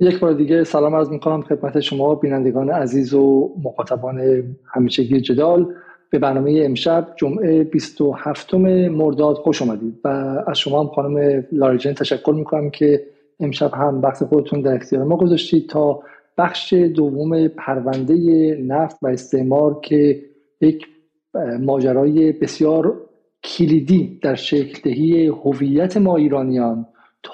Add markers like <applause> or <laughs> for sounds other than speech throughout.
یک بار دیگه سلام عرض می‌کنم خدمت شما بینندگان عزیز و مخاطبان همیشگی جدال. به برنامه امشب جمعه 27 مرداد خوش آمدید و از شما هم خانم لاریجن تشکر می‌کنم که امشب هم وقت خودتون در اختیار ما گذاشتید تا بخش دوم پرونده نفت و استعمار که یک ماجرای بسیار کلیدی در شکل دهی هویت ما ایرانیان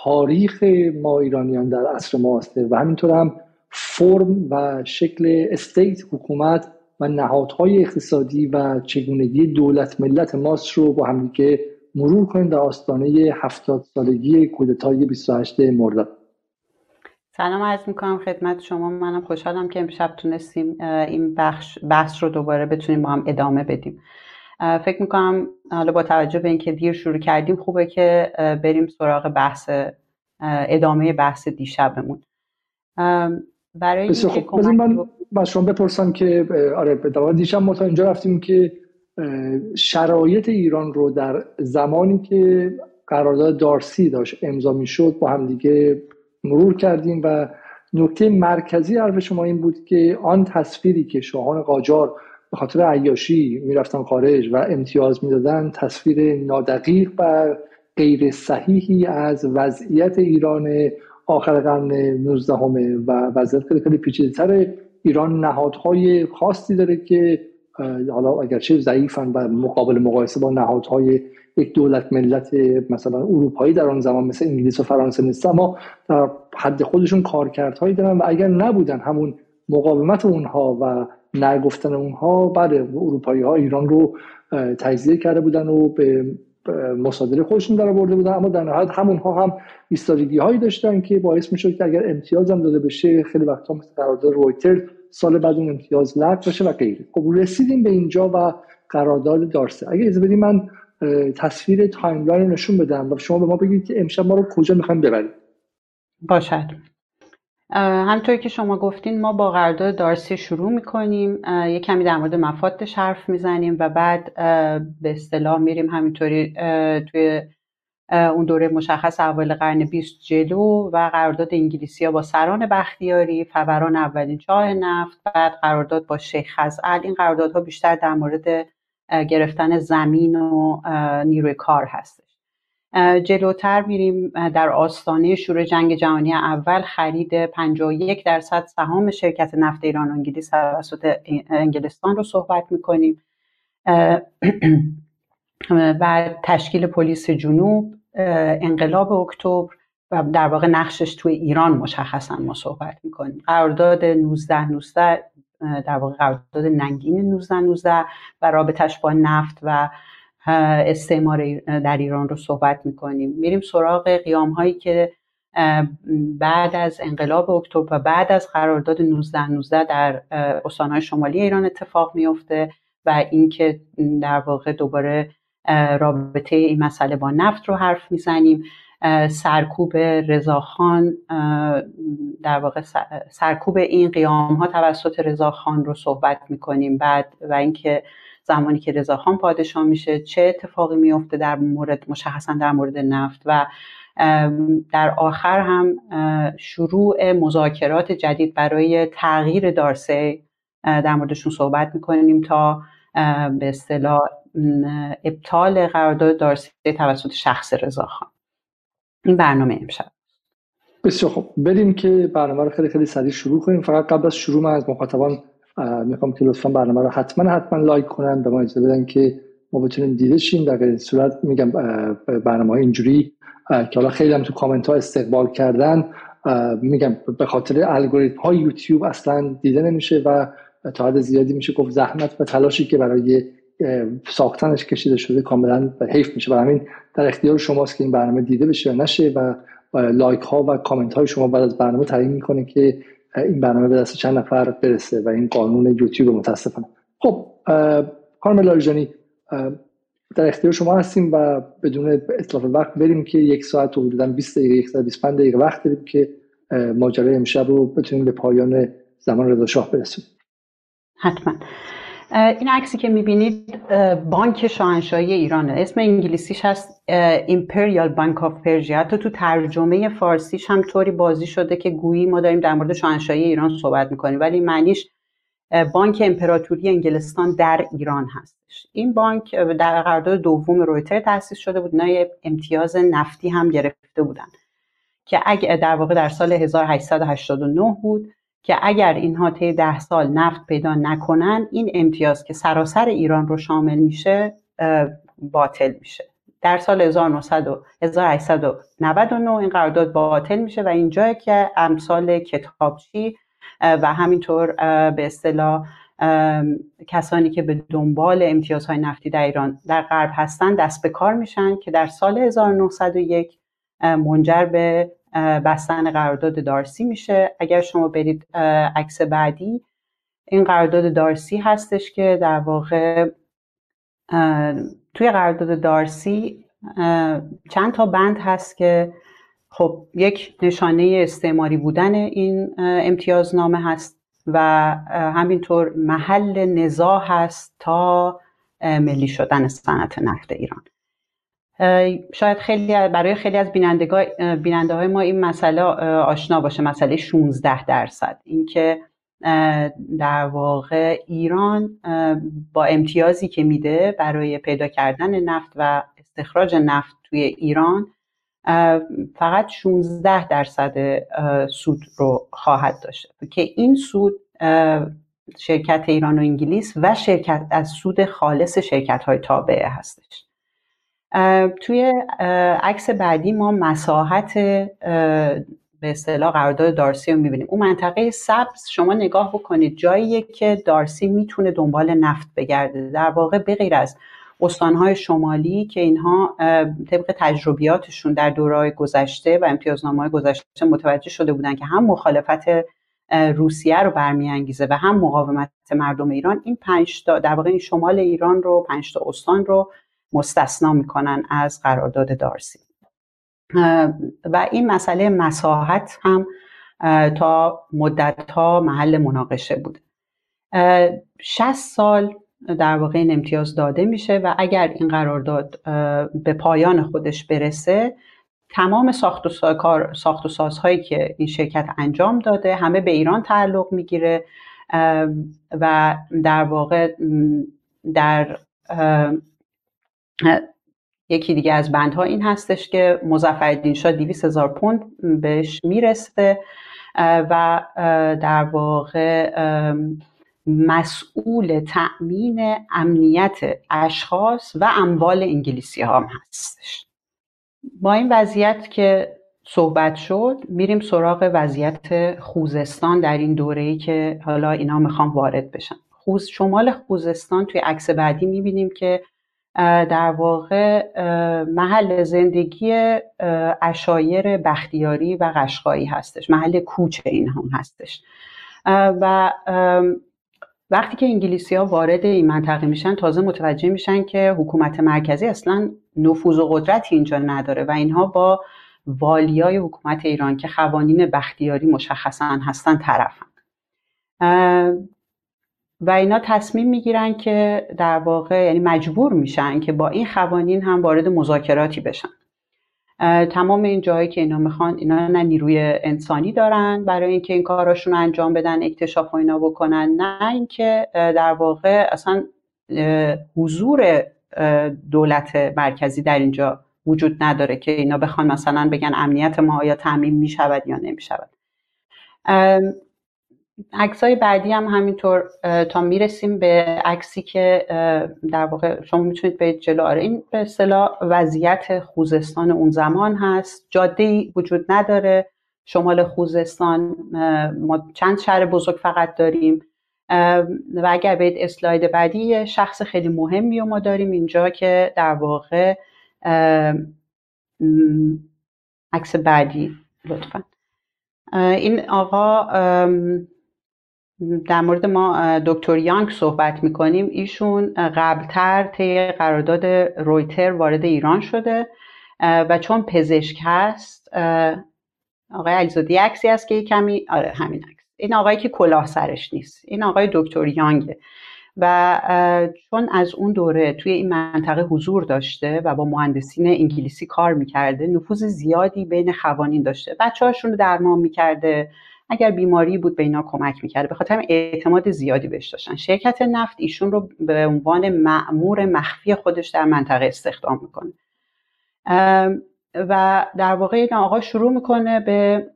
تاریخ ما ایرانیان در عصر معاصر و همینطور هم فرم و شکل استیت حکومت و نهادهای اقتصادی و چگونگی دولت ملت ماست رو با همدیگه مرور کنیم در آستانه هفتاد سالگی کودتای 28 مرداد. سلام عرض می‌کنم خدمت شما. منم خوشحالم که امشب تونستیم این بخش بحث رو دوباره بتونیم با هم ادامه بدیم. فکر می‌کنم حالا با توجه به اینکه دیر شروع کردیم خوبه که بریم سراغ بحث ادامه بحث دیشبمون. برای اینکه من شما بپرسم که آره به دیشب ما تا اینجا رفتیم که شرایط ایران رو در زمانی که قرارداد دارسی داشت امضا می‌شد با هم دیگه مرور کردیم و نکته مرکزی حرف شما این بود که آن تصویری که شاهان قاجار به خاطر عیاشی می‌رفتن خارج و امتیاز می‌دادن. تصویر نادقیق و غیر صحیحی از وضعیت ایران آخر قرن 19 همه و وضعیت خیلی خیلی پیچیده‌تر ایران نهادهای خاصی داره که حالا اگرچه ضعیفن و مقابل مقایسه با نهادهای یک دولت ملت مثلا اروپایی در آن زمان مثل انگلیس و فرانسه نیست اما در حد خودشون کارکردهایی دارن و اگر نبودن همون مقاومت اونها و نگفتن اونها بعد اروپایی ها ایران رو تجزیه کرده بودن و به مصادره خودشون در آورده بودن. اما در نهایت همونها هم ایستادگی هایی داشتن که باعث می‌شد که اگر امتیاز هم داده بشه خیلی وقتا مثل قرارداد رویتر سال بعد اون امتیاز لغو بشه و غیره. خب رسیدیم به اینجا و قرارداد دارسیه. اگه اجازه بدین من تصویر timeline نشون بدم و شما به ما بگید که امشب ما رو کجا می‌خوایم ببرید باشد همطوری که شما گفتین ما با قرارداد دارسی شروع می‌کنیم یه کمی در مورد مفادش حرف می‌زنیم و بعد به اصطلاح میریم همینطوری توی اون دوره مشخص اول قرن 20 جلو و قرارداد انگلیسی ها با سران بختیاری فوران اولین چاه نفت بعد قرارداد با شیخ خزعل. این قراردادها بیشتر در مورد گرفتن زمین و نیروی کار هستش جلوتر میریم در آستانه شروع جنگ جهانی اول خرید 51 درصد سهام شرکت نفت ایران و انگلیس توسط انگلستان رو صحبت می‌کنیم. بعد <clears throat> تشکیل پلیس جنوب انقلاب اکتبر و در واقع نقشش توی ایران مشخصا ما صحبت می‌کنیم. قرارداد 19 19 در واقع قرارداد ننگین 19 19 و رابطش با نفت و استعمار در ایران رو صحبت می‌کنیم. میریم سراغ قیام هایی که بعد از انقلاب اکتبر و بعد از قرارداد 19 19 در استانهای شمالی ایران اتفاق میفته و اینکه در واقع دوباره رابطه این مسئله با نفت رو حرف می‌زنیم. سرکوب رضاخان در واقع سرکوب این قیام ها توسط رضاخان رو صحبت می‌کنیم. بعد و اینکه زمانی که رضاخان پادشاه میشه چه اتفاقی میفته در مورد مشخصا در مورد نفت و در آخر هم شروع مذاکرات جدید برای تغییر دارسه در موردشون صحبت می‌کنیم تا به اصطلاح ابطال قرارداد دارسی توسط شخص رضاخان این برنامه امشب. بسیار خب بریم که برنامه رو خیلی خیلی سریع شروع کنیم. فقط قبل از شروع من از مخاطبان می‌خوام که لطفا برنامه رو حتما حتما لایک کنن به ما اجازه بدن که ما بتونیم دیده شیم. در صورت میگم برنامه اینجوری که حالا خیلی هم تو کامنت ها استقبال کردن. میگم به خاطر الگوریتم های یوتیوب اصلا دیده نمیشه و تا حد زیادی میشه گفت زحمت و تلاشی که برای ساختنش کشیده شده کاملا حیف میشه. و همین در اختیار شماست که این برنامه دیده بشه و نشه و لایک ها و کامنت های شما بعد از برنامه تعیین می‌کنه که این برنامه به دست چند نفر برسه و این قانون یوتیوب متاسفانه. خب خانم لاریجانی در اختیار شما هستیم و بدون اطلاف وقت بریم که یک ساعت و حدودا 20 دقیقه 125 دقیقه وقت داریم که ماجرای امشب رو بتونیم به پایان زمان رضا شاه برسونیم. حتما. این عکسی که می‌بینید بانک شاهنشاهی ایرانه. اسم انگلیسیش هست Imperial Bank of Persia. حتی تو ترجمه فارسیش هم طوری بازی شده که گویی ما داریم در مورد شاهنشاهی ایران صحبت می‌کنیم. ولی معنیش بانک امپراتوری انگلستان در ایران هستش. این بانک در قرارداد دوم رویتر تأسیس شده بود. اینا امتیاز نفتی هم گرفته بودن که اگه در واقع در سال 1889 بود. که اگر اینها طی ده سال نفت پیدا نکنن این امتیاز که سراسر ایران رو شامل میشه باطل میشه. در سال 1899 این قرارداد باطل میشه و اینجا که امثال کتابچی و همینطور به اصطلاح کسانی که به دنبال امتیازهای نفتی در ایران در غرب هستن دست به کار میشن که در سال 1901 منجر به بستن قرارداد دارسی میشه. اگر شما برید عکس بعدی این قرارداد دارسی هستش که در واقع توی قرارداد دارسی چند تا بند هست که خب یک نشانه استعماری بودن این امتیازنامه هست و همینطور محل نزاع هست تا ملی شدن صنعت نفت ایران. شاید خیلی برای خیلی از بیننده های ما این مسئله آشنا باشه. مسئله 16 درصد. اینکه در واقع ایران با امتیازی که میده برای پیدا کردن نفت و استخراج نفت توی ایران فقط 16 درصد سود رو خواهد داشت که این سود شرکت ایران و انگلیس و شرکت از سود خالص شرکت های تابعه هستش. توی عکس بعدی ما مساحت به اصطلاح قرارداد دارسی رو می‌بینیم. اون منطقه سبز شما نگاه بکنید جاییه که دارسی می‌تونه دنبال نفت بگرده. در واقع بغیر از استانهای شمالی که اینها طبق تجربیاتشون در دورهای گذشته و امتیازنامه گذشته متوجه شده بودن که هم مخالفت روسیه رو برمیانگیزه و هم مقاومت مردم ایران این پنج تا در واقع این شمال ایران رو پنج تا استان رو مستثنا می‌کنن از قرارداد دارسی. و این مسئله مساحت هم تا مدت ها محل مناقشه بود. 60 سال در واقع این امتیاز داده میشه و اگر این قرارداد به پایان خودش برسه تمام ساخت و, ساخت و سازهایی که این شرکت انجام داده همه به ایران تعلق می‌گیره و در واقع در یکی دیگه از بندها این هستش که مزفردین شاه 200 هزار پوند بهش می‌رسه و در واقع مسئول تأمین امنیت اشخاص و اموال انگلیسی هم هستش. با این وضعیت که صحبت شد میریم سراغ وضعیت خوزستان در این دوره ای که حالا اینا می‌خوام وارد بشن. خوز شمال خوزستان توی عکس بعدی می‌بینیم که در واقع محل زندگی اشایر بختیاری و قشقایی هستش. محل کوچ این هم هستش. و وقتی که انگلیسی ها وارد این منطقه میشن تازه متوجه میشن که حکومت مرکزی اصلا نفوذ و قدرتی اینجا نداره و اینها با والیای حکومت ایران که قوانین بختیاری مشخصا هستن طرفن. و اینا تصمیم می‌گیرن که در واقع یعنی مجبور میشن که با این قوانین هم وارد مذاکراتی بشن. تمام این جایی که اینا می‌خوان اینا نه نیروی انسانی دارن برای اینکه این کاراشون انجام بدن اکتشاف و اینا بکنن نه اینکه در واقع اصلا حضور دولت مرکزی در اینجا وجود نداره که اینا بخوان مثلا بگن امنیت ما آیا تعمین می‌شود یا نمی‌شود. عکس های بعدی هم همینطور تا می‌رسیم به عکسی که در واقع شما می‌تونید به جلو. آره این به اصطلاح وضعیت خوزستان اون زمان هست. جاده وجود نداره. شمال خوزستان ما چند شهر بزرگ فقط داریم. و اگر برید اسلاید بعدی شخص خیلی مهمی رو ما داریم اینجا که در واقع عکس بعدی لطفا. این آقا در مورد ما دکتر یانگ صحبت می‌کنیم. ایشون قبلتر طی قرارداد رویتر وارد ایران شده و چون پزشک هست آقای علیزاده عکسی هست که کمی آره همین عکس. این آقایی که کلاه سرش نیست. این آقای دکتر یانگه و چون از اون دوره توی این منطقه حضور داشته و با مهندسین انگلیسی کار می‌کرده نفوذ زیادی بین خوانین داشته. بچه هاشون رو درمان می‌کرده. اگر بیماری بود به اینا کمک می‌کرده به خاطر اعتماد زیادی بهش داشتن. شرکت نفت ایشون رو به عنوان معمور مخفی خودش در منطقه استخدام می‌کنه. و در واقع این آقا شروع می‌کنه به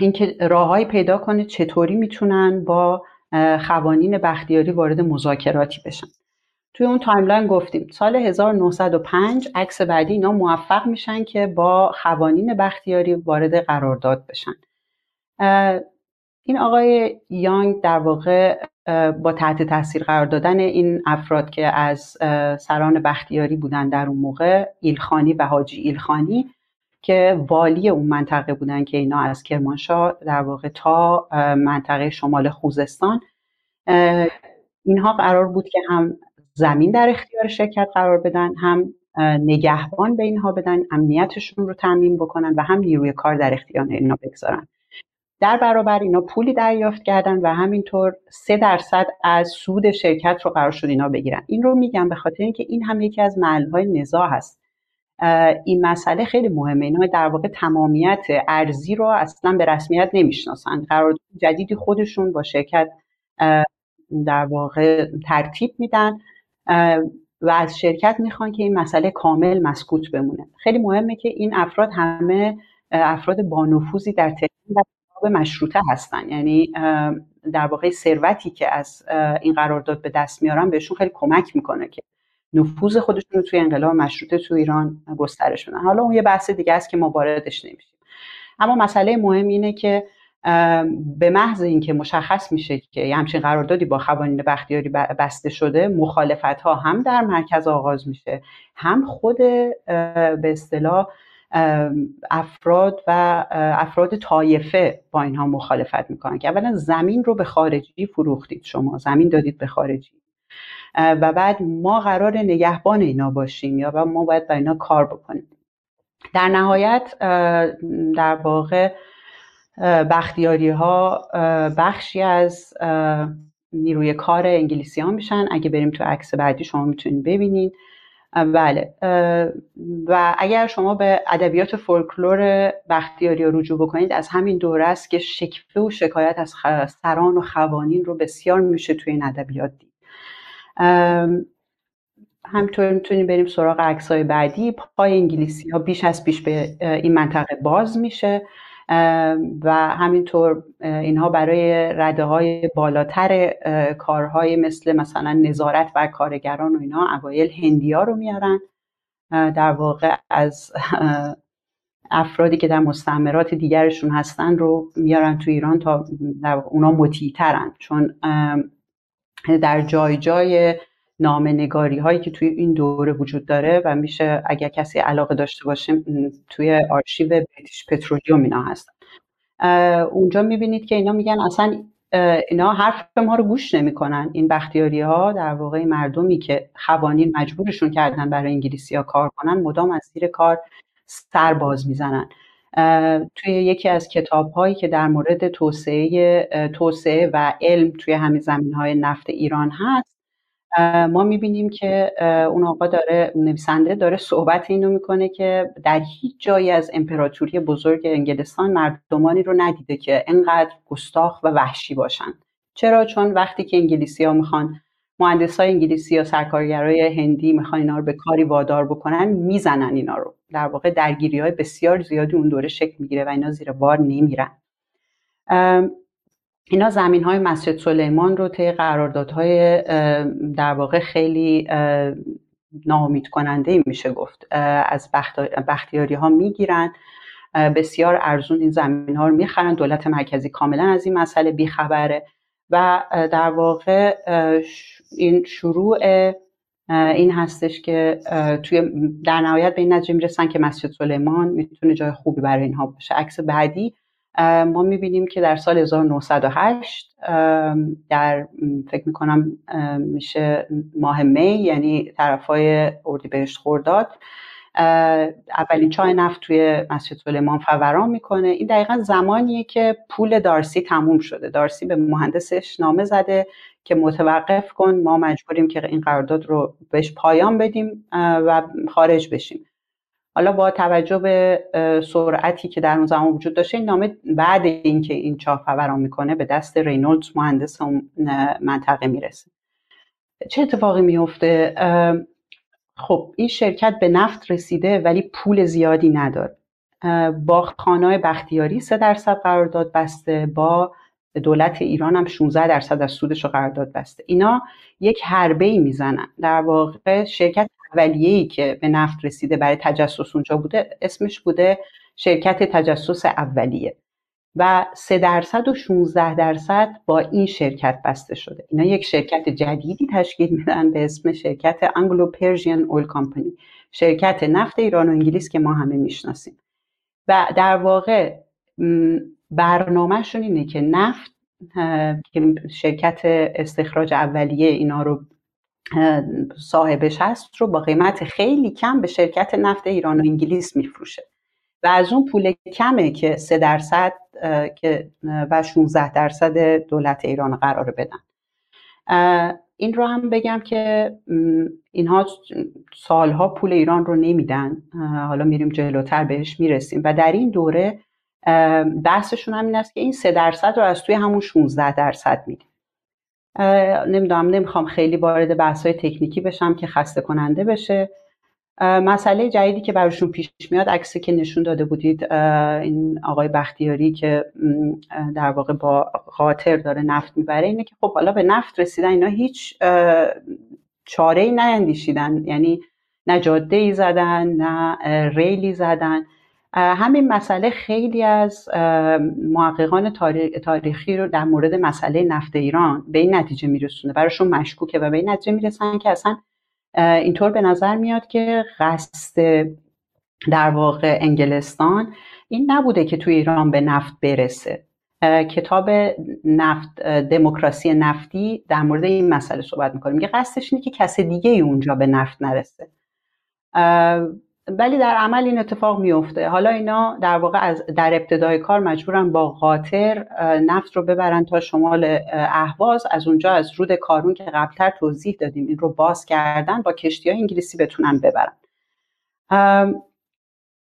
اینکه راههایی پیدا کنه چطوری می‌تونن با خوانین بختیاری وارد مذاکراتی بشن. توی اون timeline گفتیم سال 1905 عکس بعدی اینا موفق میشن که با خوانین بختیاری وارد قرارداد بشن. این آقای یانگ در واقع با تحت تاثیر قرار دادن این افراد که از سران بختیاری بودن در اون موقع ایلخانی و حاجی ایلخانی که والی اون منطقه بودن که اینا از کرمانشاه در واقع تا منطقه شمال خوزستان. اینها قرار بود که هم زمین در اختیار شرکت قرار بدن هم نگهبان به اینها بدن امنیتشون رو تعمین بکنن و هم نیروی کار در اختیار اینا بگذارن. در برابر اینا پولی دریافت کردن و همینطور سه درصد از سود شرکت رو قرار شد اینا بگیرن. این رو میگم به خاطر اینکه این هم یکی از محلهای نزاع هست. این مسئله خیلی مهمه. اینا در واقع تمامیت ارزی رو اصلا به رسمیت نمی‌شناسن. قرار جدیدی خودشون با شرکت در واقع ترتیب میدن. و از شرکت می‌خوان که این مسئله کامل مسکوت بمونه. خیلی مهمه که این افراد همه افراد با نفوذی در تهران و مشروطه هستن. یعنی در واقع ثروتی که از این قرارداد به دست میارن بهشون خیلی کمک می‌کنه که نفوذ خودشون رو توی انقلاب مشروطه تو ایران گسترش بدن. حالا اون یه بحث دیگه است که ما واردش نمیشیم. اما مسئله مهم اینه که به محض اینکه مشخص میشه که یه همچین قراردادی با خوانین بختیاری بسته شده مخالفت ها هم در مرکز آغاز میشه هم خود به اصطلاح افراد و افراد طایفه با اینها مخالفت می‌کنن که اولا زمین رو به خارجی فروختید شما زمین دادید به خارجی. و بعد ما قرار نگهبان اینا باشیم یا و ما باید با اینا کار بکنیم. در نهایت در واقع بختیاری ها بخشی از نیروی کار انگلیسی ها میشن. اگه بریم تو عکس بعدی شما می‌تونید ببینید. بله. و اگر شما به ادبیات فولکلور بختیاری رجوع بکنید از همین دوره است که شکفه و شکایت از سران و خوانین رو بسیار میشه توی این ادبیات دید. همینطور می‌تونیم بریم سراغ عکسای بعدی. پای انگلیسی ها بیش از پیش به این منطقه باز میشه. و همینطور اینها برای رده های بالاتر کارهای مثل مثلا نظارت بر کارگران و اینا اوایل هندی ها رو میارن. در واقع از افرادی که در مستعمرات دیگرشون هستن رو میارن تو ایران تا اونا مطیعترن. چون در جای جای نامه نگاری هایی که توی این دوره وجود داره و میشه اگر کسی علاقه داشته باشه توی آرشیو بریتیش پترولیوم اینا هستن. اونجا می‌بینید که اینا میگن اصلا اینا حرف ما رو گوش نمی‌کنن. این بختیاری ها در واقع مردمی که خوانین مجبورشون کردن برای انگلیسی ها کار کنن مدام از زیر کار سر باز می‌زنن. توی یکی از کتاب هایی که در مورد توسعه توسعه و علم توی همین زمین های نفت ایران هست ما می‌بینیم که اون آقا داره نویسنده داره صحبت اینو می‌کنه که در هیچ جایی از امپراتوری بزرگ انگلستان مردمانی رو ندیده که انقدر گستاخ و وحشی باشن. چرا؟ چون وقتی که انگلیسی ها می‌خوان مهندس های انگلیسی یا سرکارگرای هندی می‌خوان اینا رو به کاری وادار بکنن می‌زنن اینا رو. در واقع درگیری های بسیار زیادی اون دوره شکل می‌گیره و اینا زیر بار نمیرن. اینا زمین های مسجد سلیمان رو طی قراردادهای در واقع خیلی ناامید کننده میشه گفت. از بختیاری ها می‌گیرن. بسیار ارزون این زمین ها رو می‌خرن. دولت مرکزی کاملا از این مسئله بیخبره. و در واقع این شروع این هستش که توی در نهایت به این نتیجه می‌رسن که مسجد سلیمان می‌تونه جای خوبی برای اینها باشه. عکس بعدی ما می‌بینیم که در سال 1908 در فکر می‌کنم میشه ماه می یعنی طرفای اردیبهشت خورداد اولین چای نفت توی مسجد سلیمان فوران می‌کنه. این دقیقا زمانیه که پول دارسی تموم شده. دارسی به مهندسش نامه زده که متوقف کن ما مجبوریم که این قرارداد رو بهش پایان بدیم و خارج بشیم. حالا با توجه به سرعتی که در اون زمان وجود داشته این نامه بعد اینکه این چاه فوران می‌کنه به دست رینولدز مهندس اون منطقه می‌رسه. چه اتفاقی میفته خب این شرکت به نفت رسیده ولی پول زیادی نداره. با خانه بختیاری 3 درصد قرارداد بسته با دولت ایران هم 16 درصد از سودش رو قرارداد بسته. اینا یک حربه می‌زنن. در واقع شرکت اولیه ای که به نفت رسیده برای تجسس اونجا بوده اسمش بوده شرکت تجسس اولیه. و 3 درصد و 16 درصد با این شرکت بسته شده. اینا یک شرکت جدیدی تشکیل میدن به اسم شرکت انگلو پرژین اول کامپنی شرکت نفت ایران و انگلیس که ما همه می‌شناسیم. و در واقع برنامهشون اینه که نفت که شرکت استخراج اولیه اینا رو صاحبش هست رو با قیمت خیلی کم به شرکت نفت ایران و انگلیس میفروشه. و از اون پول کمه که 3 درصد که و 16 درصد دولت ایران قرار بدن. این رو هم بگم که اینها سالها پول ایران رو نمیدن. حالا میریم جلوتر بهش می‌رسیم. و در این دوره بحثشون همین است که این سه درصد رو از توی همون 16 درصد میدیم نمی‌دونم نمی‌خوام خیلی وارد بحث تکنیکی بشم که خسته کننده بشه مسئله جدیدی که براشون پیش میاد عکسی که نشون داده بودید این آقای بختیاری که در واقع با قاطر داره نفت می‌بره اینه که خب حالا به نفت رسیدن اینا هیچ چاره ای نیندیشیدن. یعنی نه جاده ای زدن نه ریلی زدن. همین مسئله خیلی از محققان تاریخی رو در مورد مسئله نفت ایران به این نتیجه میرسونه. براشون مشکوکه و به این نتیجه می‌رسن که اصلا اینطور به نظر میاد که قصد در واقع انگلستان این نبوده که توی ایران به نفت برسه. کتاب نفت دموکراسی نفتی در مورد این مسئله صحبت می‌کنیم میگه قصدش اینه که کس دیگه ای اونجا به نفت نرسه. ولی در عمل این اتفاق میفته حالا اینا در واقع از در ابتدای کار مجبورن با قاطر نفت رو ببرن تا شمال اهواز. از اونجا از رود کارون که قبلتر توضیح دادیم این رو باز کردن با کشتی های انگلیسی بتونن ببرن.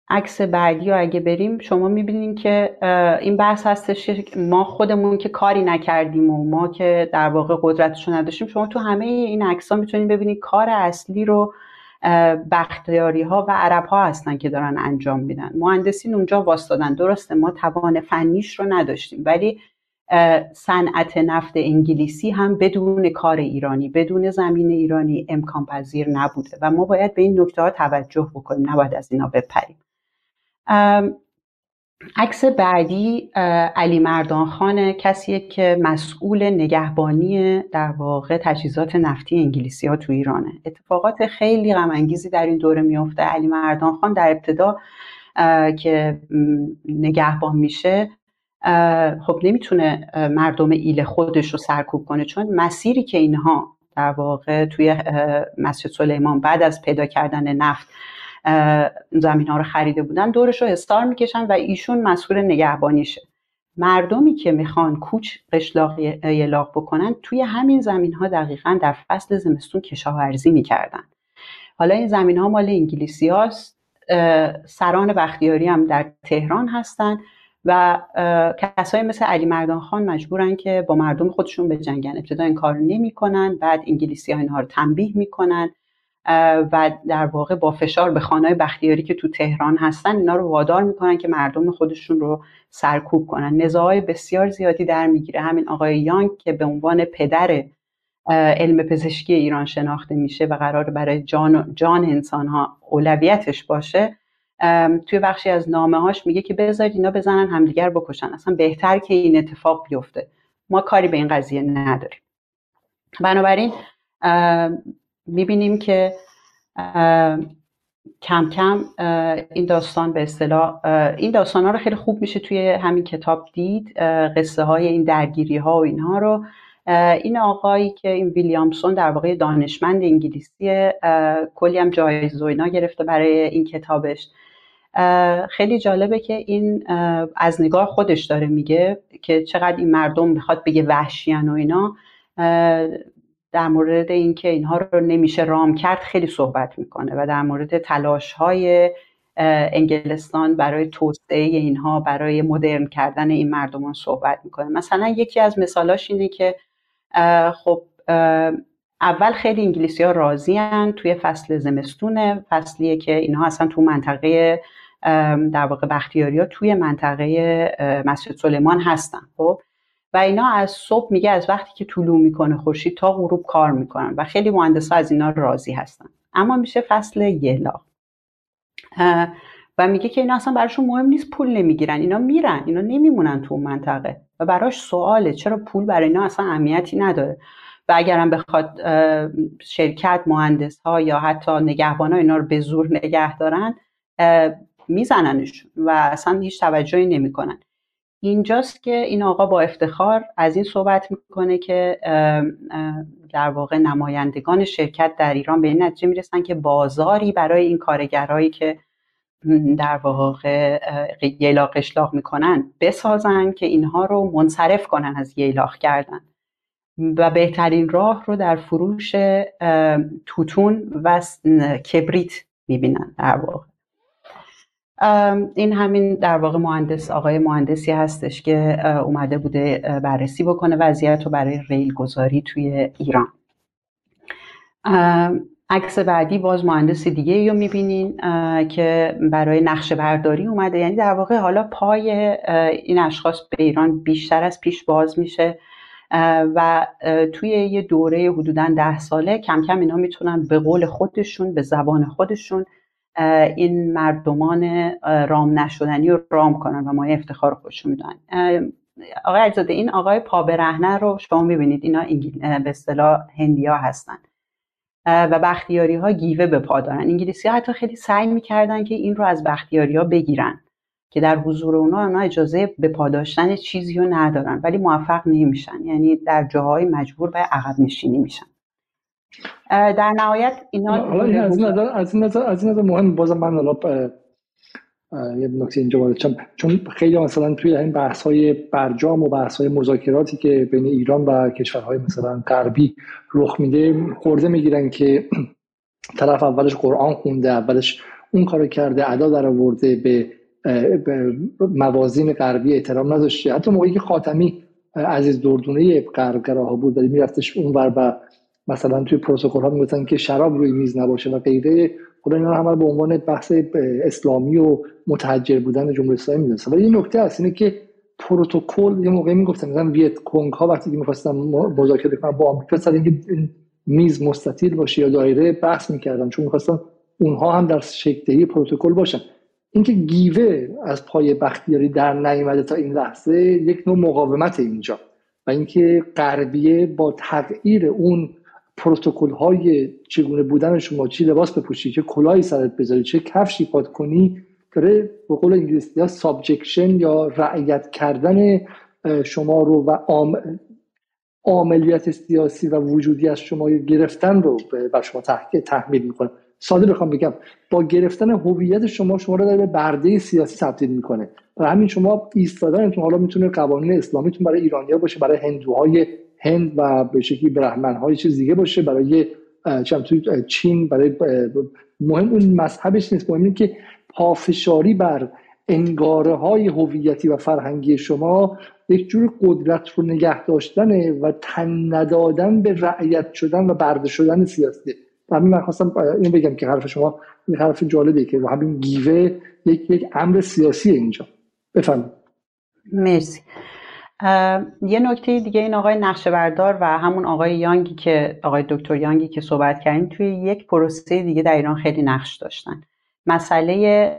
عکس بعدی رو اگه بریم شما می‌بینین که این بحث هستش ما خودمون که کاری نکردیم و ما که در واقع قدرتشو نداشتیم شما تو همه این عکس ها می‌تونید ببینید کار اصلی رو بختیاری ها و عرب ها هستن که دارن انجام میدن. مهندسین اونجا واستادن. درسته ما توان فنیش رو نداشتیم ولی صنعت نفت انگلیسی هم بدون کار ایرانی بدون زمین ایرانی امکان پذیر نبوده و ما باید به این نکته ها توجه بکنیم نباید از اینا بپریم. عکس بعدی علی مردان خان کسیه که مسئول نگهبانی در واقع تجهیزات نفتی انگلیسی ها تو ایرانه. اتفاقات خیلی غم در این دوره میفته علی مردان خان در ابتدا که نگهبان میشه خب نمی‌تونه مردم ایل خودش رو سرکوب کنه چون مسیری که اینها در واقع توی مسجد سلیمان بعد از پیدا کردن نفت زمین ها رو خریده بودن دورش رو استار می‌کشن و ایشون مسئول نگهبانیشه. مردمی که می‌خوان کوچ قشلاق یلاق بکنن توی همین زمین ها دقیقا در فصل زمستون کشاورزی می‌کردن. حالا این زمین ها مال انگلیسی هاست سران بختیاری هم در تهران هستن و کسایی مثل علی مردان خان مجبورن که با مردم خودشون به جنگن. ابتدا این کار نمی‌کنن بعد انگلیسی ها اینها رو تنبیه می‌کنن. و در واقع با فشار به خانه بختیاری که تو تهران هستن اینا رو وادار می‌کنن که مردم خودشون رو سرکوب کنن. نزاعای بسیار زیادی در می‌گیره. همین آقای یانگ که به عنوان پدر علم پزشکی ایران شناخته میشه و قرار برای جان, جان انسان ها اولویتش باشه توی بخشی از نامه هاش میگه که بذارید اینا بزنن همدیگر بکشن. اصلا بهتر که این اتفاق بیفته. ما کاری به این قضیه نداریم. بنابراین می‌بینیم که کم کم این داستان به اصطلاح این داستان ها رو خیلی خوب میشه توی همین کتاب دید قصه های این درگیری ها و اینها رو. این آقایی که این ویلیامسون در واقع دانشمند انگلیسی کلی هم جایزه و اینا گرفته برای این کتابش. خیلی جالبه که این از نگاه خودش داره میگه که چقدر این مردم می‌خواد بگه وحشیان و اینا. در مورد اینکه اینها رو نمیشه رام کرد خیلی صحبت می‌کنه و در مورد تلاش های انگلستان برای توسعه اینها برای مدرن کردن این مردمان صحبت می‌کنه. مثلا یکی از مثالاش اینه که خب اول خیلی انگلیسی ها راضی توی فصل زمستونه فصلیه که اینها اصلا تو منطقه در واقع بختیاری ها توی منطقه مسجد سلیمان هستن خب؟ و اینا از صبح میگه از وقتی که طلوع می‌کنه خورشید تا غروب کار می‌کنن و خیلی مهندس از اینا راضی هستن. اما میشه فصل یلا و میگه که اینا اصلا براشون مهم نیست پول نمی‌گیرن. اینا میرن اینا نمیمونن تو منطقه. و براش سواله چرا پول برای اینا اصلا اهمیتی نداره؟ و اگرم بخواد شرکت مهندس ها یا حتی نگهبان ها اینا رو به زور نگه دارن میزننشون و اصلا هیچ توجهی نمی‌کنن. اینجاست که این آقا با افتخار از این صحبت می‌کنه که در واقع نمایندگان شرکت در ایران به این نتیجه می‌رسن که بازاری برای این کارگرهایی که در واقع یلاق اشلاق می‌کنن بسازن که اینها رو منصرف کنن از یلاق کردن. و بهترین راه رو در فروش توتون و کبریت می‌بینن در واقع. این همین در واقع مهندس آقای مهندسی هستش که اومده بوده بررسی بکنه وضعیت رو برای ریل گذاری توی ایران. عکس بعدی باز مهندس دیگه رو می‌بینین که برای نقشه برداری اومده. یعنی در واقع حالا پای این اشخاص به ایران بیشتر از پیش باز میشه. و توی یه دوره حدودا ده ساله کم کم اینا می‌تونن به قول خودشون به زبان خودشون این مردمان رام نشدنی رو رام کنن و ما افتخار خودشون میدن. آقای علیزاده این آقای پا برهنه رو شما می‌بینید اینا به اصطلاح هندیا هستن. و بختیاری ها گیوه به پا دارن. انگلیسی ها حتی خیلی سعی می‌کردن که این رو از بختیاری ها بگیرن که در حضور اونا اونا اجازه به پاداشتن چیزی رو ندارن ولی موفق نمیشن. یعنی در جاهای مجبور به عقب نشینی میشن. در نهایت اینا از این نظر از نظر از نظر مهم بازم من حالا یه نکته اینجا وارد چون خیلی مثلا توی این بحث های برجام و بحث های مذاکراتی که بین ایران و کشورهای مثلا غربی رخ میده خورده می‌گیرن که طرف اولش قرآن خونده اولش اون کارو کرده ادا در آورده به موازین غربی احترام نداشته. حتی موقعی که خاتمی عزیز دردونه غربگراها بود ولی میرفتش اونور و مثلا توی پروتکل ها می‌گفتن که شراب روی میز نباشه و غیره. خدا اینا همه به عنوان بحث اسلامی و متحجر بودن جمهوری اسلامی می‌دونستن. ولی این نکته هست اینه که پروتکل یه موقعی می‌گفتن مثلا ویت کنگ ها وقتی که می‌خواستن مذاکره کنن با آمریکا سر اینکه میز مستطیل باشه یا دایره بحث می‌کردن چون می‌خواستن اونها هم در شکلی پروتکل باشن. اینکه گیوه از پای بختیاری در نیامده تا این لحظه یک نوع مقاومت اینجا و اینکه غربیه با تغییر اون پروتکل های چگونه بودن شما چی لباس بپوشی چه کلاهی سرت بذاری چه کفشی پات کنی داره به قول انگلیسی ها subjection یا رعیت کردن شما رو و عملیات سیاسی و وجودی از شما گرفتن رو بر شما تحمیل می‌کنه. ساده بخوام بگم با گرفتن هویت شما شما رو به برده سیاسی تبدیل می‌کنه. و همین شما ایستادنتون حالا می‌تونه قوانین اسلامیتون برای ایرانیا باشه برای هندوهای هند و به شکلی برهمن های چیز دیگه باشه. برای توی چین برای مهم اون مذهبش نیست. مهم که پافشاری بر انگاره های هویتی و فرهنگی شما یک جور قدرت رو نگه داشتن و تن ندادن به رعیت شدن و برده شدن سیاسی. و همین من خواستم این بگم که حرف شما این حرف جالبه که همین گیوه یک یک امر سیاسی اینجا. بفرمایید. مرسی. یه نکته دیگه این آقای نقشه بردار و همون آقای یانگی که آقای دکتر یانگی که صحبت کردیم توی یک پروسه دیگه در ایران خیلی نقش داشتن. مسئله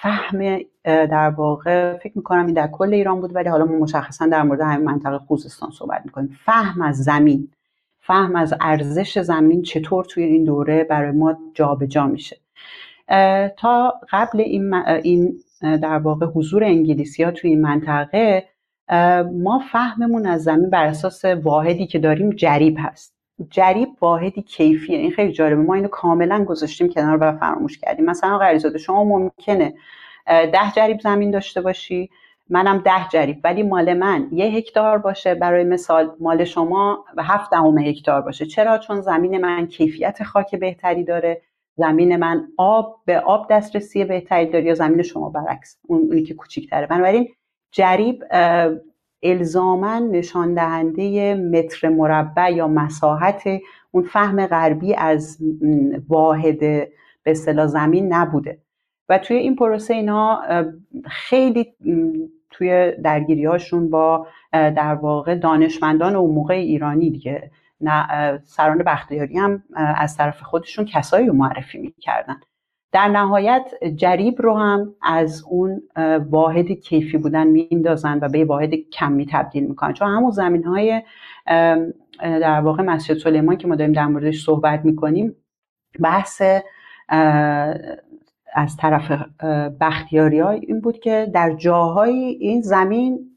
فهم در واقع فکر می‌کنم این در کل ایران بود ولی حالا ما مشخصا در مورد همین منطقه خوزستان صحبت می‌کنیم. فهم از زمین فهم از ارزش زمین چطور توی این دوره برای ما جابجا جا میشه تا قبل این, این در واقع حضور انگلیسی ها توی این منطقه ما فهممون از زمین بر اساس واحدی که داریم جریب هست. جریب واحدی کیفیه. این خیلی جالبه. ما اینو کاملا گذاشتیم کنار و فراموش کردیم. مثلا غریزاده شما ممکنه ده جریب زمین داشته باشی. منم ده جریب. ولی مال من یه هکتار باشه. برای مثال مال شما و هفت دهم هکتار باشه. چرا؟ چون زمین من کیفیت خاک بهتری داره. زمین من آب به آب دسترسی بهتری داره یا زمین شما برعکس. اونی که کوچیک‌تره. بنابراین جریب الزاما نشان دهنده متر مربع یا مساحت اون فهم غربی از واحد به اصطلاح زمین نبوده. و توی این پروسه اینا خیلی توی درگیری هاشون با در واقع دانشمندان اون موقع ایرانی دیگه سران بختیاری هم از طرف خودشون کسایی رو معرفی می‌کردن. در نهایت جریب رو هم از اون واحد کیفی بودن میندازن و به واحد کمی تبدیل می‌کنن. چون همون زمین های در واقع مسجد سلیمان که ما داریم در موردش صحبت می‌کنیم بحث از طرف بختیاری های این بود که در جاهای این زمین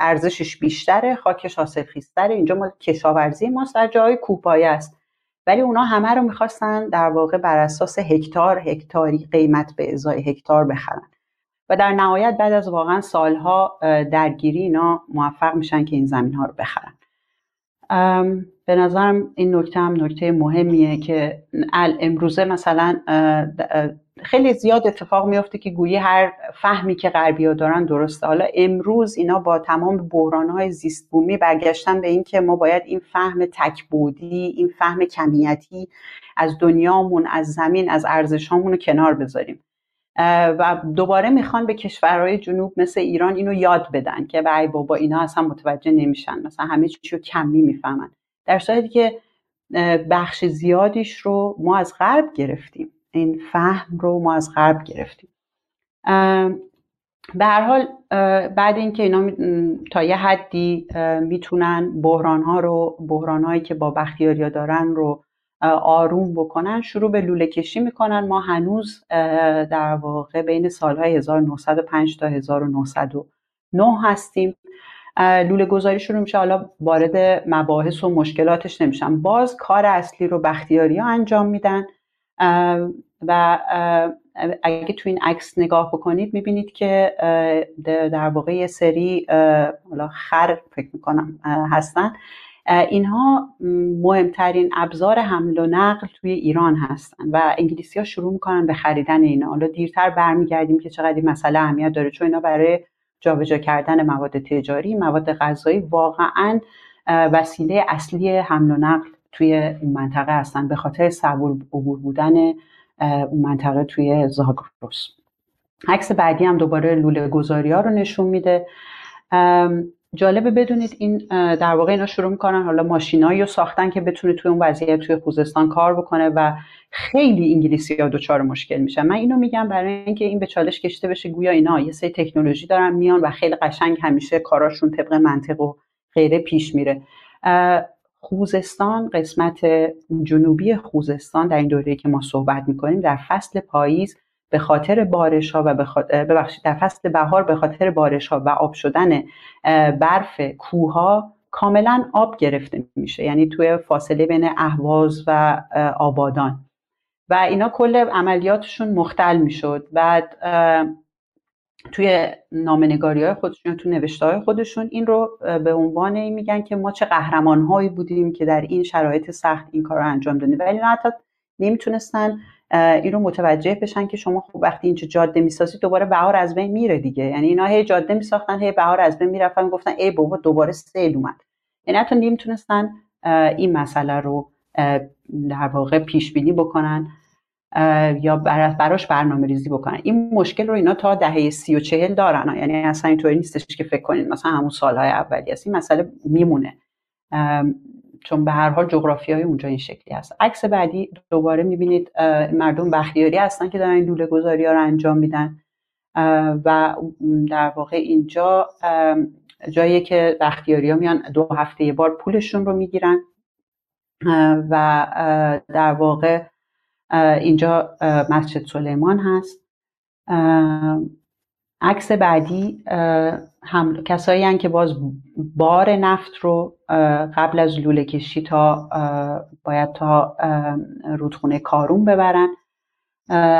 ارزشش بیشتره خاکش حاصل خیستره اینجا ما کشاورزی ماست در جاهای کوپایه است. ولی اونا همه رو می‌خواستن در واقع بر اساس هکتار هکتاری قیمت به ازای هکتار بخرن. و در نهایت بعد از واقعا سالها درگیری اینا موفق میشن که این زمین ها رو بخرن. به نظرم این نکته هم نکته مهمیه که امروزه مثلا خیلی زیاد اتفاق میفته که گویی هر فهمی که غربی دارن درسته. حالا امروز اینا با تمام بحران های زیست بومی برگشتن به اینکه ما باید این فهم تکبودی این فهم کمیتی از دنیامون از زمین از ارزشامون رو کنار بذاریم. و دوباره می‌خوان به کشورهای جنوب مثل ایران اینو یاد بدن که ای بابا اینا اصلا متوجه نمیشن. مثلا همه چیزو کمی می‌فهمن. در صورتی که بخش زیادیش رو ما از غرب گرفتیم. این فهم رو ما از غرب گرفتیم. به هر حال بعد اینکه اینا تا یه حدی می‌تونن بحران ها رو بحران هایی که با بختیاریا دارن رو آروم بکنن شروع به لوله کشی می‌کنن. ما هنوز در واقع بین سالهای 1905 تا 1909 هستیم. لوله گذاری شروع میشه. حالا وارد مباحث و مشکلاتش نمیشم. باز کار اصلی رو بختیاری ها انجام میدن. و اگه تو این عکس نگاه بکنید می‌بینید که در واقع یه سری حالا خر فکر می‌کنم هستن. اینها مهمترین ابزار حمل و نقل توی ایران هستن و انگلیسی ها شروع می‌کنن به خریدن اینا. حالا دیرتر برمیگردیم که چقدر این مسئله اهمیت داره چون اینا برای جابجا کردن مواد تجاری مواد غذایی واقعا وسیله اصلی حمل و نقل توی اون منطقه هستن به خاطر صبور عبور بودن اون منطقه توی زاگروس عکس بعدی هم دوباره لوله گذاری ها رو نشون میده. جالبه بدونید این در واقع اینا شروع می‌کنن حالا ماشینایی رو ساختن که بتونه توی اون وضعیت توی خوزستان کار بکنه و خیلی انگلیسی ها دچار مشکل میشن. من اینو میگم برای اینکه این به چالش کشته بشه گویا اینا یه سری تکنولوژی دارن میان و خیلی قشنگ همیشه کاراشون طبق منطق و غیره پیش میره. خوزستان قسمت جنوبی خوزستان در این دوره که ما صحبت می‌کنیم در فصل پاییز به خاطر بارش ها و ببخشید در فصل بهار به خاطر بارش ها و آب شدن برف کوه کاملا آب گرفته میشه یعنی توی فاصله بین اهواز و آبادان. و اینا کل عملیاتشون مختل می‌شد بعد توی نامنگاری های خودشون تو نوشته های خودشون این رو به عنوان این میگن که ما چه قهرمان هایی بودیم که در این شرایط سخت این کار رو انجام دادیم. ولی نه حتی نمی‌تونستن این رو متوجه بشن که شما خب وقتی اینجا جاده می‌سازید دوباره بهار از بین میره دیگه. یعنی اینا هی جاده میساختن هی بهار از بین می‌رفتن گفتن ای بابا دوباره سیل اومد. یعنی حتی نمی‌تونستن این مسئله رو در واقع پیش بینی بکنن یا براش برنامه ریزی بکنن. این مشکل رو اینا تا دهه سی و چهل دارن. یعنی اصلا اینطوری نیستش که فکر کنید مثلا همون سالهای اولی است. این مسئله میمونه. چون به هر حال جغرافی های اونجا این شکلی هست. عکس بعدی دوباره می‌بینید مردم بختیاری هستن که دارن این دوله گذاری ها رو انجام میدن. و در واقع اینجا جایی که بختیاری ها میان دو هفته یه بار پولشون رو می‌گیرن. و در واقع اینجا مسجد سلیمان هست. عکس بعدی هم کسایی هن که باز بار نفت رو قبل از لوله کشی تا باید تا رودخونه کارون ببرن.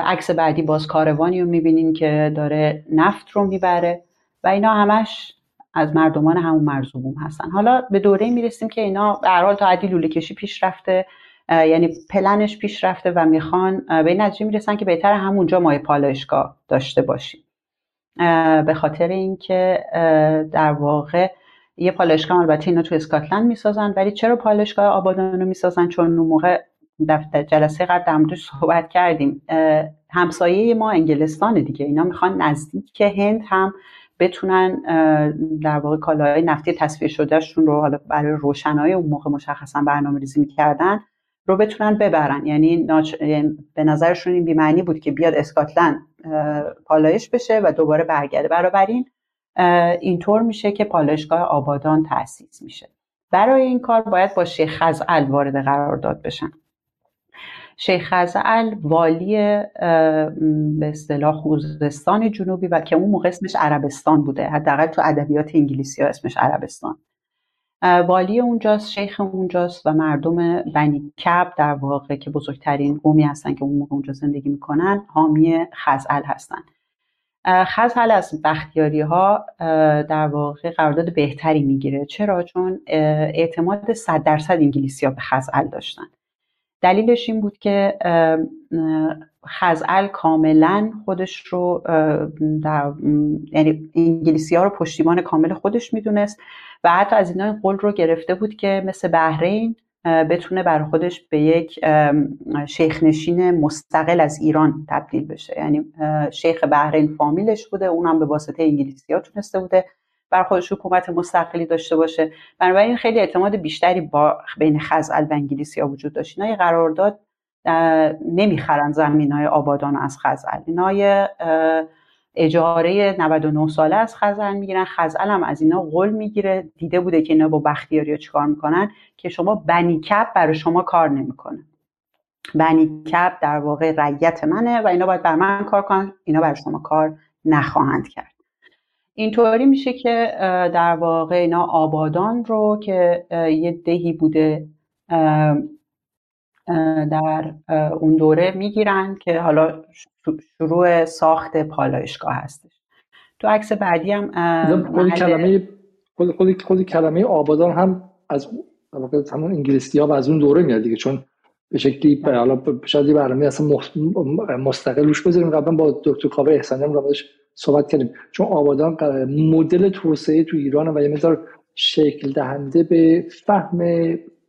عکس بعدی باز کاروانی رو می‌بینین که داره نفت رو می‌بره و اینا همش از مردمان همون مرزوبوم هستن. حالا به دوره می‌رسیم که اینا به تا حدی لوله کشی پیش رفته یعنی پلنش پیش رفته و می‌خوان به این نتیجه می‌رسن که بهتر همونجا مای پالایشگاه داشته باشیم. به خاطر اینکه در واقع یه پالایشگاه البته اینا تو اسکاتلند می‌سازن ولی چرا پالایشگاه آبادان رو می‌سازن؟ چون اون موقع در جلسه قبل در صحبت کردیم. همسایه ما انگلستان دیگه. اینا می‌خوان نزدیک هند هم بتونن در واقع کالاهای نفتی تصفیه شدهشون رو حالا برای روشنایی اون موقع مشخصا برنامه ریزی می‌کردن رو بتونن ببرن. یعنی, ناچ... یعنی به نظرشون این بیمعنی بود که بیاد اسکاتلند پالایش بشه و دوباره برگرده. بنابراین اینطور میشه که پالایشگاه آبادان تأسیس میشه. برای این کار باید با شیخ خزعل وارد قرارداد بشن. شیخ خزعل والی به اصطلاح خوزستان جنوبی و که اون موقع اسمش عربستان بوده. حداقل تو ادبیات انگلیسی ها اسمش عربستان. والی اونجاست شیخ اونجاست و مردم بنی کب در واقع که بزرگترین قومی هستن که اون موقع اونجا زندگی می‌کنن حامی خزعل هستن. خزعل از بختیاری ها در واقع قرارداد بهتری می‌گیره. چرا؟ چون اعتماد 100 درصد انگلیسی ها به خزعل داشتن. دلیلش این بود که خزعل کاملا خودش رو در یعنی انگلیسی ها رو پشتیبان کامل خودش می‌دونست و حتی از اینا این قول رو گرفته بود که مثل بحرین بتونه بر خودش به یک شیخ نشین مستقل از ایران تبدیل بشه. یعنی شیخ بحرین فامیلش بوده اونم به واسطه انگلیسی ها تونسته بوده بر خودش حکومت مستقلی داشته باشه. بنابراین خیلی اعتماد بیشتری با بین خزعل و انگلیسی ها وجود داشت. اینا قرارداد نمی‌خرن زمین های آبادان از خزعل. اینا اجاره 99 ساله از خزعل می‌گیرن. خزعل هم از اینا قول می‌گیره. دیده بوده که اینا با بختیاری ها چیکار می‌کنن؟ که شما بنی کپ برای شما کار نمی‌کنه. بنی کپ در واقع رعیت منه و اینا باید بر من کار کنن. اینا برای شما کار نخواهند کرد. اینطوری میشه که در واقع اینا آبادان رو که یه دهی بوده در اون دوره می‌گیرن که حالا شروع ساخت پالایشگاه هستش. تو عکس بعدی هم خود کلمه خود, کلمه آبادان هم از همون انگلیسی ها و از اون دوره میاد دیگه چون به شکلی حالا شاید یه برنامه اصلا مستقل روش بذاریم قبلا با دکتر کاوه احسانی هم صحبت کردیم. چون آبادان مدل توسعه تو ایران و یه مقدار شکل دهنده به فهم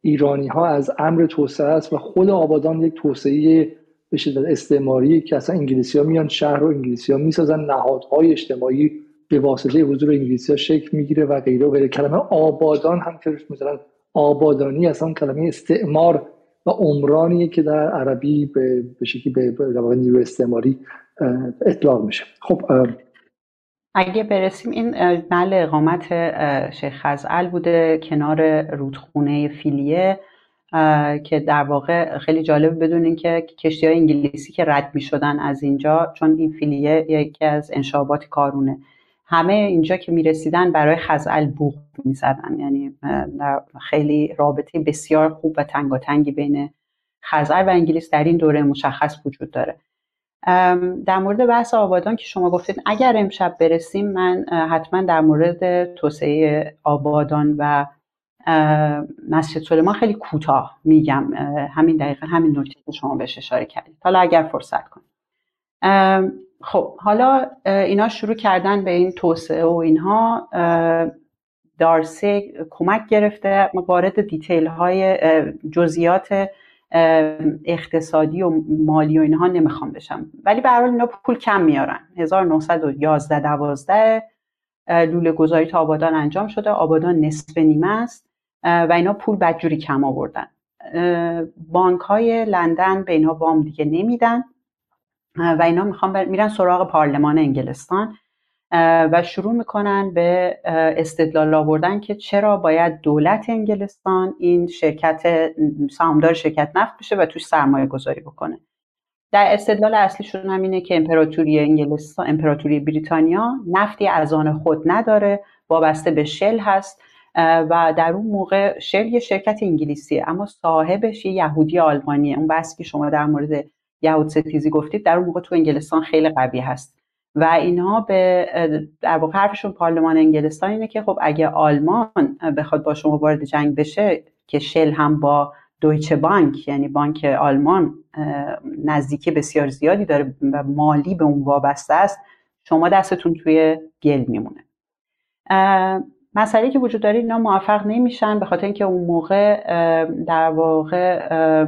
ایرانی ها از امر توسعه است و خود آبادان یک توسعه به استعماری که اصلا انگلیسی ها میان شهر رو انگلیسی ها می‌سازن نهادهای اجتماعی به واسطه حضور انگلیسی ها شکل می‌گیره و غیره و غیره. کلمه آبادان هم که مثلا آبادانی اصلا کلمه استعمار و عمرانیه که در عربی به شکلی به نیرو استعماری اطلاق میشه. خب اگه برسیم این محل اقامت شیخ خزعل بوده کنار رودخونه فیلیه که در واقع خیلی جالب بدونین که کشتی های انگلیسی که رد می شدن از اینجا چون این فیلیه یکی از انشابات کارونه. همه اینجا که می رسیدن برای خزعل بوغ می زدن یعنی خیلی رابطه بسیار خوب و تنگاتنگی بین خزعل و انگلیس در این دوره مشخص وجود داره. در مورد بحث آبادان که شما گفتید اگر امشب برسیم من حتما در مورد توسعه آبادان و مسجد سلیمان خیلی کوتاه میگم. همین دقیقا همین نکته که شما بهش اشاره کردید. حالا اگر فرصت کنید. خب حالا اینا شروع کردن به این توسعه و اینها دارسی کمک گرفته. وارد دیتیل های جزئیات اقتصادی و مالی و اینها نمی‌خوام بشم. ولی به حال اینا پول کم میارن. 1911 12 لوله گذاری تا آبادان انجام شده. آبادان نصف نیمه است. و اینا پول بدجوری کم آوردن. بانک های لندن به اینا وام دیگه نمیدن. و اینا می‌خوان میرن سراغ پارلمان انگلستان. و شروع می‌کنن به استدلال آوردن که چرا باید دولت انگلستان این شرکت سهامدار شرکت نفت بشه و توش سرمایه گذاری بکنه. در استدلال اصلیشون هم اینه که امپراتوری انگلستان امپراتوری بریتانیا نفتی از آن خود نداره وابسته به شل هست و در اون موقع شل یه شرکت انگلیسیه اما صاحبش یه یهودی آلمانیه. اون بحثی که شما در مورد یهود ستیزی گفتید در اون موقع تو انگلستان خیلی قوی هست. و اینها به در واقع حرفشون پارلمان انگلستان اینه که خب اگه آلمان بخواد با شما وارد جنگ بشه که شل هم با دویچه بانک یعنی بانک آلمان نزدیکی بسیار زیادی داره و مالی به اون وابسته است شما دستتون توی گل میمونه. مسئله که وجود داره اینا موفق نمیشن به خاطر اینکه اون موقع در واقع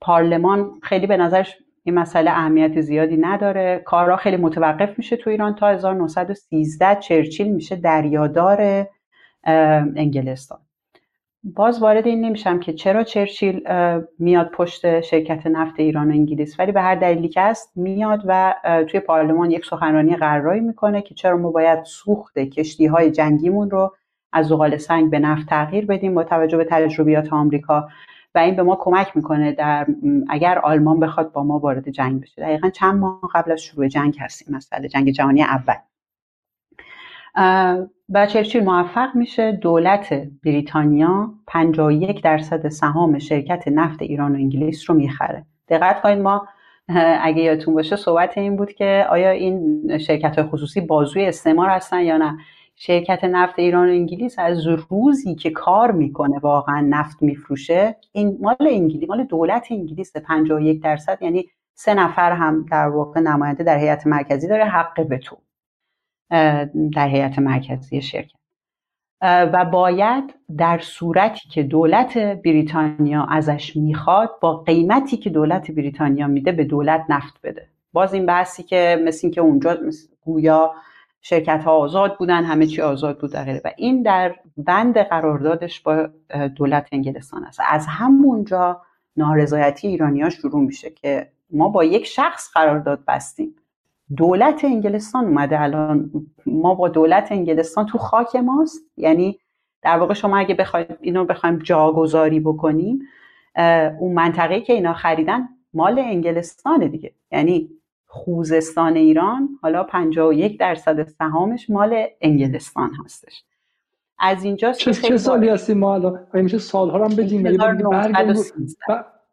پارلمان خیلی به نظرش این مسئله اهمیت زیادی نداره. کارها خیلی متوقف میشه تو ایران تا 1913 چرچیل میشه دریادار انگلستان. باز وارد این نمیشم که چرا چرچیل میاد پشت شرکت نفت ایران و انگلیس. ولی به هر دلیلی که هست میاد و توی پارلمان یک سخنرانی قراری می‌کنه که چرا ما باید سوخت کشتی های جنگیمون رو از زغال سنگ به نفت تغییر بدیم با توجه به تجربیات آمریکا. و این به ما کمک می‌کنه در اگر آلمان بخواد با ما وارد جنگ بشه. دقیقا چند ماه قبل از شروع جنگ هستیم مسئله جنگ جهانی اول. و چرچیل موفق میشه. دولت بریتانیا 51 درصد سهام شرکت نفت ایران و انگلیس رو می‌خره. دقت کنید ما اگه یادتون باشه صحبت این بود که آیا این شرکت خصوصی بازوی استعمار هستن یا نه. شرکت نفت ایران و انگلیس از روزی که کار می‌کنه واقعا نفت میفروشه این مال انگلیس مال دولت انگلیس 51 درصد یعنی سه نفر هم در واقع نماینده در هیئت مرکزی داره حق تو در هیئت مرکزی شرکت. و باید در صورتی که دولت بریتانیا ازش می‌خواد با قیمتی که دولت بریتانیا میده به دولت نفت بده. باز این بحثی که مثل که اونجا گویا شرکت ها آزاد بودن همه چی آزاد بود غیره و این در بند قراردادش با دولت انگلستان است. از همونجا نارضایتی ایرانیا شروع میشه که ما با یک شخص قرارداد بستیم. دولت انگلستان اومده الان. ما با دولت انگلستان تو خاک ماست. یعنی در واقع شما اگه بخواید اینو بخوایم جاگذاری بکنیم اون منطقه که اینا خریدن مال انگلستانه دیگه. یعنی خوزستان ایران حالا 51 درصد سهامش مال انگلستان هستش. از اینجا چه, چه سالی هستیم ما الان؟ میشه سالها هم بدیم؟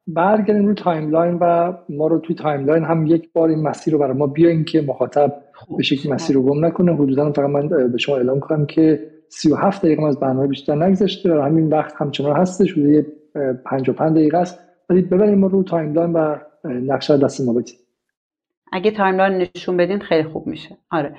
برگردیم روی timeline و ما رو توی timeline هم یک بار این مسیر رو برای ما بیاین که مخاطب به شکل مسیر رو گم نکنه. حدودا فقط من به شما اعلام کنم که 37 دقیقه از برنامه بیشتر نگذشته. و همین وقت همچنان هستش. حدود 55 دقیقه است. ولی ببریم ما رو timeline و نقشه دست ما بدید اگه timeline نشون بدین خیلی خوب میشه. آره.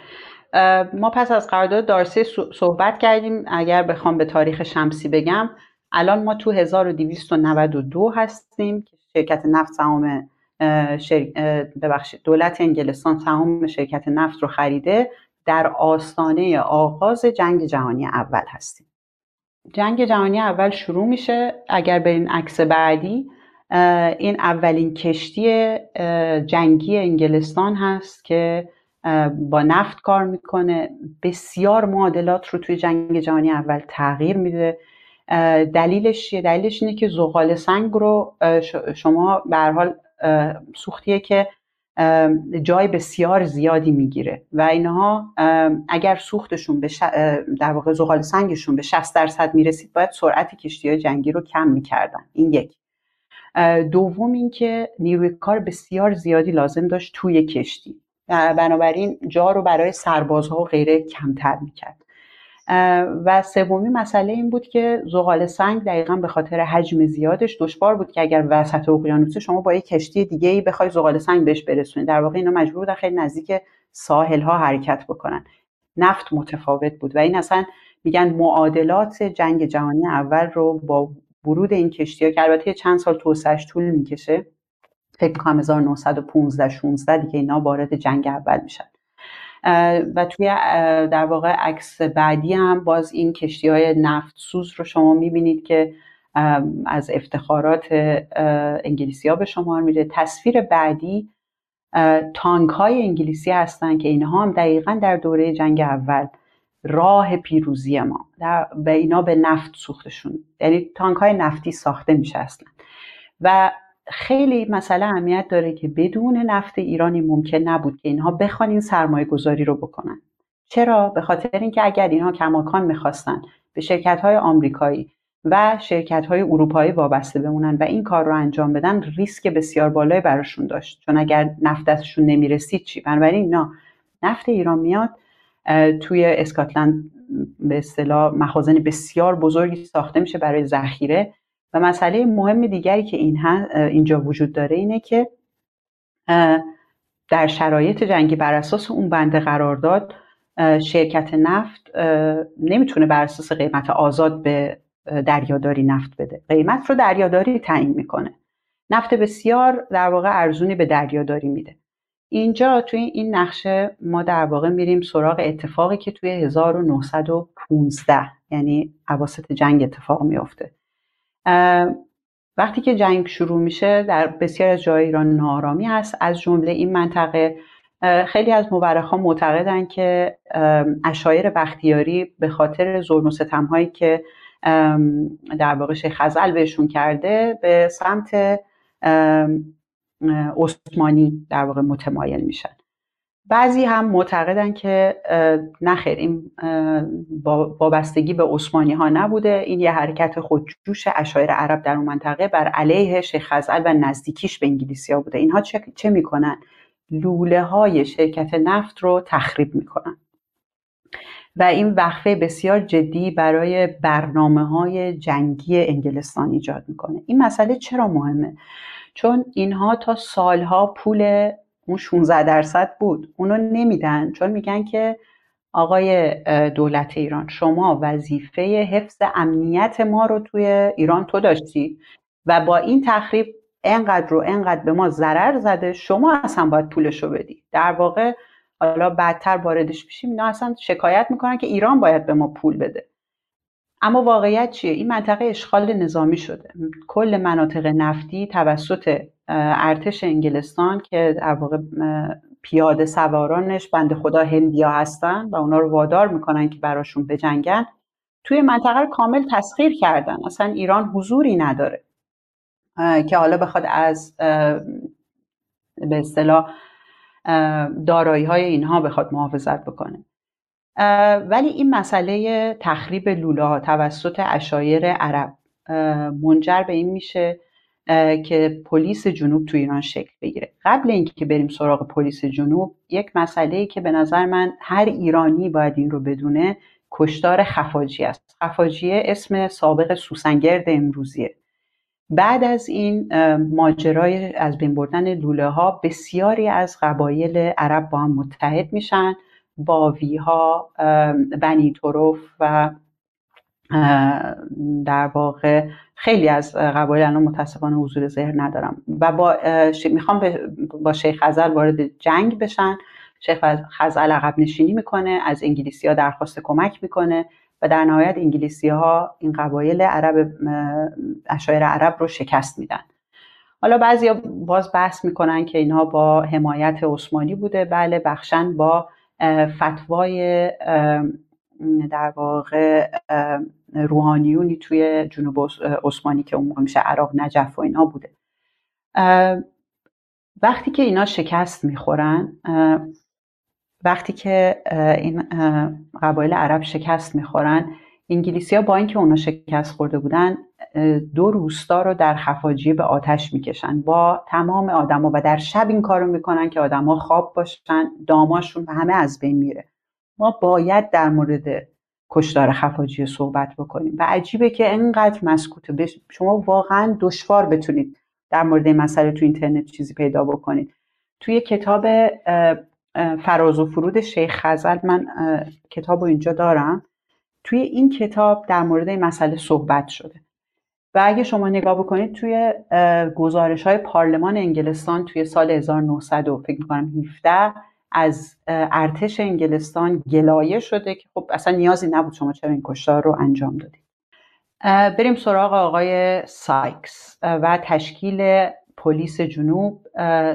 ما پس از قرارداد دارسی صحبت کردیم. اگر بخوام به تاریخ شمسی بگم الان ما تو 1292 هستیم که شرکت نفت سهام ببخشید دولت انگلستان سهام شرکت نفت رو خریده در آستانه آغاز جنگ جهانی اول هستیم. جنگ جهانی اول شروع میشه. اگر برین عکس بعدی این اولین کشتی جنگی انگلستان هست که با نفت کار می‌کنه. بسیار معادلات رو توی جنگ جهانی اول تغییر میده. دلیلش چیه؟ دلیلش اینه که زغال سنگ رو شما به حال سوختیه که جای بسیار زیادی می‌گیره و اینها اگر سوختشون به در واقع زغال سنگشون به 60 درصد می‌رسید باید سرعت کشتی جنگی رو کم می‌کردن. این یک. دوم اینکه نیروی کار بسیار زیادی لازم داشت توی کشتی. بنابراین جا رو برای سربازها و غیره کمتر می‌کرد. و سومی مسئله این بود که زغال سنگ دقیقا به خاطر حجم زیادش دشوار بود که اگر وسط اقیانوسه شما با یک کشتی دیگه ای بخوای زغال سنگ بهش برسونید در واقع اینا مجبور بودن خیلی نزدیک ساحل ها حرکت بکنن. نفت متفاوت بود و این اصلا میگن معادلات جنگ جهانی اول رو با ورود این کشتی ها که البته چند سال توسعش طول می‌کشه فکر کنم 1915 16 دیگه اینا وارد جنگ اول میشن. و توی در واقع عکس بعدی هم باز این کشتی های نفت سوز رو شما می‌بینید که از افتخارات انگلیسی ها به شما میره. تصویر بعدی تانک های انگلیسی هستن که اینها هم دقیقا در دوره جنگ اول راه پیروزی ما. و اینا به نفت سوختشون. یعنی تانک های نفتی ساخته میشه اصلا. و خیلی مسئله اهمیت داره که بدون نفت ایرانی ممکن نبود که اینها بخوان این سرمایه گذاری رو بکنن. چرا؟ به خاطر اینکه اگر اینها کماکان می‌خواستن به شرکت های آمریکایی و شرکت های اروپایی وابسته بمونن و این کار رو انجام بدن ریسک بسیار بالایی براشون داشت. چون اگر نفت دستشون نمی‌رسید چی؟ بنابراین نه نفت ایران میاد توی اسکاتلند به اصطلاح مخازن بسیار بزرگی ساخته میشه برای ذخیره. و مسئله مهم دیگری که این اینجا وجود داره اینه که در شرایط جنگی بر اساس اون بنده قرارداد شرکت نفت نمی‌تونه بر اساس قیمت آزاد به دریاداری نفت بده. قیمت رو دریاداری تعیین می‌کنه. نفت بسیار در واقع ارزونی به دریاداری میده. اینجا توی این نقشه ما در واقع میریم سراغ اتفاقی که توی 1915 یعنی عواسط جنگ اتفاق میافته. وقتی که جنگ شروع میشه در بسیار از جای ایران نارامی هست. از جمله این منطقه خیلی از مورخ ها معتقدن که اشایر بختیاری به خاطر ظلم و ستم هایی که در واقع شیخ خزل بهشون کرده به سمت عثمانی در واقع متمایل میشن. بعضی هم معتقدن که نخیر این وابستگی به عثمانی ها نبوده. این یه حرکت خودجوش اشایر عرب در اون منطقه. بر علیه شیخ خزعل و نزدیکیش به انگلیسی ها بوده. اینها چه, چه می‌کنن؟ لوله های شرکت نفت رو تخریب می‌کنن. و این وقفه بسیار جدی برای برنامه های جنگی انگلستان ایجاد می‌کنه. این مسئله چرا مهمه؟ چون اینها تا سالها پول اون 16 درصد بود. اونو نمیدن. چون میگن که آقای دولت ایران شما وظیفه حفظ امنیت ما رو توی ایران تو داشتی و با این تخریب انقدر رو انقدر به ما ضرر زده شما اصلا باید پولش رو بدی. در واقع حالا بعدتر واردش بشیم اینا اصلا شکایت می‌کنن که ایران باید به ما پول بده. اما واقعیت چیه؟ این منطقه اشغال نظامی شده. کل مناطق نفتی توسط ارتش انگلستان که در واقع پیاده سوارانش بند خدا هندیا هستن و اونا رو وادار می‌کنن که براشون بجنگن توی منطقه رو کامل تسخیر کردن. اصلا ایران حضوری نداره که حالا بخواد از به اصطلاح دارایی های اینها بخواد محافظت بکنه. ولی این مسئله تخریب لوله توسط اشایر عرب منجر به این میشه که پلیس جنوب تو ایران شکل بگیره. قبل اینکه بریم سراغ پلیس جنوب یک مسئله که به نظر من هر ایرانی باید این رو بدونه کشتار خفاجی است. خفاجیه اسم سابق سوسنگرد امروزیه. بعد از این ماجرای از بین بردن لوله ها بسیاری از قبایل عرب با هم متحد میشن. باوی ها بنی طرف و در واقع خیلی از قبایل الان متاسفانه حضور ذهن ندارم و با می‌خوام با شیخ خزل وارد جنگ بشن. شیخ خزل عقب نشینی می‌کنه از انگلیسی ها درخواست کمک می‌کنه و در نهایت انگلیسی ها این قبایل عرب اشایر عرب رو شکست میدن. حالا بعضی باز بحث می‌کنن که اینها با حمایت عثمانی بوده. بله بخشن با فتوای در واقع روحانیونی توی جنوب عثمانی که اون میشه عراق نجف و اینا بوده. وقتی که اینا شکست می‌خورن وقتی که این قبایل عرب شکست می‌خورن انگلیسی ها با اینکه اونا شکست خورده بودن دو روستا رو در خفاجیه به آتش می‌کشن. با تمام آدما و در شب این کارو می‌کنن که آدما خواب باشن داماشون و همه از بین میره. ما باید در مورد کشتار خفاجی صحبت بکنیم و عجیبه که انقدر مسکوت. بش... شما واقعا دشوار بتونید در مورد این مسئله تو اینترنت چیزی پیدا بکنید. توی کتاب فراز و فرود شیخ خزل من کتاب رو اینجا دارم. توی این کتاب در مورد این مسئله صحبت شده. و اگه شما نگاه بکنید توی گزارش های پارلمان انگلستان توی سال 1900 فکر می‌کنم 17 از ارتش انگلستان گلایه شده که خب اصلا نیازی نبود شما چرا این کشتار رو انجام دادید. بریم سراغ آقای سایکس و تشکیل پلیس جنوب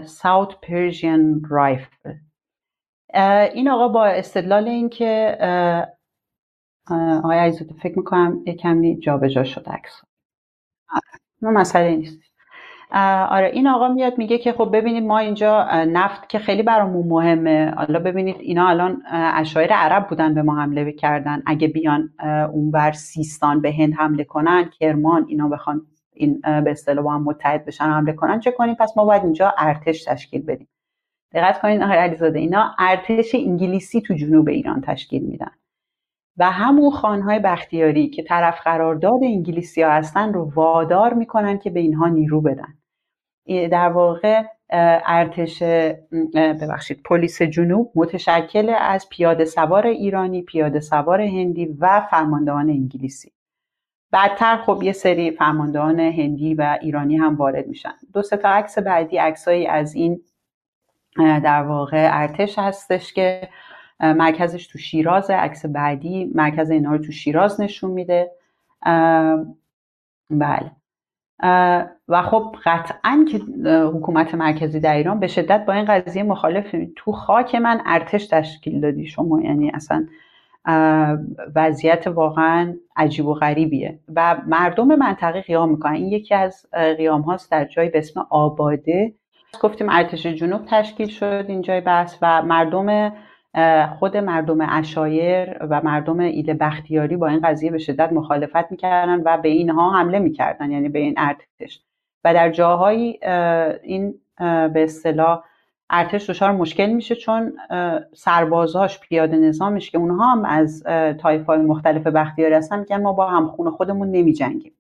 South Persian Rifle این آقا با استدلال اینکه آقای عزیزت فکر می‌کنم یه کمی جابجا شده عکس ما مسئله نیست. آره این آقا میاد میگه که خب ببینید ما اینجا نفت که خیلی برامون مهمه. حالا ببینید اینا الان اشایر عرب بودن به ما حمله کردن. اگه بیان اونور سیستان به هند حمله کنن کرمان اینا بخوان این به اصطلاح با هم متحد بشن حمله کنن چه کنیم؟ پس ما باید اینجا ارتش تشکیل بدیم. دقت کنید آقای علیزاده اینا ارتش انگلیسی تو جنوب ایران تشکیل میدن. و همون خانهای بختیاری که طرف قرارداد انگلیسی ها هستن رو وادار می‌کنن که به اینها نیرو بدن. در واقع ارتش ببخشید پلیس جنوب متشکل از پیاده سوار ایرانی پیاده سوار هندی و فرماندهان انگلیسی. بعدتر خب یه سری فرماندهان هندی و ایرانی هم وارد میشن. دو تا عکس بعدی عکسایی از این در واقع ارتش هستش که مرکزش تو شیراز عکس بعدی مرکز اینا رو تو شیراز نشون میده. بله. و خب قطعا که حکومت مرکزی در ایران به شدت با این قضیه مخالف تو خاک من ارتش تشکیل دادی شما. یعنی اصلا وضعیت واقعا عجیب و غریبیه. و مردم منطقه قیام می‌کنن. این یکی از قیام هاست در جای به اسم آباده. گفتیم ارتش جنوب تشکیل شد اینجای بحث و مردم خود مردم اشایر و مردم ایده بختیاری با این قضیه به شدت مخالفت می‌کردن و به اینها حمله می‌کردن یعنی به این ارتش. و در جاهایی این به اصطلاح ارتش دچار مشکل میشه چون سربازاش پیاده نظامش که اونها هم از تایف های مختلف بختیاری هستن میگن ما با هم خون خودمون نمیجنگیم.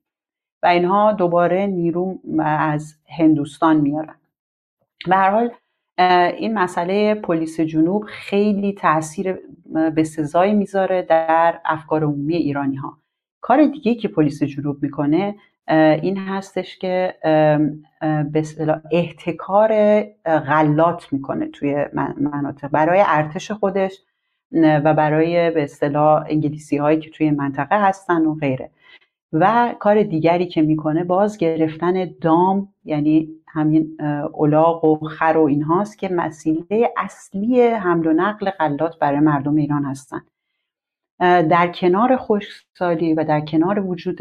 و اینها دوباره نیرو از هندوستان میارن. به هر حال این مسئله پلیس جنوب خیلی تاثیر به سزایی می‌ذاره در افکار عمومی ایرانی ها کار دیگه که پلیس جنوب می‌کنه این هستش که به احتکار غلات می‌کنه توی مناطق. برای ارتش خودش و برای به اصطلاح انگلیسی هایی که توی منطقه هستن و غیره. و کار دیگری که می‌کنه باز گرفتن دام یعنی همین اولاغ و خر و اینهاست که مسئله اصلی حمل و نقل غلات برای مردم ایران هستن. در کنار خشکسالی و در کنار وجود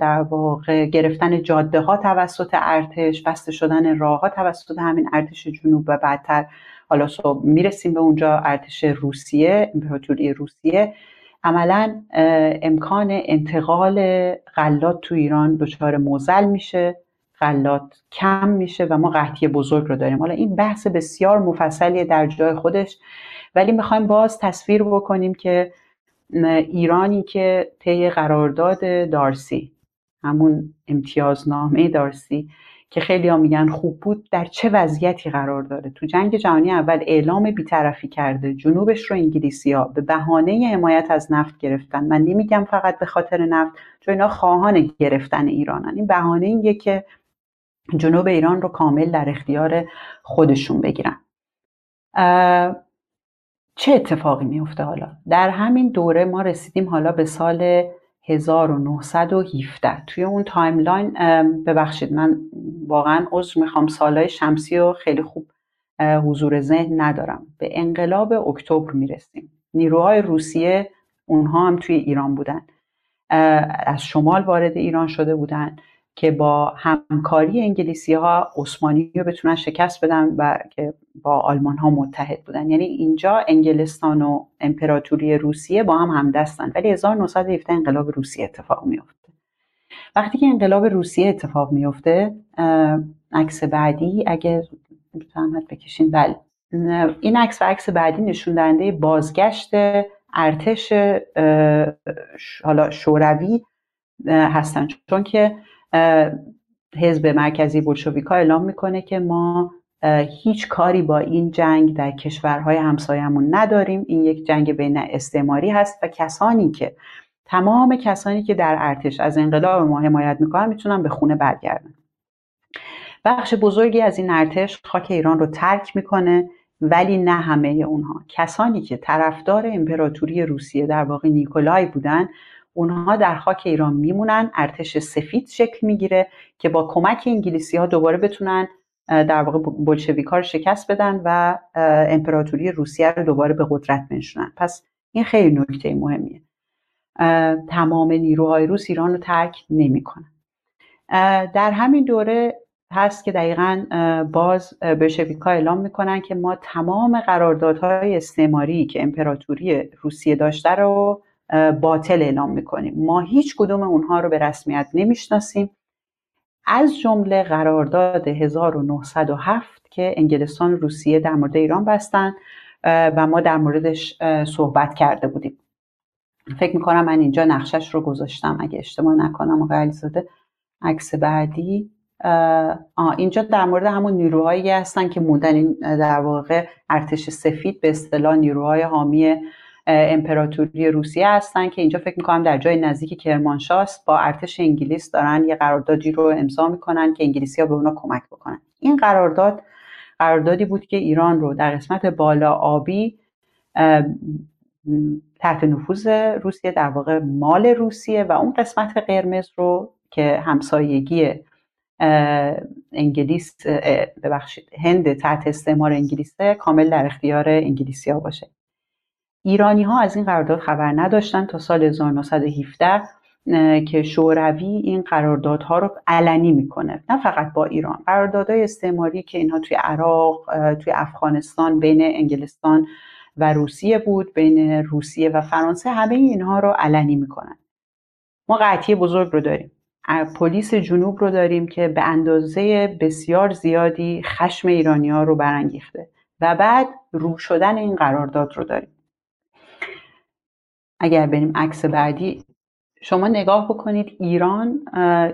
در واقع گرفتن جاده ها توسط ارتش بسته شدن راه ها توسط همین ارتش جنوب و بعدتر حالا صبح می‌رسیم به اونجا ارتش روسیه امپراتوری روسیه عملا امکان انتقال غلات تو ایران دچار موزل میشه. غلات کم میشه و ما قحطی بزرگ رو داریم. حالا این بحث بسیار مفصلیه در جای خودش ولی می‌خوایم باز تصویر بکنیم که ایرانی که طی قرارداد دارسی همون امتیازنامه دارسی که خیلی ها میگن خوب بود در چه وضعیتی قرار داره؟ تو جنگ جهانی اول اعلام بیطرفی کرده جنوبش رو انگلیسی ها به بهانه حمایت از نفت گرفتن. من نمیگم فقط به خاطر نفت چون اینا خواهان گرفتن ایرانن. این بهانه اینه که جنوب ایران رو کامل در اختیار خودشون بگیرن. چه اتفاقی میفته حالا؟ در همین دوره ما رسیدیم حالا به سال 1917 توی اون timeline ببخشید من واقعا عذر می‌خوام سالهای شمسی رو خیلی خوب حضور ذهن ندارم. به انقلاب اکتبر می‌رسیم. نیروهای روسیه اونها هم توی ایران بودن. از شمال وارد ایران شده بودن. که با همکاری انگلیسی ها عثمانی رو بتونن شکست بدن و که با آلمان ها متحد بودن. یعنی اینجا انگلستان و امپراتوری روسیه با هم همدستن. ولی 1917 انقلاب روسیه اتفاق میفته وقتی که انقلاب روسیه اتفاق میفته عکس بعدی اگر زحمت بکشین. بله. این عکس و عکس بعدی نشون دهنده بازگشت ارتش حالا شوروی هستن. چون که حزب مرکزی بولشویکا اعلام می‌کنه که ما هیچ کاری با این جنگ در کشورهای همسایمون نداریم. این یک جنگ بین استعماری هست و کسانی که تمام کسانی که در ارتش از انقلاب ما حمایت می‌کنن می‌تونن به خونه برگردن. بخش بزرگی از این ارتش خاک ایران رو ترک می‌کنه ولی نه همه اونها. کسانی که طرفدار امپراتوری روسیه در واقع نیکولای بودن اونها در خاک ایران میمونن ارتش سفید شکل می‌گیره که با کمک انگلیسی ها دوباره بتونن در واقع بلشویکا رو شکست بدن و امپراتوری روسیه رو دوباره به قدرت بنشونن. پس این خیلی نکته مهمیه. تمام نیروهای روس ایران رو ترک نمی‌کنن. در همین دوره هست که دقیقا باز بلشویکا اعلام می‌کنن که ما تمام قراردادهای استعماری که امپراتوری روسیه داشته رو باطل اعلام می‌کنیم. ما هیچ کدوم اونها رو به رسمیت نمی‌شناسیم. از جمله قرارداد 1907 که انگلستان و روسیه در مورد ایران بستن و ما در موردش صحبت کرده بودیم. فکر می‌کنم من اینجا نقشش رو گذاشتم. اگه اشتباه نکنم آقای علیزاده عکس بعدی. اینجا در مورد همون نیروهایی هستن که موندن در واقع ارتش سفید به اصطلاح نیروهای حامی امپراتوری روسیه هستن که اینجا فکر می‌کنم در جای نزدیک کرمانشاست با ارتش انگلیس دارن یه قراردادی رو امضا می‌کنن که انگلیسی ها به اونا کمک بکنن. این قرارداد قراردادی بود که ایران رو در قسمت بالا آبی تحت نفوذ روسیه در واقع مال روسیه و اون قسمت قرمز رو که همسایگی انگلیس ببخشید هند تحت استعمار انگلیسه کامل در اختیار انگلیسی ها باشه. ایرانی ها از این قرارداد خبر نداشتن تا سال 1917 که شوروی این قراردادها رو علنی می‌کنه. نه فقط با ایران قراردادهای استعماری که اینها توی عراق توی افغانستان بین انگلستان و روسیه بود بین روسیه و فرانسه همه اینها رو علنی می‌کنن. ما قطعی بزرگ رو داریم. پلیس جنوب رو داریم که به اندازه بسیار زیادی خشم ایرانی ها رو برانگیخته و بعد رو شدن این قرارداد رو داریم. اگر بریم عکس بعدی شما نگاه بکنید ایران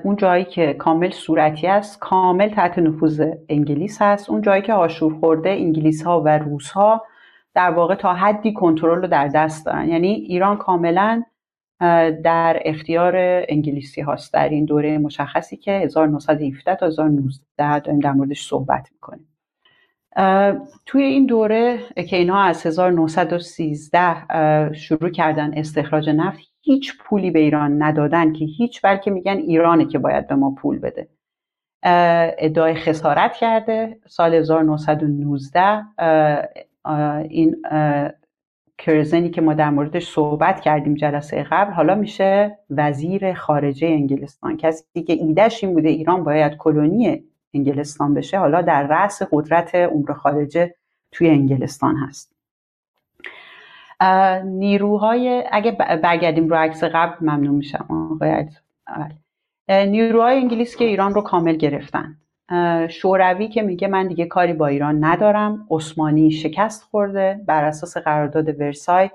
اون جایی که کامل صورتی است کامل تحت نفوذ انگلیس هست. اون جایی که آشور خورده انگلیس ها و روس ها در واقع تا حدی کنترل رو در دست دارن. یعنی ایران کاملا در اختیار انگلیسی هاست. در این دوره مشخصی که 1917 تا 1919 داریم در موردش صحبت می‌کنیم. توی این دوره که اینها از 1913 شروع کردن استخراج نفت هیچ پولی به ایران ندادن که هیچ بلکه میگن ایرانه که باید به ما پول بده. ادعای خسارت کرده. سال 1919 این کرزنی که ما در موردش صحبت کردیم جلسه قبل حالا میشه وزیر خارجه انگلستان. کسی که ایدهش این بوده ایران باید کلونی انگلستان بشه. حالا در رأس قدرت امور خارجه توی انگلستان هست. نیروهای اگه برگردیم رو عکس قبل ممنون میشم. نیروهای انگلیس که ایران رو کامل گرفتن. شوروی که میگه من دیگه کاری با ایران ندارم. عثمانی شکست خورده بر اساس قرارداد ورسای.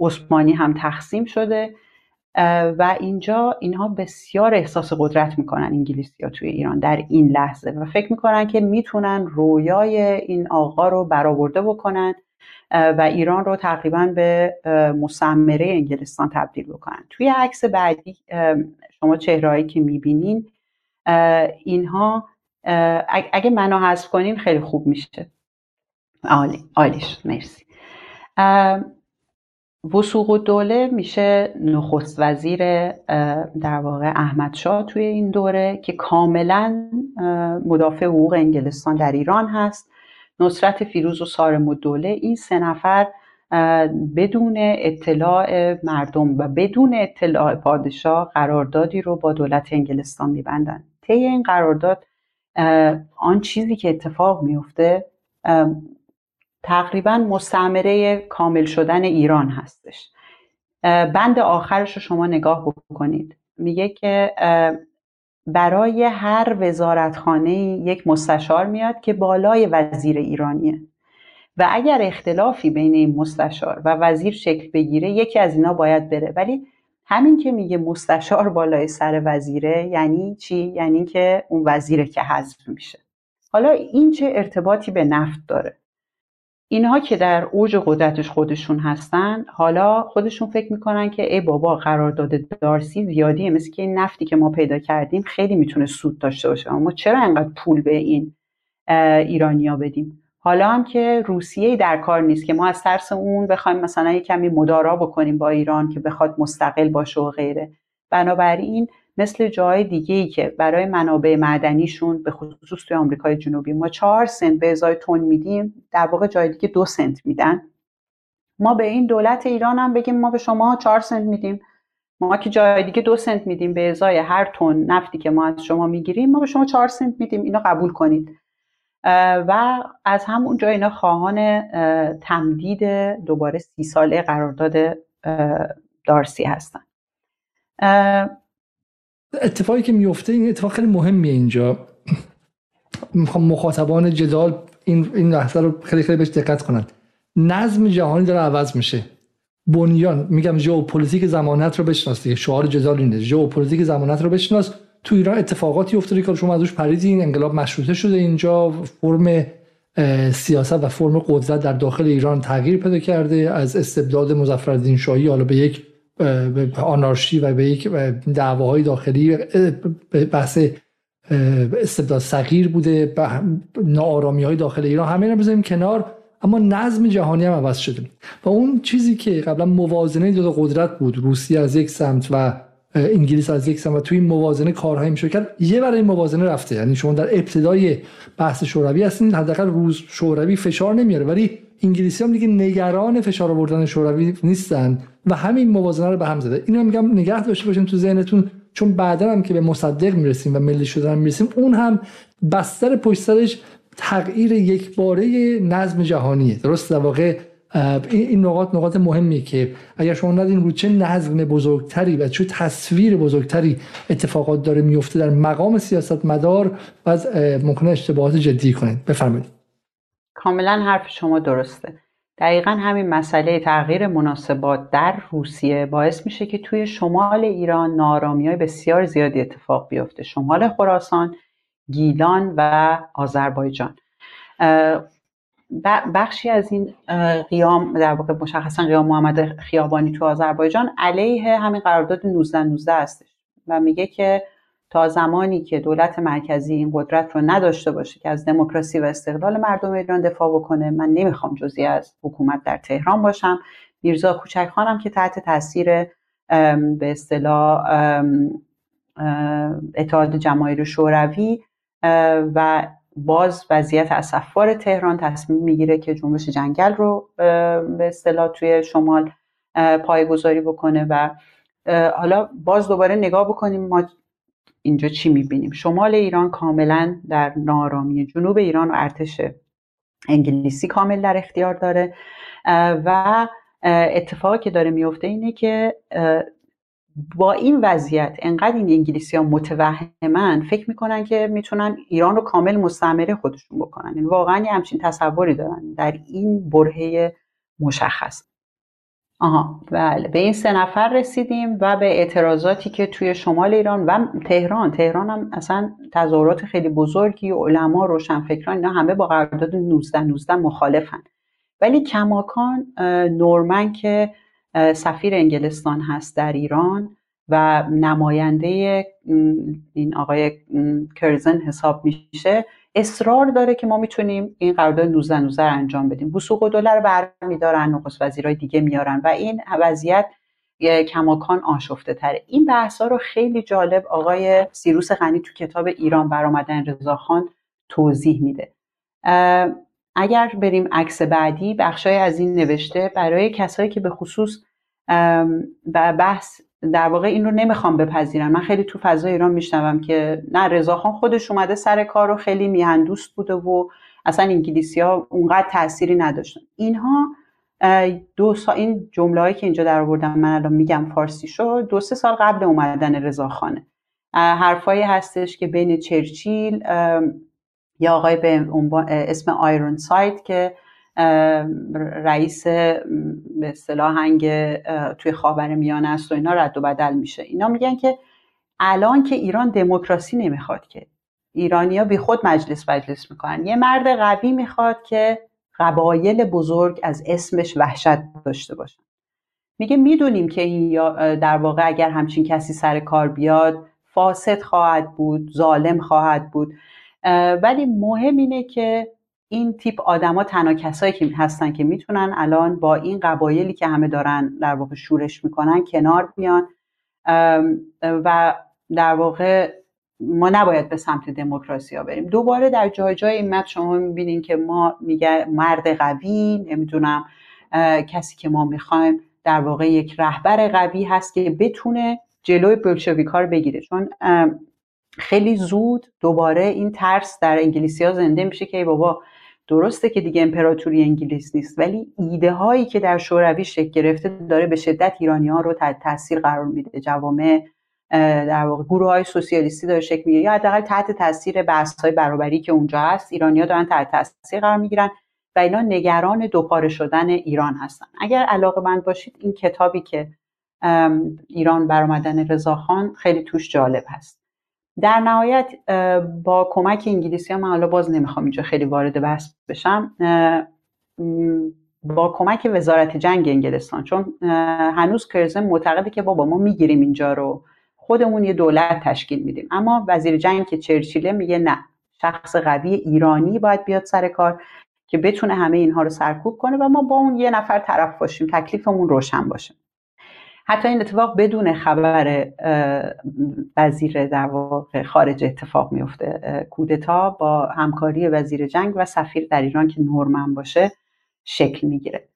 عثمانی هم تقسیم شده. و اینجا اینها بسیار احساس قدرت می‌کنن انگلیسی ها توی ایران در این لحظه و فکر می‌کنن که می‌تونن رویای این آقا رو برآورده بکنن و ایران رو تقریبا به مستعمره انگلستان تبدیل بکنن. توی عکس بعدی شما چهرهایی که می‌بینین اینها اگه منو حذف کنین خیلی خوب میشه. عالی عالیش مرسی. وسوق و دوله میشه نخست وزیر در واقع احمد شاه توی این دوره که کاملا مدافع حقوق انگلستان در ایران هست. نصرت فیروز و سارم و دوله این سه نفر بدون اطلاع مردم و بدون اطلاع پادشاه قراردادی رو با دولت انگلستان میبندن. طی این قرارداد آن چیزی که اتفاق میفته تقریبا مستعمره کامل شدن ایران هستش. بند آخرش رو شما نگاه بکنید. میگه که برای هر وزارتخانه یک مستشار میاد که بالای وزیر ایرانیه. و اگر اختلافی بین این مستشار و وزیر شکل بگیره یکی از اینا باید بره. ولی همین که میگه مستشار بالای سر وزیره یعنی چی؟ یعنی که اون وزیره که حذف میشه. حالا این چه ارتباطی به نفت داره؟ اینها که در اوج قدرتش خودشون هستن حالا خودشون فکر می‌کنن که ای بابا قرارداد دارسی زیادیه مثل که این نفتی که ما پیدا کردیم خیلی می‌تونه سود داشته باشه. اما چرا انقدر پول به این ایرانیا بدیم؟ حالا هم که روسیه در کار نیست که ما از ترس اون بخوایم مثلا یک کمی مدارا بکنیم با ایران که بخواد مستقل باشه و غیره. بنابراین مثل جای دیگه ای که برای منابع معدنیشون به خصوص توی آمریکای جنوبی ما چهار سنت به ازای تون میدیم در واقع جای دیگه دو سنت میدن. ما به این دولت ایران هم بگیم ما به شما چهار سنت میدیم. ما که جای دیگه دو سنت میدیم به ازای هر تن نفتی که ما از شما می‌گیریم ما به شما چهار سنت میدیم. اینو قبول کنید. و از همون جا اینا خواهان تمدید دوباره سی ساله قرارداد دارسی هستن. اتفاقی که میفته این اتفاق خیلی مهمیه اینجا. می‌خوام مخاطبان جدال این این لحظه رو خیلی خیلی بهش دقت کنند نظم جهانی داره عوض میشه. بنیان میگم ژئوپلیتیک زمانت رو بشناس دیگه. شعار جدال اینه. ژئوپلیتیک زمانت رو بشناس. تو ایران اتفاقاتی افتاده که شما ازش پریدین انقلاب مشروطه شده اینجا. فرم سیاست و فرم قدرت در داخل ایران تغییر پیدا کرده. از استبداد مظفرالدین شاهی حالا به یک آنارشی و به یک دعواهای داخلی بحث استبداد صغیر بوده نارامی های داخل ایران. همه رو بزنیم کنار اما نظم جهانی هم عوض شده. و اون چیزی که قبلا موازنه دو قدرت بود روسیه از یک سمت و انگلیس از یک سمت و توی این موازنه کارهایی میشه کرد یه برای این موازنه رفته. یعنی شما در ابتدای بحث شوروی هستین حداقل روز شوروی فشار نمیاره. ولی انگلیسی هم دیگه نگران فشار آوردن شوروی نیستن و همین موازنه رو به هم زده. اینو میگم نگه داشته باشین تو ذهنتون چون بعدا هم که به مصدق می‌رسیم و ملی شدن می‌رسیم اون هم بستر پشت سرش تغییر یک باره نظم جهانیه. درست؟ در واقع این نقاط نقاط مهمیه که اگر شما ندین رو چه نظم بزرگتری و چه تصویر بزرگتری اتفاقات داره میفته در مقام سیاست مدار و ممکنه اشتباهات جدی کنید بفرمایید. کاملا حرف شما درسته. دقیقا همین مسئله تغییر مناسبات در روسیه باعث میشه که توی شمال ایران نارامی های بسیار زیادی اتفاق بیفته. شمال خراسان گیلان و آذربایجان. بخشی از این قیام در واقع مشخصا قیام محمد خیابانی تو آذربایجان علیه همین قرارداد 19 19 هستش و میگه که تا زمانی که دولت مرکزی این قدرت رو نداشته باشه که از دموکراسی و استقلال مردم ایران دفاع بکنه من نمی‌خوام جزی از حکومت در تهران باشم. میرزا کوچک خانم که تحت تاثیر به اصطلاح اتحاد جماهیر شوروی و باز وضعیت اصفار تهران تصمیم می‌گیره که جنبش جنگل رو به اصطلاح توی شمال پایگذاری بکنه و حالا باز دوباره نگاه بکنیم. ما اینجا چی می‌بینیم؟ شمال ایران کاملا در نارامی جنوب ایران و ارتش انگلیسی کامل در اختیار داره. و اتفاقی که داره میفته اینه که با این وضعیت انقدر این انگلیسی ها متوهمن فکر می‌کنن که می‌تونن ایران رو کامل مستعمره خودشون بکنن. این واقعا یه همچین تصوری دارن در این برهه مشخص. آها بله. به این سه نفر رسیدیم و به اعتراضاتی که توی شمال ایران و تهران تهران هم اصلا تظاهرات خیلی بزرگی علما روشنفکران اینا همه با قرارداد 19 19 مخالفن. ولی کماکان نورمن که سفیر انگلستان هست در ایران و نماینده این آقای کرزن حساب میشه اصرار داره که ما می‌تونیم این قرارداد 19 19 انجام بدیم. بوسوق و دلار برمیدارن نخست وزیرای دیگه میارن و این وضعیت کماکان آشفته تره این بحث ها رو خیلی جالب آقای سیروس غنی تو کتاب ایران برآمدن رضاخان توضیح میده. اگر بریم عکس بعدی بخشای از این نوشته برای کسایی که به خصوص و بحث در واقع این رو نمی‌خوام بپذیرن. من خیلی تو فضای ایران میشنوم که نه رضاخان خودش اومده سر کار رو خیلی میهندوست بوده و اصلا انگلیسی ها اونقدر تأثیری نداشتن. اینها دو سال این جمله که اینجا در آوردم من الان میگم فارسی شد. دو سه سال قبل اومدن رضاخانه حرفایی هستش که بین چرچیل یا آقای به اسم آیرون سایت که رئیس به اصطلاح هنگ توی خاور میانه است و اینا رد و بدل میشه. اینا میگن که الان که ایران دموکراسی نمی‌خواد که. ایرانیا بی خود مجلس مجلس می‌کنن. یه مرد قوی می‌خواد که قبایل بزرگ از اسمش وحشت داشته باشن. میگه می‌دونیم که این در واقع اگر همچین کسی سر کار بیاد فاسد خواهد بود ظالم خواهد بود. ولی مهم اینه که این تیپ آدما تنها کسایی که هستن که می‌تونن الان با این قبایلی که همه دارن در واقع شورش می‌کنن کنار بیان. و در واقع ما نباید به سمت دموکراسی ها بریم. دوباره در جای جای این متن شما می‌بینین که ما میگه مرد قوی نمی‌دونم کسی که ما می‌خوایم در واقع یک رهبر قوی هست که بتونه جلوی بلشویک رو بگیره. چون خیلی زود دوباره این ترس در انگلیسی ها زنده میشه که ای بابا درسته که دیگه امپراتوری انگلیس نیست ولی ایده هایی که در شوروی شکل گرفته داره به شدت ایرانی ها رو تحت تاثیر قرار میده. جوامع در واقع گروه های سوسیالیستی داره شکل می‌گیره. یا حداقل تحت تاثیر بحث های برابری که اونجا هست ایرانیا دارن تحت تاثیر قرار می‌گیرن و اینا نگران دوپاره شدن ایران هستن. اگر علاقه مند باشید این کتابی که ایران برآمدن رضاخان خیلی توش جالب هست. در نهایت با کمک انگلیسی ها من حالا باز نمی‌خوام اینجا خیلی وارد بحث بشم با کمک وزارت جنگ انگلستان چون هنوز کرزن معتقده که بابا ما می‌گیریم اینجا رو خودمون یه دولت تشکیل میدیم. اما وزیر جنگ که چرچیله میگه نه شخص قوی ایرانی باید بیاد سر کار که بتونه همه اینها رو سرکوب کنه و ما با اون یه نفر طرف باشیم تکلیفمون روشن باشه. حتی این اتفاق بدون خبر وزیر در واقع خارج اتفاق میفته. کودتا با همکاری وزیر جنگ و سفیر در ایران که نورمن باشه شکل می‌گیره.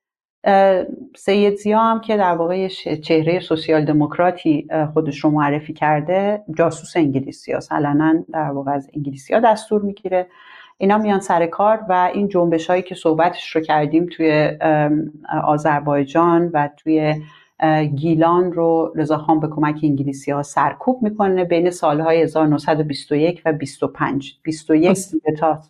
سید زیا هم که در واقع چهره سوسیال دموکراتی خودش رو معرفی کرده جاسوس انگلیسی هست علنا در واقع از انگلیسی ها دستور می‌گیره. اینا میان سر کار و این جنبش هایی که صحبتش رو کردیم توی آذربایجان و توی گیلان رو رضاخان به کمک انگلیسی ها سرکوب می‌کنه بین سالهای 1921 و 25 21 تا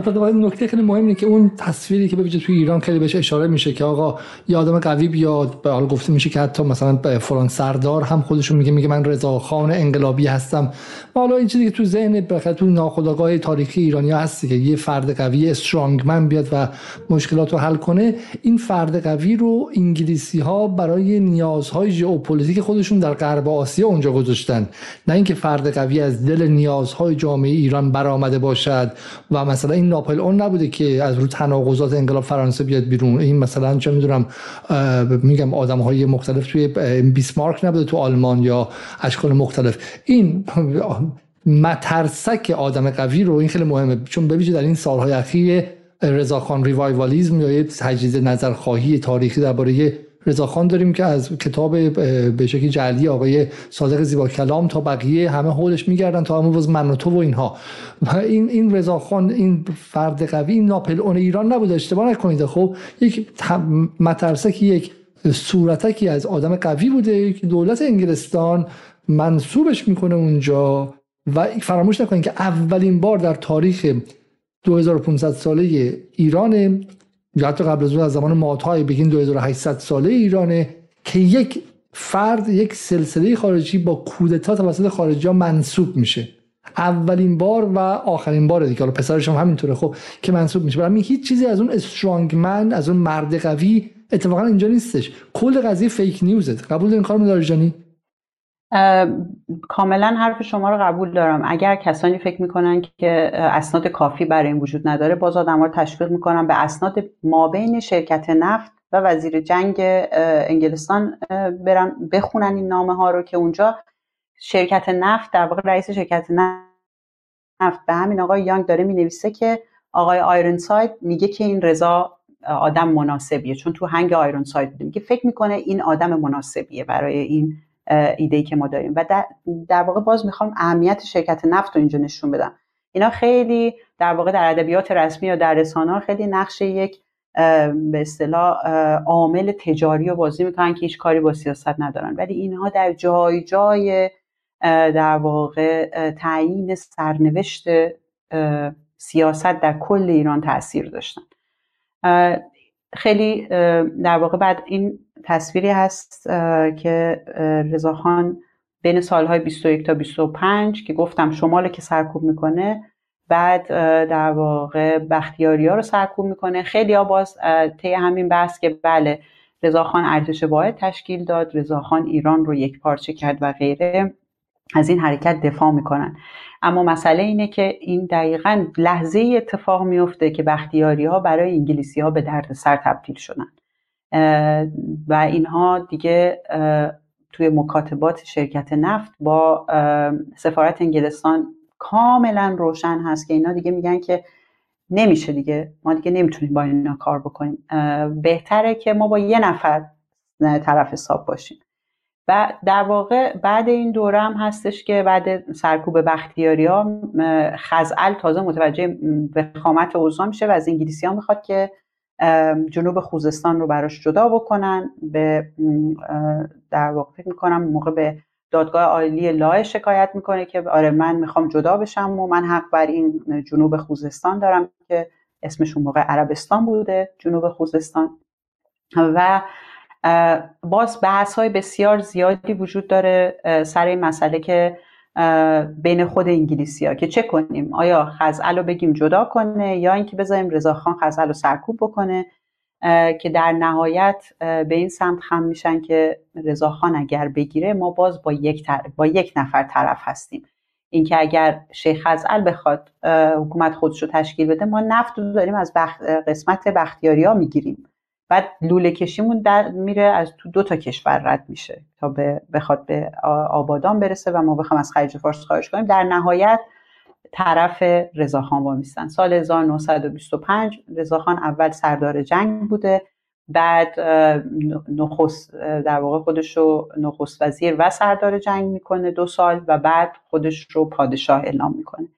بله. نکته خیلی مهمه که اون تصویری که ببینید توی ایران خیلی بهش اشاره میشه که آقا یه آدم قوی بیاد به حال گفته میشه که حتی مثلا فلان سردار هم خودشون میگه میگه من رضا خان انقلابی هستم حالا این چیزی که تو ذهن بخاطر تو ناخودآگاه تاریخی ایرانی هستی که یه فرد قوی strong man بیاد و مشکلات رو حل کنه این فرد قوی رو انگلیسی ها برای نیازهای ژئوپلیتیک خودشون در غرب آسیا اونجا گذاشتن نه اینکه فرد قوی از دل نیازهای جامعه ایران برآمده باشد و مثلا این ناپلئون نبوده که از رو تناقضات انقلاب فرانسه بیاد بیرون. این مثلا چه می‌دونم میگم آدم های مختلف توی بیسمارک نبوده تو آلمان یا اشکال مختلف. این مترسک آدم قوی رو این خیلی مهمه. چون ببینید در این سالهای اخیر رضاخان ریوایوالیزم یا یه تجدید نظرخواهی تاریخی درباره رضاخان داریم که از کتاب به شکلی جعلی آقای صادق زیبا کلام تا بقیه همه حولش میگردن تا همون من و تو و اینها. و این این رضاخان این فرد قوی این ناپل اون ایران نبود اشتباه نکنید. خب یک مترسک یک صورتکی از آدم قوی بوده که دولت انگلستان منصوبش می‌کنه اونجا. و فراموش نکنید که اولین بار در تاریخ 2500 ساله ایران یا حتی قبل از اون از زمان ماتهای بگین 2800 ساله ایرانه که یک فرد یک سلسله خارجی با کودتا توسط خارجی ها منصوب میشه. اولین بار و آخرین بار دیگه. حالا پسرش هم همینطوره خب که منصوب میشه. برای هیچ چیزی از اون استرانگ من از اون مرد قوی اتفاقا اینجا نیستش. کل قضیه فیک نیوزه قبول این کار جانی کاملا حرف شما رو قبول دارم. اگر کسانی فکر می‌کنن که اسناد کافی برای این وجود نداره باز آدم رو تشویق می‌کنم به اسناد مابین شرکت نفت و وزیر جنگ انگلستان برن بخونن این نامه ها رو که اونجا شرکت نفت در واقع رئیس شرکت نفت به همین آقای یانگ داره می نویسه که آقای آیرون ساید میگه که این رضا آدم مناسبیه. چون تو هنگ آیرون ساید بوده میگه فکر می‌کنه این آدم مناسبیه برای این ایده که ما داریم. و در, واقع باز می‌خوام اهمیت شرکت نفت رو اینجا نشون بدم. اینا خیلی در واقع در ادبیات رسمی یا در رسانه خیلی نقش یک به اصطلاح عامل تجاری رو بازی می‌کنن که هیچ کاری با سیاست ندارن. ولی اینها در جای جای در واقع تعیین سرنوشت سیاست در کل ایران تاثیر داشتن. خیلی در واقع بعد این تصویری هست که رضاخان بین سالهای 21 تا 25 که گفتم شمال که سرکوب می‌کنه بعد در واقع بختیاری ها رو سرکوب می‌کنه. خیلی ها باز طی همین بحث که بله رضاخان ارتش واحد تشکیل داد رضاخان ایران رو یک پارچه کرد و غیره از این حرکت دفاع می‌کنن. اما مسئله اینه که این دقیقا لحظه اتفاق میفته که بختیاری ها برای انگلیسی ها به درد سر تبدیل شدن. و اینها دیگه توی مکاتبات شرکت نفت با سفارت انگلستان کاملا روشن هست که اینا دیگه میگن که نمیشه دیگه. ما دیگه نمی‌تونیم با اینا کار بکنیم. بهتره که ما با یه نفر طرف حساب باشیم. و در واقع بعد این دوره هم هستش که بعد سرکوب بختیاری ها خزعل تازه متوجه وخامت اوضاع میشه و از انگلیسی ها می‌خواد که جنوب خوزستان رو براش جدا بکنن به در واقع فکر می‌کنم موقع به دادگاه عالی لای شکایت می‌کنه که آره من می‌خوام جدا بشم و من حق بر این جنوب خوزستان دارم که اسمشون موقع عربستان بوده جنوب خوزستان. و باز بحث های بسیار زیادی وجود داره سر این مسئله که بین خود انگلیسی ها که چه کنیم؟ آیا خزعل رو بگیم جدا کنه یا اینکه بذاریم رضاخان خزعل رو سرکوب بکنه؟ که در نهایت به این سمت خم میشن که رضاخان اگر بگیره ما باز با یک, با یک نفر طرف هستیم. اینکه اگر شیخ خزعل بخواد حکومت خودش رو تشکیل بده ما نفت رو داریم از قسمت بختیاری ها می‌گیریم. بعد لوله کشیمون در میره از تو دو تا کشور رد میشه تا به بخواد به آبادان برسه و ما بخوام از خلیج فارس خواهش کنیم. در نهایت طرف رضاخان وامیستن. سال 1925 رضاخان اول سردار جنگ بوده. بعد نخست در واقع خودش رو نخست وزیر و سردار جنگ می‌کنه دو سال و بعد خودش رو پادشاه اعلام می‌کنه.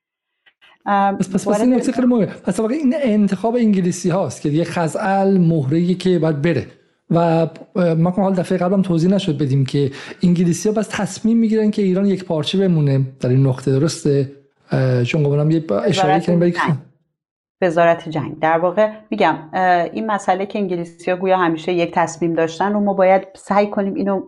پس پس, پس این نکته خیلی مهمه. پس واقعا این انتخاب انگلیسی هاست که یه خزعل مهره که باید بره. و ما حال دفعه قبلم توضیح نشد بدیم که انگلیسی ها بس تصمیم می‌گیرن که ایران یک پارچه بمونه. در این نقطه درسته؟ چون قبلا یه اشاره کنیم برای وزارت جنگ. در واقع میگم این مسئله که انگلیسی ها گویا همیشه یک تصمیم داشتن و ما باید سعی کنیم اینو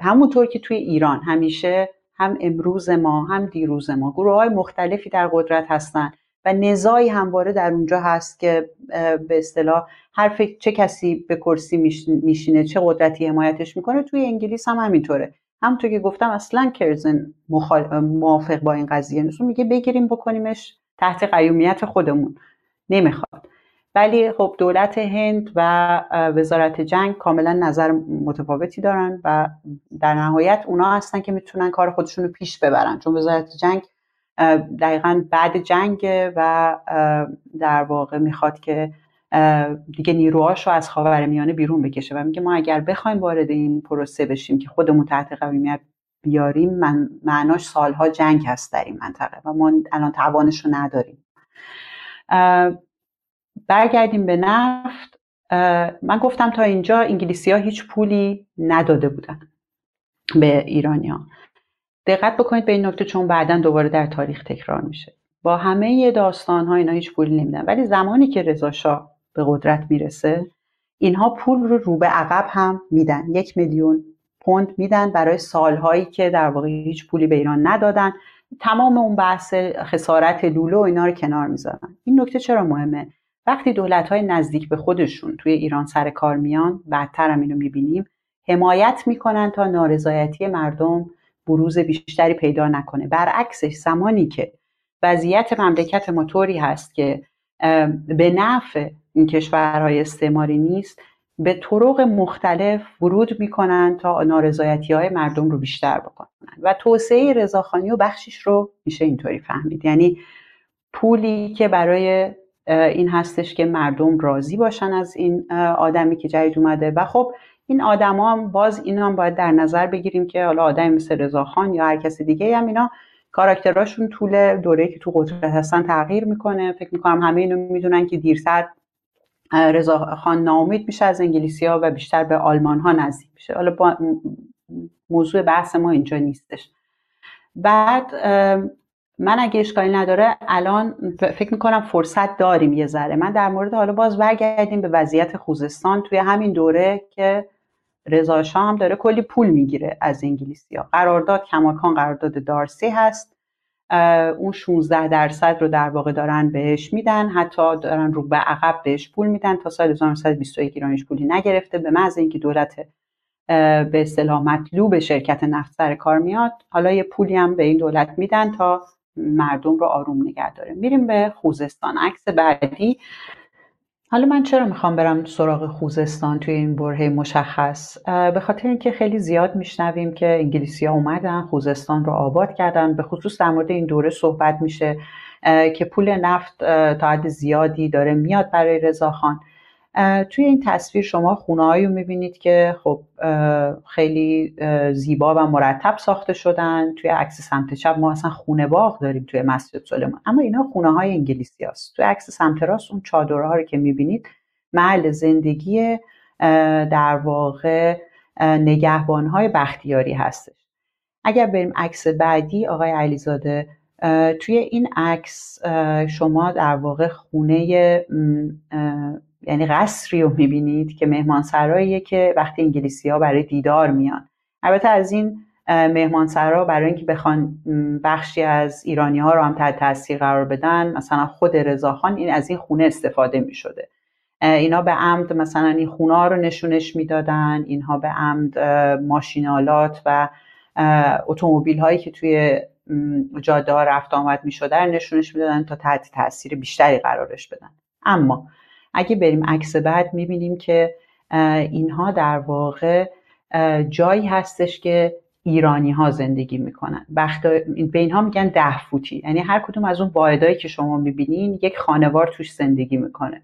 همونطور که توی ایران همیشه هم امروز ما هم دیروز ما. گروه های مختلفی در قدرت هستند و نزاعی همواره در اونجا هست که به اصطلاح هر چه کسی به کرسی میشینه چه قدرتی حمایتش می‌کنه توی انگلیس هم همینطوره. همونطور که گفتم اصلا کرزن موافق با این قضیه نیست. میگه بگیریم بکنیمش تحت قیومیت خودمون. نمی‌خواد. ولی خب دولت هند و وزارت جنگ کاملا نظر متفاوتی دارن و در نهایت اونا هستن که می‌تونن کار خودشون رو پیش ببرن. چون وزارت جنگ دقیقا بعد جنگ و در واقع می‌خواد که دیگه نیروهاش رو از میانه بیرون بکشه و میگه ما اگر بخوایم وارد این پروسه بشیم که خودمون تحت قویمیت بیاریم من معناش سالها جنگ هست در این منطقه و ما الان توانش رو نداریم برگردیم به نفت. من گفتم تا اینجا انگلیسی ها هیچ پولی نداده بودن به ایرانیا دقت بکنید به این نکته چون بعدا دوباره در تاریخ تکرار میشه. با همه داستان ها اینا هیچ پولی نمیدن. ولی زمانی که رضا شاه به قدرت می‌رسه اینها پول رو رو به عقب هم میدن. یک میلیون پوند میدن برای سالهایی که در واقع هیچ پولی به ایران ندادن. تمام اون بحث خسارت لولو و اینا رو کنار می‌ذارن. این نکته چرا مهمه؟ وقتی دولت های نزدیک به خودشون توی ایران سر کار میان بعدتر هم اینو می‌بینیم حمایت می‌کنن تا نارضایتی مردم بروز بیشتری پیدا نکنه. برعکسش زمانی که وضعیت مملکت موتوری هست که به نفع این کشورهای استعماری نیست به طرق مختلف ورود می‌کنن تا نارضایتی های مردم رو بیشتر بکنن. و توسعه رضاخانی و بخشش رو میشه اینطوری فهمید. یعنی پولی که برای این هستش که مردم راضی باشن از این آدمی که جدید اومده. و خب این آدما هم باز این هم باید در نظر بگیریم که حالا آدمی مثل رضاخان یا هر کسی دیگه هم اینا کاراکتراشون طول دوره که تو قدرت هستن تغییر می‌کنه. فکر می‌کنم همه اینو می‌دونن که دیرتر رضا خان ناامید میشه از انگلیسی ها و بیشتر به آلمان ها نزدیک میشه. حالا با موضوع بحث ما اینجا نیستش. بعد من اگه اشکالی نداره الان فکر می‌کنم فرصت داریم یه ذره. من در مورد حالا باز برگردیم به وضعیت خوزستان توی همین دوره که رضا هم داره کلی پول می‌گیره از انگلیسی ها قرارداد کماکان قرارداد دارسی هست. اون 16 درصد رو در واقع دارن بهش میدن. حتی دارن رو به عقب بهش پول میدن تا سال 1921 ایرانش پولی نگرفته. به محض اینکه دولت به اصطلاح مطلوب شرکت نفت سر کار میاد حالا یه پولی هم به این دولت میدن تا مردم رو آروم نگه داره. میریم به خوزستان. عکس بعدی. حالا من چرا می‌خوام برم سراغ خوزستان توی این برهه مشخص؟ به خاطر اینکه خیلی زیاد میشنویم که انگلیسی ها اومدن خوزستان رو آباد کردن. به خصوص در مورد این دوره صحبت میشه که پول نفت تا حد زیادی داره میاد برای رضاخان. توی این تصویر شما خونه رو می‌بینید که خب خیلی زیبا و مرتب ساخته شدن. توی عکس سمت چپ ما اصلا خونه باغ داریم توی مسجد سلیمان. اما اینا خونه های انگلیسی هست. توی عکس سمت راست اون چادرها رو که می‌بینید محل زندگی در واقع نگهبان های بختیاری هستش. اگر بریم عکس بعدی آقای علیزاده توی این عکس شما در واقع خونه یعنی قصری رو می‌بینید که مهمانسراییه که وقتی انگلیسی ها برای دیدار میان. البته از این مهمانسرا برای اینکه بخوان بخشی از ایرانی ها رو هم تحت تاثیر قرار بدن مثلا خود رضاخان این از این خونه استفاده می شده اینا به عمد مثلا این خونه ها رو نشونش می‌دادن اینها به عمد ماشینالات و اتومبیل هایی که توی جاده ها رفت آمد می نشونش می‌دادن تا تحت تاثیر بیشتری قرارش بدن. اما اگه بریم عکس بعد می‌بینیم که اینها در واقع جایی هستش که ایرانی ها زندگی می‌کنن. وقت به اینها میگن ده فوتی یعنی هر کدوم از اون واحدهایی که شما می‌بینین یک خانوار توش زندگی می‌کنه.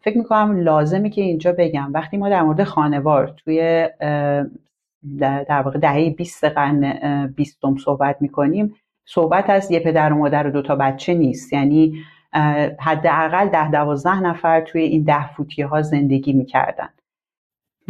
فکر می‌کنم لازمه که اینجا بگم. وقتی ما در مورد خانوار توی در واقع دهه 20 قرن 20 صحبت می‌کنیم صحبت از یه پدر و مادر و دوتا بچه نیست. یعنی حداقل ده دوازده نفر توی این ده فوتی ها زندگی می‌کردن.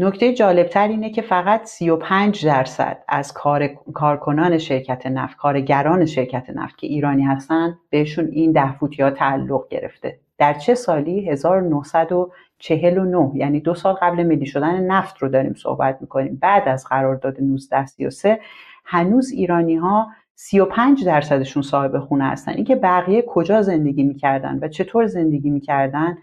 نکته جالبتر اینه که فقط 35 درصد از کار، کارکنان شرکت نفت کارگران شرکت نفت که ایرانی هستن بهشون این ده فوتی ها تعلق گرفته. در چه سالی؟ 1949 یعنی دو سال قبل ملی شدن نفت رو داریم صحبت می‌کنیم. بعد از قرارداد 1933 هنوز ایرانی ها 35 درصدشون صاحب خونه هستن. اینکه بقیه کجا زندگی می‌کردن و چطور زندگی می‌کردن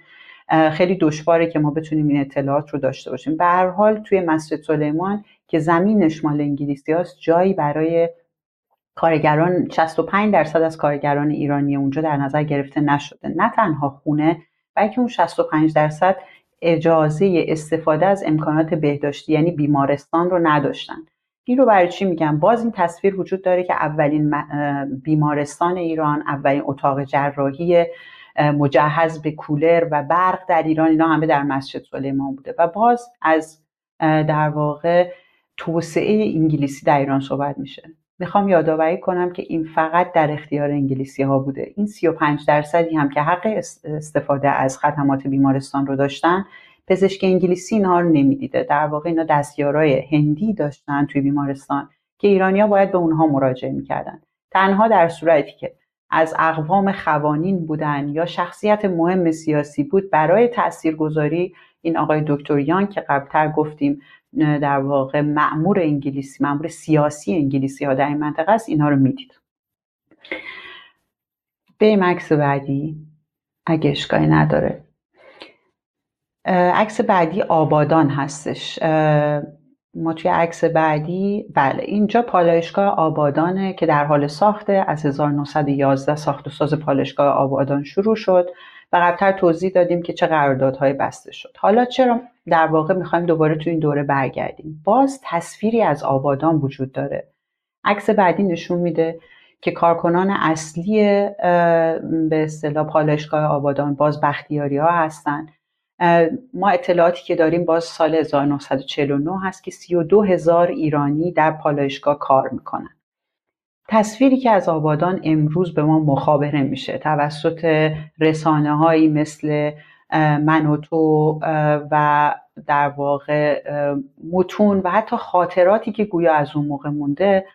خیلی دشواره که ما بتونیم این اطلاعات رو داشته باشیم. به هر حال توی مسجد سلیمان که زمینش مال انگلیسی هست جایی برای کارگران 65 درصد از کارگران ایرانی اونجا در نظر گرفته نشده. نه تنها خونه بلکه اون 65 درصد اجازه استفاده از امکانات بهداشتی یعنی بیمارستان رو نداشتن. این رو برای چی میگم؟ باز این تصویر وجود داره که اولین بیمارستان ایران اولین اتاق جراحی مجهز به کولر و برق در ایران اینا همه در مسجد سلیمان بوده. و باز از در واقع توسعه انگلیسی در ایران صحبت میشه. می‌خوام یادآوری کنم که این فقط در اختیار انگلیسی ها بوده. این 35 درصدی هم که حق استفاده از خدمات بیمارستان رو داشتن پزشک انگلیسی اینها رو نمی‌دیده. در واقع اینا دستیارای هندی داشتن توی بیمارستان که ایرانیا باید به اونها مراجعه می‌کردن. تنها در صورتی که از اقوام خوانین بودن یا شخصیت مهم سیاسی بود برای تاثیرگذاری این آقای دکتر یان که قبلتر گفتیم در واقع معمور انگلیسی معمور سیاسی انگلیسی ها در این منطقه است اینها رو می‌دید. به عکس بعدی اگه اشکالی نداره عکس بعدی آبادان هستش. ما توی عکس بعدی بله اینجا پالایشگاه آبادانه که در حال ساخته. از 1911 ساخت و ساز پالایشگاه آبادان شروع شد و قبلتر توضیح دادیم که چه قراردادهای بسته شد. حالا چرا در واقع می‌خوایم دوباره تو این دوره برگردیم؟ باز تصویری از آبادان وجود داره. عکس بعدی نشون میده که کارکنان اصلی به اصطلاح پالایشگاه آبادان باز بختیاری ها هستن. ما اطلاعاتی که داریم باز سال 1949 هست که 32 هزار ایرانی در پالایشگاه کار می‌کنن. تصویری که از آبادان امروز به ما مخابره میشه توسط رسانه هایی مثل من و تو و در واقع متون و حتی خاطراتی که گویا از اون موقع مونده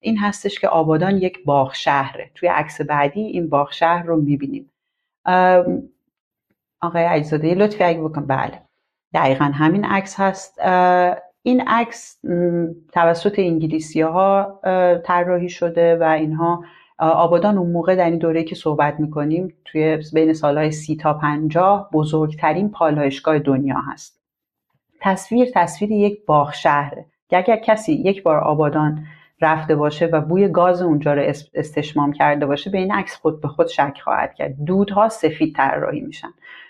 این هستش که آبادان یک باغ شهره. توی عکس بعدی این باغ شهر رو می‌بینیم. آقای عجزاده لطفی اگه بکن بله. دقیقا همین عکس هست. این عکس توسط انگلیسی ها طراحی شده و اینها آبادان اون موقع در این دوره که صحبت می‌کنیم توی بین سالهای سی تا پنجاه بزرگترین پالایشگاه دنیا هست. تصویر تصویر یک باغ شهره. اگر کسی یک بار آبادان رفته باشه و بوی گاز اونجا رو استشمام کرده باشه به این عکس خود به خود شک خواهد کرد. دودها سفید طراحی میشن.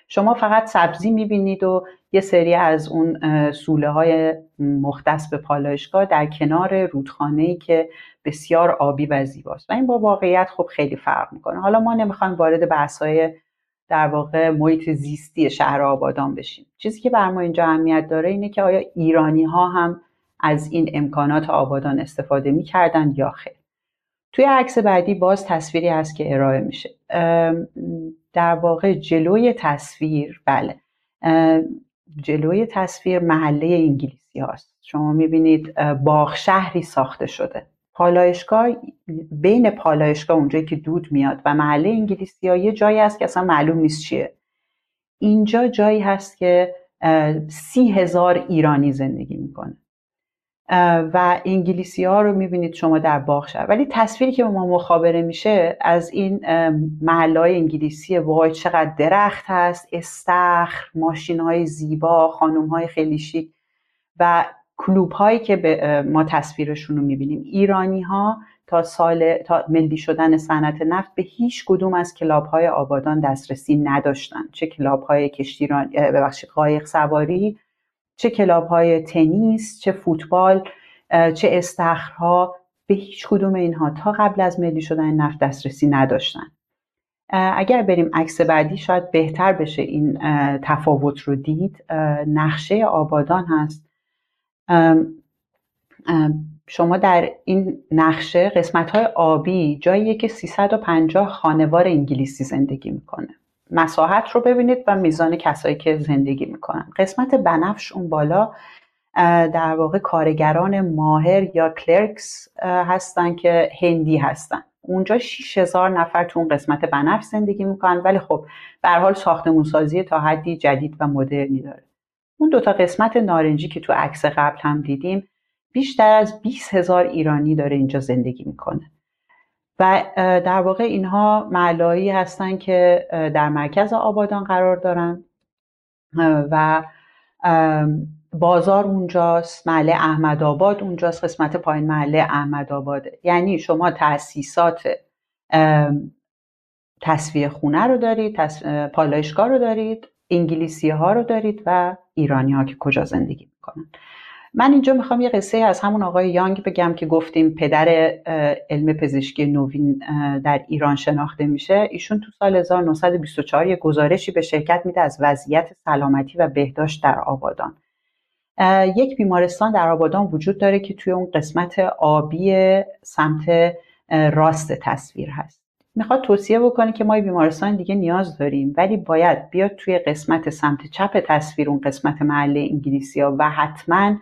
شما فقط سبزی می‌بینید و یه سری از اون سوله های مختص به پالایشگاه در کنار رودخانه ای که بسیار آبی و زیباست. و این با واقعیت خب خیلی فرق می‌کنه. حالا ما نمی‌خوایم وارد بحث های در واقع محیط زیستی شهر آبادان بشیم. چیزی که بر ما اینجا اهمیت داره اینه که آیا ایرانی ها هم از این امکانات آبادان استفاده می‌کردن یا خیر. توی عکس بعدی باز تصویری هست که ارائه میشه. در واقع جلوی تصویر بله. جلوی تصویر محله انگلیسی هاست. شما می‌بینید باغ شهری ساخته شده. پالایشگاه بین پالایشگاه اونجایی که دود میاد و محله انگلیسی ها یه جایی هست که اصلا معلوم نیست چیه. اینجا جایی هست که سی هزار ایرانی زندگی می‌کنه. و انگلیسی ها رو می‌بینید شما در باغ شهر. ولی تصویری که ما مخابره میشه از این محله های انگلیسی وای چقدر درخت هست استخر ماشین های زیبا خانوم های خیلی شیک و کلوب هایی که به ما تصویرشون رو می‌بینیم. ایرانی ها تا سال تا ملی شدن صنعت نفت به هیچ کدوم از کلاب های آبادان دسترسی نداشتن. چه کلاب های کشتیران ببخشید قایق سواری چه کلاب های تنیس چه فوتبال چه استخرها به هیچ کدوم اینها تا قبل از ملی شدن نفت دسترسی نداشتن. اگر بریم عکس بعدی شاید بهتر بشه این تفاوت رو دید. نقشه آبادان هست. شما در این نقشه قسمت های آبی جاییه که 350 خانوار انگلیسی زندگی می‌کنه. مساحت رو ببینید و میزان کسایی که زندگی می‌کنن. قسمت بنفش اون بالا در واقع کارگران ماهر یا کلرکس هستن که هندی هستن. اونجا 6000 نفر تو اون قسمت بنفش زندگی می‌کنن ولی خب به حال ساختمون سازی تا حدی جدید و مدرنی داره. اون دوتا قسمت نارنجی که تو عکس قبل هم دیدیم بیشتر از 20 هزار ایرانی داره اینجا زندگی می‌کنه. و در واقع اینها معلایی هستن که در مرکز آبادان قرار دارن. و بازار اونجاست محله احمد آباد اونجاست قسمت پایین محله احمد آباده یعنی شما تاسیسات تصویه خونه رو دارید پالایشگاه رو دارید انگلیسی ها رو دارید و ایرانی ها که کجا زندگی می‌کنن. من اینجا می‌خوام یه قصه از همون آقای یانگ بگم که گفتیم پدر علم پزشکی نوین در ایران شناخته میشه. ایشون تو سال 1924 یه گزارشی به شرکت میده از وضعیت سلامتی و بهداشت در آبادان. یک بیمارستان در آبادان وجود داره که توی اون قسمت آبی سمت راست تصویر هست. می‌خواد توصیه بکنه که ما بیمارستان دیگه نیاز داریم ولی باید بیاد توی قسمت سمت چپ تصویر اون قسمت محله انگلیسی ها و حتما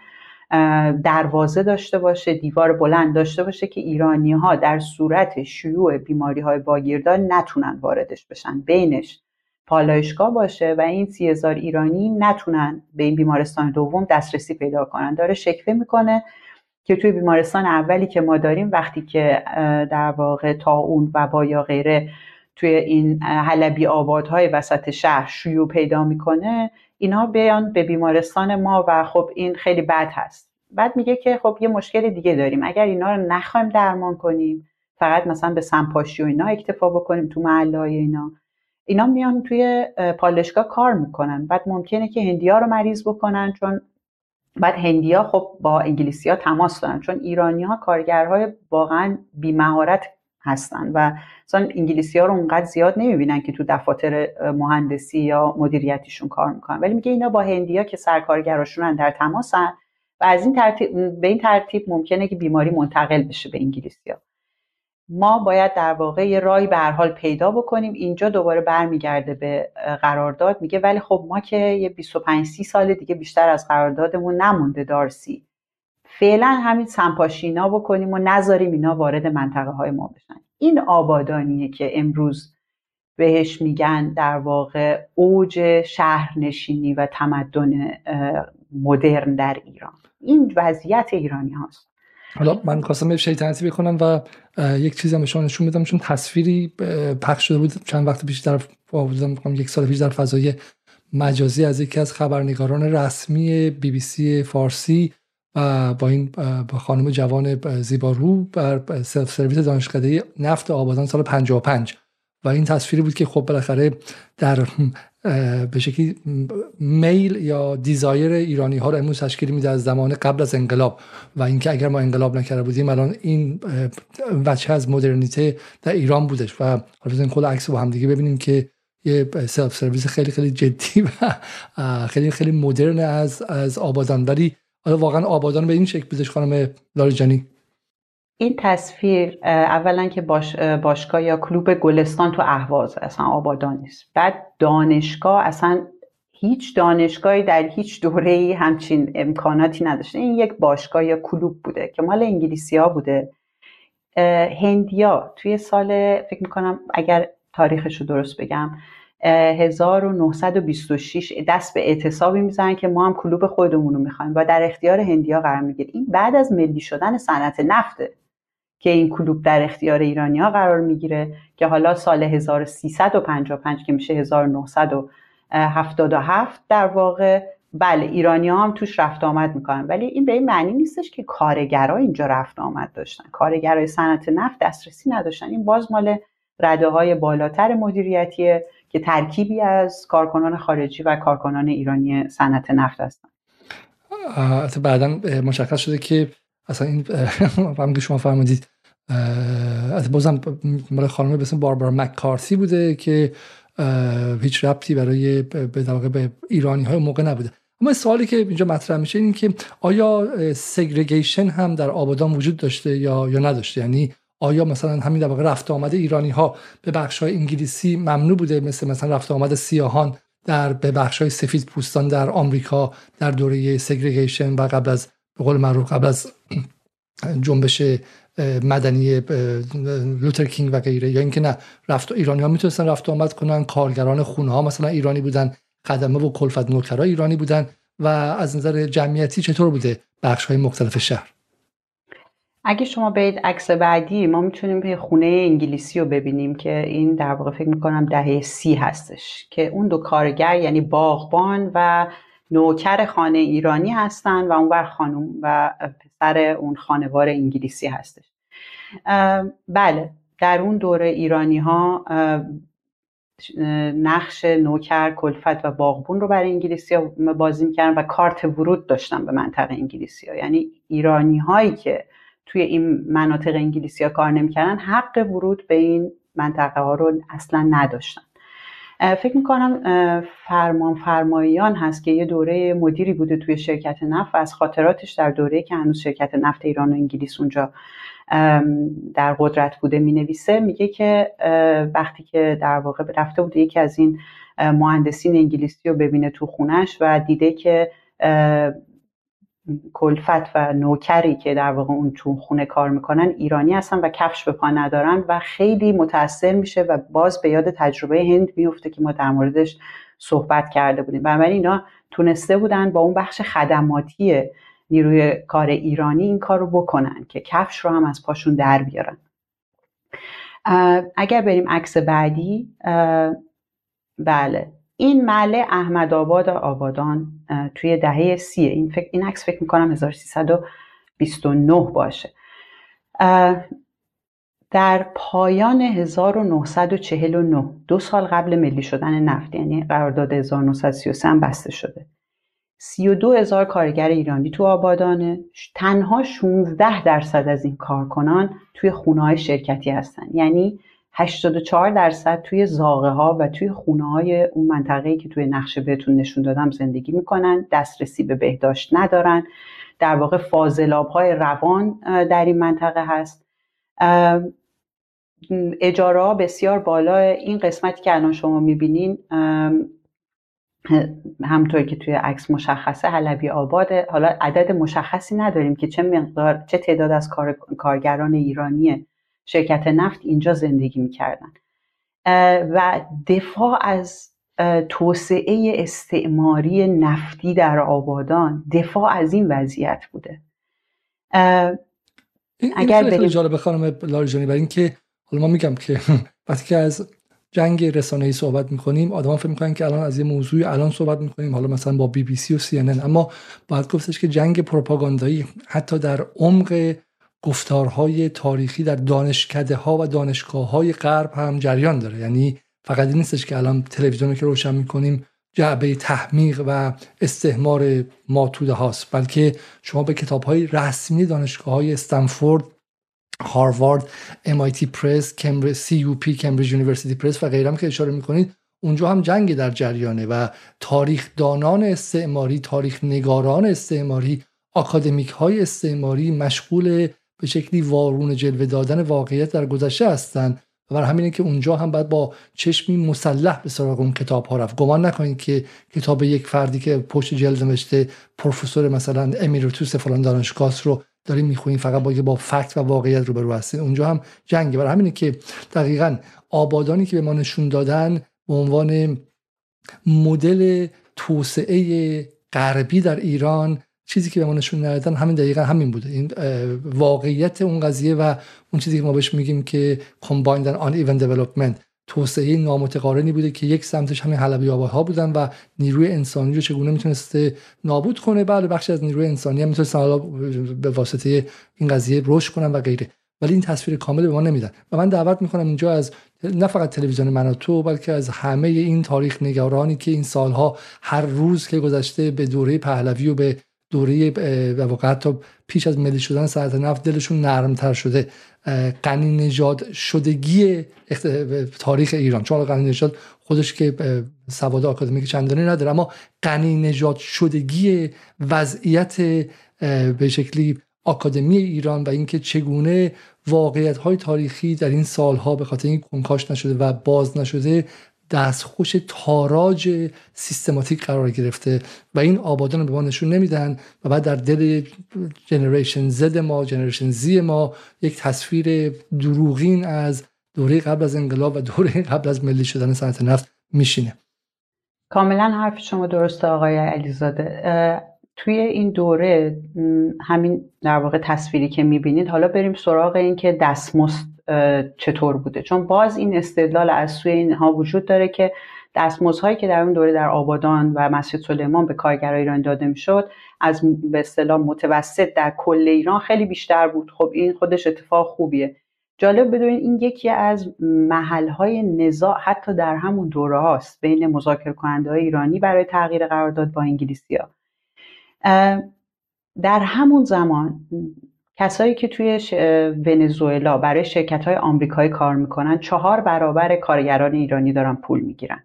دروازه داشته باشه دیوار بلند داشته باشه که ایرانی ها در صورت شیوع بیماری های باگیردار نتونن واردش بشن بینش پالایشگاه باشه و این سی هزار ایرانی نتونن به این بیمارستان دوم دسترسی پیدا کنن. داره شکوه می‌کنه که توی بیمارستان اولی که ما داریم وقتی که در واقع تا اون وبا یا غیره توی این حلبی آبادهای وسط شهر شیوع پیدا می‌کنه اینا بیان به بیمارستان ما و خب این خیلی بد هست. بعد میگه که خب یه مشکل دیگه داریم. اگر اینا رو نخوایم درمان کنیم فقط مثلا به سمپاشی و اینا اکتفا بکنیم تو محله های اینا اینا میان توی پالشگاه کار می‌کنن. بعد ممکنه که هندیا رو مریض بکنن چون بعد هندیا خب با انگلیسی تماس دارن. چون ایرانی ها کارگرهای واقعا بیمهارت هستن. و مثلا انگلیسی ها رو اونقدر زیاد نمی‌بینن که تو دفاتر مهندسی یا مدیریتیشون کار می‌کنن. ولی میگه اینا با هندیا که سرکارگراشونن در تماسن و از این ترتیب به این ترتیب ممکنه که بیماری منتقل بشه به انگلیسی ها. ما باید در واقع یه رای به هر حال پیدا بکنیم. اینجا دوباره برمیگرده به قرارداد. میگه ولی خب ما که یه 25 30 سال دیگه بیشتر از قراردادمون نمونده دارسی. فعلا همین سمپاشینا بکنیم و نذاریم اینا وارد منطقه های ما بشن. این آبادانیه که امروز بهش میگن در واقع اوج شهرنشینی و تمدن مدرن در ایران. این وضعیت ایرانی هاست. حالا من خواستم یه شیطنتی بکنم و یک چیزی هم به شما نشون بدم چون تصویری پخش شده بود چند وقت پیش در یک سال پیش در فضای مجازی از یکی از خبرنگاران رسمی بی بی سی فارسی با این خانم جوان زیبارو بر سلف سرویس دانشکده نفت آبادان سال 55 و این تصویری بود که خب بالاخره در به شکلی میل یا desire ایرانی ها رو امروز تشکیل میده از زمان قبل از انقلاب. و اینکه اگر ما انقلاب نکرده بودیم الان این وجه از مدرنیته در ایران بودش. و حالا این خود عکس با هم دیگه ببینیم که یه سلف سرویس خیلی خیلی جدی و خیلی خیلی مدرن از از آبادان. ولی حالا واقعا آبادان به این شکل بودش خانم لاریجانی؟ این تصویر اولا که باش باشگاه یا کلوب گلستان تو اهواز اصلا آبادان نیست. بعد دانشگاه اصلا هیچ دانشگاهی در هیچ دوره ای همچین امکاناتی نداشته. این یک باشگاه یا کلوب بوده که مال انگلیسی ها بوده هندیا توی سال فکر می‌کنم اگر تاریخش رو درست بگم 1926 دست به اعتصابی می‌زنن که ما هم کلوب خودمون رو می‌خوایم. و در اختیار هندیا قرار می‌گیره این بعد از ملی شدن صنعت نفته که این کلوب در اختیار ایرانی ها قرار می‌گیره که حالا سال 1355 که میشه 1977 در واقع بله ایرانی هم توش رفت آمد می‌کنن. ولی این به این معنی نیستش که کارگرها اینجا رفت آمد داشتن. کارگرای صنعت نفت دسترسی نداشتن. این باز مال رده های بالاتر مدیریتیه. که ترکیبی از کارکنان خارجی و کارکنان ایرانی صنعت نفت هستن. بعدا مشخص شده که اصلا این هم که شما فرمودید از بازم مال خانم به باربارا مکارسی بوده که هیچ ربطی برای به به ایرانی های موقع نبوده. اما سوالی که اینجا مطرح میشه این که آیا سگریگیشن هم در آبادان وجود داشته یا یا نداشته؟ یعنی آیا مثلا همین در واقع رفت آمد ایرانی ها به بخش های انگلیسی ممنوع بوده؟ مثل مثلا رفت آمد سیاهان در به بخش های سفید پوستان در آمریکا در دوره سگریگیشن و قبل از به قول معروف قبل از جنبش مدنی لوتر کینگ و غیره یا اینکه نه رفت ایرانی ها می‌تونستن رفت آمد کنن کارگران خونه ها مثلا ایرانی بودن خدمه و کلفت نوکرا ایرانی بودن و از نظر جمعیتی چطور بوده بخش های مختلف شهر؟ اگه شما برید عکس بعدی ما می‌تونیم خونه انگلیسی رو ببینیم که این در واقع فکر می‌کنم دهه سی هستش که اون دو کارگر یعنی باغبان و نوکر خانه ایرانی هستن و اونور خانم و پسر اون خانوار انگلیسی هستش. بله در اون دوره ایرانی ها نقش نوکر کلفت و باغبون رو برای انگلیسی ها بازی می‌کردن و کارت ورود داشتن به منطقه انگلیسی ها. یعنی ایرانی هایی که توی این مناطق انگلیسی ها کار نمی‌کردن حق ورود به این منطقه ها رو اصلا نداشتن. فکر می‌کنم فرمان فرماییان هست که یه دوره مدیری بوده توی شرکت نفت و از خاطراتش در دوره که هنوز شرکت نفت ایران و انگلیس اونجا در قدرت بوده می نویسه میگه که وقتی که در واقع رفته بوده یکی از این مهندسین انگلیسی رو ببینه تو خونش و دیده که کلفت و نوکری که در واقع اون تو خونه کار می‌کنن ایرانی هستن و کفش به پا ندارن و خیلی متاثر میشه و باز به یاد تجربه هند میفته که ما در موردش صحبت کرده بودیم. بنابراین اینا تونسته بودن با اون بخش خدماتی نیروی کار ایرانی این کار رو بکنن که کفش رو هم از پاشون در بیارن. اگر بریم عکس بعدی بله. این محله احمد آباد آبادان توی دهه سیه این, فکر این عکس فکر می‌کنم 1329 باشه. در پایان 1949 دو سال قبل ملی شدن نفت یعنی قرارداد 1933 هم بسته شده. 32 هزار کارگر ایرانی تو آبادانه تنها 16 درصد از این کارکنان توی خونه های شرکتی هستن. یعنی 84 درصد توی زاغه ها و توی خونه های اون منطقه‌ای که توی نقشه بهتون نشون دادم زندگی می‌کنن دسترسی به بهداشت ندارن. در واقع فاضلاب های روان در این منطقه هست. اجاره بسیار بالا. این قسمتی که الان شما می‌بینین همطور که توی عکس مشخصه حلبی آباده. حالا عدد مشخصی نداریم که چه مقدار چه تعداد از کارگران ایرانی شرکت نفت اینجا زندگی می‌کردن. و دفاع از توسعه استعماری نفتی در آبادان دفاع از این وضعیت بوده. این اگر بریم جالب خانم لاریجانی برای اینکه حالا ما میگم که <laughs> وقتی که از جنگ رسانه‌ای صحبت می‌کنیم آدما فکر می‌کنن که الان از یه موضوعی الان صحبت می‌کنیم حالا مثلا با بی بی سی و سی اما باید گفتش که جنگ پروپاگاندایی حتی در عمق گفتارهای تاریخی در دانشکده ها و دانشگاه های غرب هم جریان داره. یعنی فقط این نیستش که الان تلویزیون که روشن می‌کنیم جعبه تحمیق و استهمار ماتوده هاست بلکه شما به کتاب های رسمی دانشگاه های استنفورد هاروارد MIT Press UP Cambridge University Press و غیرم که اشاره می‌کنید اونجا هم جنگ در جریانه و تاریخ دانان استعماری تاریخ نگاران استعماری آکادمیک های استعماری مشغول به شکلی وارون جلوه دادن واقعیت در گذشته هستند و برای همینه که اونجا هم باید با چشمی مسلح به سراغ اون کتاب ها رفت. گمان نکنید که کتاب یک فردی که پشت جلد نوشته پروفسور مثلا emeritus فلان دانشگاه رو داریم می‌خونیم فقط با با fact و واقعیت روبرو هستیم اونجا هم جنگه. برای همینه که دقیقا آبادانی که به ما نشون دادن به عنوان مدل توسعه غربی در ایران چیزی که به ما نشون ندادن همین دقیقا همین بوده. این واقعیت اون قضیه و اون چیزی که ما بهش میگیم که combined and uneven development توسعه نامتقارنی بوده که یک سمتش همین حلبی ها بودن و نیروی انسانی رو چگونه می‌تونسته نابود کنه. بعد بخشی از نیروی انسانی هم می‌تونست به واسطه این قضیه رشد کنن و غیره. ولی این تصویر کامل به ما نمیدن. و من دعوت می‌کنم اینجا از نه فقط تلویزیون من تو بلکه از همه این تاریخ نگارانی که این سالها هر روز که گذشته به دوره پهلوی و به دوره و واقع حتی پیش از ملی شدن سلطنت نفت دلشون نرمتر شده. قنی نژاد شدگی تاریخ ایران. چون قنی نژاد خودش که سواد آکادمیک چندانی نداره اما قنی نژاد شدگی وضعیت به شکلی آکادمی ایران و اینکه چگونه واقعیت های تاریخی در این سالها به خاطر این کنکاش نشده و باز نشده دستخوش تاراج سیستماتیک قرار گرفته و این آبادان رو به ما نشون نمیدن و بعد در دل جنریشن زد ما جنریشن زی ما یک تصویر دروغین از دوره قبل از انقلاب و دوره <laughs> قبل از ملی شدن صنعت نفت میشینه. کاملا حرف شما درسته آقای علیزاده. توی این دوره همین در واقع تصویری که می‌بینید حالا بریم سراغ این که دستمزد چطور بوده. چون باز این استدلال از سوی اینها وجود داره که دستمزدهایی که در اون دوره در آبادان و مسجد سلیمان به کارگرای ایران داده می‌شد از به اصطلاح متوسط در کل ایران خیلی بیشتر بود. خب این خودش اتفاق خوبیه. جالب بدونید این یکی از محلهای نزاع حتی در همون دوره هاست بین مذاکره کننده های ایرانی برای تغییر قرارداد با انگلیسی. در همون زمان کسایی که توی ونزوئلا برای شرکت های آمریکایی کار می‌کنن چهار برابر کارگران ایرانی دارن پول می‌گیرن.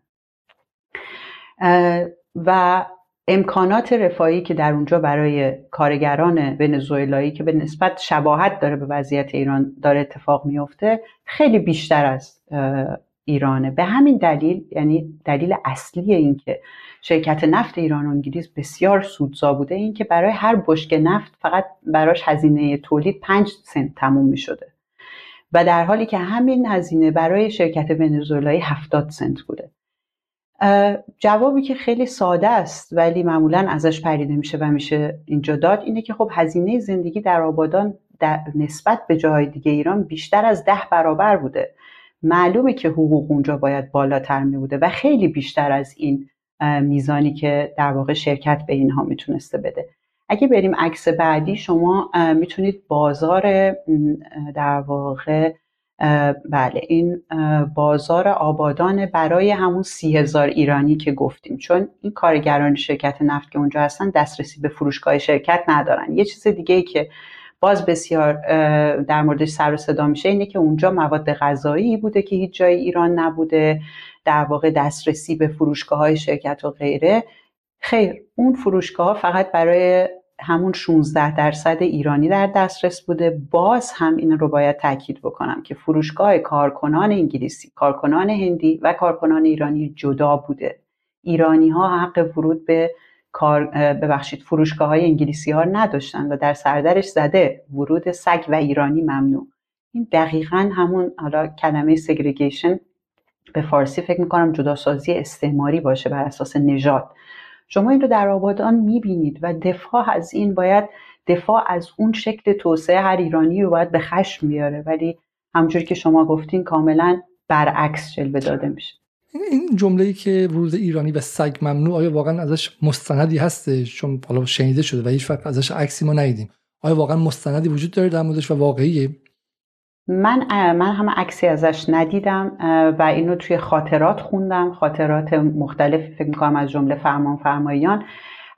و امکانات رفاهی که در اونجا برای کارگران ونزوئلایی که به نسبت شباهت داره به وضعیت ایران داره اتفاق میفته خیلی بیشتر از ایرانه. به همین دلیل یعنی دلیل اصلی این که شرکت نفت ایران و انگلیس بسیار سودزا بوده. این که برای هر بشک نفت فقط براش هزینه تولید 5 سنت تموم می شده و در حالی که همین هزینه برای شرکت ونزوئلایی 70 سنت بوده. جوابی که خیلی ساده است ولی معمولا ازش پریده میشه و میشه اینجا داد اینه که خب هزینه زندگی در آبادان در نسبت به جاهای دیگه ایران بیشتر از ده برابر بوده. معلومه که حقوق اونجا باید بالاتر می بوده و خیلی بیشتر از این میزانی که در واقع شرکت به اینها می‌تونسته بده. اگه بریم عکس بعدی شما می‌تونید بازار در واقع بله این بازار آبادان برای همون سی هزار ایرانی که گفتیم. چون این کارگران شرکت نفت که اونجا هستن دسترسی به فروشگاه شرکت ندارن. یه چیز دیگه ای که باز بسیار در موردش سر و صدا میشه اینه که اونجا مواد غذایی بوده که هیچ جای ایران نبوده. در واقع دسترسی به فروشگاه های شرکت و غیره. خیر اون فروشگاه فقط برای همون 16 درصد ایرانی در دسترس بوده. باز هم این رو باید تاکید بکنم که فروشگاه کارکنان انگلیسی کارکنان هندی و کارکنان ایرانی جدا بوده. ایرانی ها حق ورود به کار ببخشید فروشگاه های انگلیسی ها نداشتن و در سردرش زده. ورود سگ و ایرانی ممنوع. این دقیقا همون حالا کلمه سگریگیشن به فارسی فکر می‌کنم جداسازی استعماری باشه بر اساس نژاد. شما این رو در آبادان می‌بینید و دفاع از این باید دفاع از اون شکل توسعه هر ایرانی رو باید به خشم بیاره. ولی همونجوری که شما گفتین کاملا برعکس جلوه داده میشه. این جمله ای که ورود ایرانی به سگ ممنوع آیا واقعا ازش مستندی هسته؟ چون حالا شنیده شده و هیچ وقت ازش عکسی ما ندیدیم. آیا واقعا مستندی وجود داره در موردش و واقعیه؟ من من هم عکسی ازش ندیدم و اینو توی خاطرات خوندم خاطرات مختلفی فکر می‌کنم از جمله فرمان فرماییان.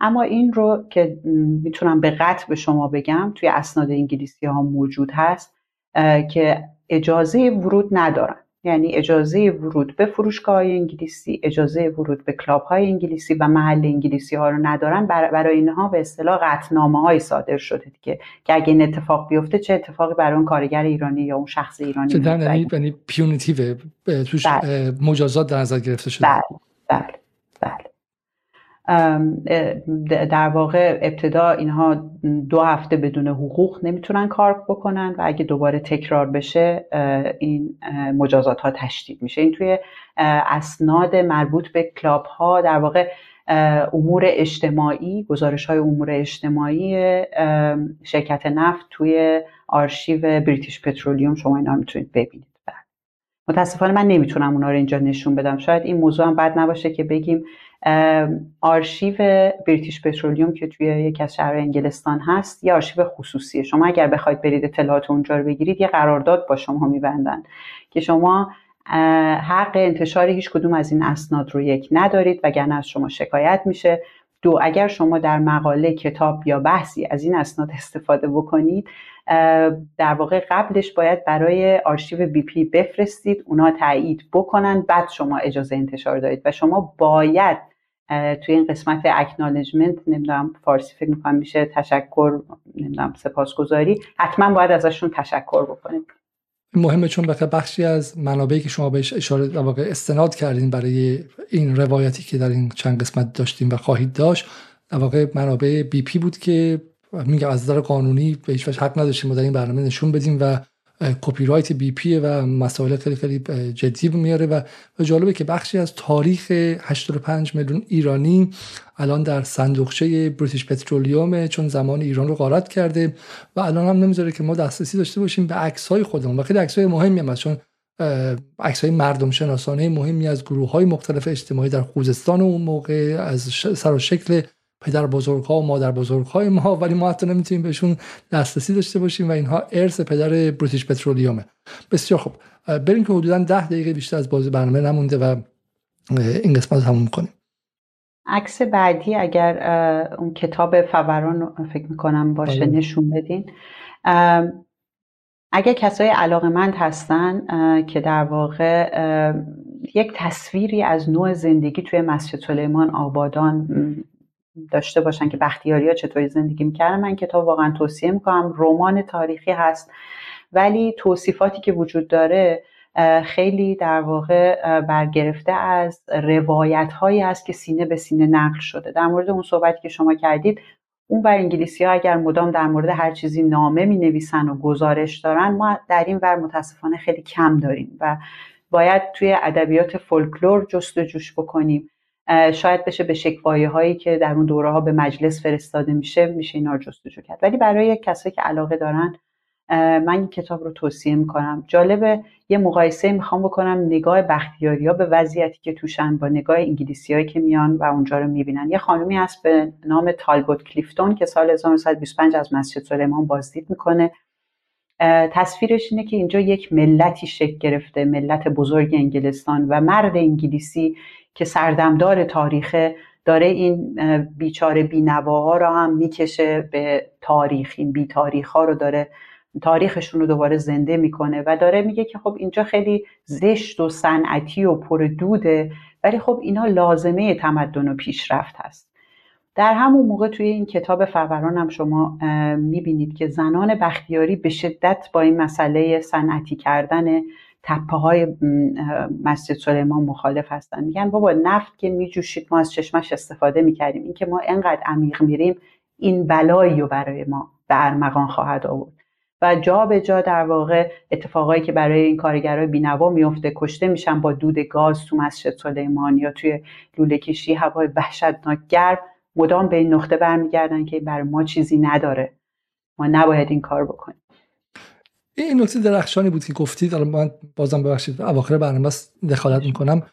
اما این رو که می‌تونم به قطع به شما بگم توی اسناد انگلیسی ها موجود هست که اجازه ورود ندارن. یعنی اجازه ورود به فروشگاه های انگلیسی اجازه ورود به club های انگلیسی و محل انگلیسی ها رو ندارن. برای اینها به اصطلاح قطنامه های صادر شده دیگه. که اگه این اتفاق بیفته چه اتفاقی برای اون کارگر ایرانی یا اون شخص ایرانی چه یعنی یعنی punitive توش بله. مجازات در نظر گرفته شده. بله. بله. بله. در واقع ابتدا اینها دو هفته بدون حقوق نمی‌تونن کار بکنن و اگه دوباره تکرار بشه این مجازات ها تشدید میشه. این توی اسناد مربوط به کلاب ها در واقع امور اجتماعی گزارش های امور اجتماعی شرکت نفت توی آرشیو بریتیش پترولیوم شما اینا می‌تونید ببینید. متاسفانه من نمی‌تونم اونا رو اینجا نشون بدم. شاید این موضوع هم بد نباشه که بگیم آرشیو British Petroleum که توی یکی از شهر انگلستان هست یه آرشیو خصوصیه. شما اگر بخواید برید اطلاعات اونجا رو بگیرید یه قرارداد با شما میبندن که شما حق انتشار هیچ کدوم از این اسناد رو یک ندارید وگرنه از شما شکایت میشه. دو اگر شما در مقاله کتاب یا بحثی از این اسناد استفاده بکنید در واقع قبلش باید برای آرشیو BP بفرستید اونا تایید بکنن بعد شما اجازه انتشار دارید. و شما باید توی این قسمت acknowledgement نمی‌دونم فارسی فکر می‌کنم میشه تشکر نمی‌دونم سپاسگزاری. حتما باید ازشون تشکر بکنید مهمه چون بالاخره بخشی از منابعی که شما بهش اشاره در واقع استناد کردین برای این روایتی که در این چند قسمت داشتیم و خواهید داشت. در واقع منابع BP بود که میگم از نظر قانونی به هیچ حق نداشتیم ما در این برنامه نشون بدیم و کپی رایت BP و مسائل خیلی خیلی جدی میاره و جالبه که بخشی از تاریخ 85 میلیون ایرانی الان در صندوقچه بریتیش پترولیوم چون زمان ایران رو غارت کرده و الان هم نمی‌ذاره که ما دسترسی داشته باشیم به عکس های خودمون. و خیلی عکس های مهمی هم چون عکس های مردم شناسانه مهمی از گروه های مختلف اجتماعی در خوزستان اون موقع از سر و شکل پدر بزرگ ها و مادر بزرگ های ما ولی ما حتی نمی‌تونیم بهشون دسترسی داشته باشیم و اینها ارث پدر بریتیش پترولیومه. بسیار خوب. بریم که حدودا ده دقیقه بیشتر از بازی برنامه نمونده و این قسمت رو تموم کنیم. عکس بعدی اگر اون کتاب فوران فکر می‌کنم باشه بله. نشون بدین. اگر کسای علاقمند هستن که در واقع یک تصویری از نوع زندگی توی مسجد سلیمان آبادان داشته باشن که بختیاری ها چطوری زندگی می‌کردن. من کتاب واقعا توصیه می‌کنم. رمان تاریخی هست. ولی توصیفاتی که وجود داره خیلی در واقع برگرفته از روایت هایی هست که سینه به سینه نقل شده. در مورد اون صحبتی که شما کردید اون بر انگلیسی ها اگر مدام در مورد هر چیزی نامه می نویسن و گزارش دارن ما در این ور متاسفانه خیلی کم داریم و باید توی ادبیات فولکلور جستجوش بکنیم. شاید بشه به شکوایه هایی که در اون دوره ها به مجلس فرستاده میشه میشه اینا رو جستجو کرد. ولی برای کسایی که علاقه دارن من این کتاب رو توصیه می‌کنم. جالبه یه مقایسه می‌خوام بکنم نگاه بختیاری ها به وضعیتی که توشن با نگاه انگلیسی هایی که میان و اونجا رو می‌بینن. یه خانومی هست به نام تالبوت کلیفتون که سال 1925 از مسجد سلیمان بازدید می‌کنه. تصویرش اینه که اینجا یک ملتی شکل گرفته ملت بزرگ انگلستان و مرد انگلیسی که سردمدار تاریخه داره این بیچاره بینواها رو هم می‌کشه به تاریخ. این بی تاریخ ها رو داره تاریخشون رو دوباره زنده می‌کنه و داره میگه که خب اینجا خیلی زشت و صنعتی و پر دوده ولی خب اینا لازمه تمدن و پیشرفت هست. در همون موقع توی این کتاب فوران هم شما می‌بینید که زنان بختیاری به شدت با این مسئله صنعتی کردن تپه های مسجد سلیمان مخالف هستن. میگن بابا نفت که میجوشید ما از چشمش استفاده می‌کردیم. اینکه ما انقدر عمیق میریم این بلایی رو برای ما به ارمغان خواهد آورد. و جا به جا در واقع اتفاقایی که برای این کارگرای بینوا میفته کشته میشن با دود گاز تو مسجد سلیمان یا توی لوله کشی هوای وحشتناک گرم مدام به این نقطه برمیگردن که برای ما چیزی نداره. ما نباید این کار بکنیم. این نکته درخشانی بود که گفتید حالا من بازم ببخشید اواخر برنامه دخالت می‌کنم.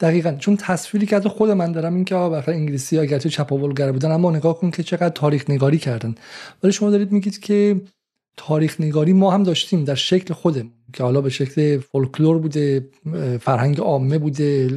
دقیقا چون تصویری که از خود من دارم این که آقا انگلیسی ها اگرچه چپاولگر بودن اما نگاه کن که چقدر تاریخ نگاری کردن. ولی شما دارید میگید که تاریخ نگاری ما هم داشتیم در شکل خودمون که حالا به شکل فولکلور بوده فرهنگ عامه بوده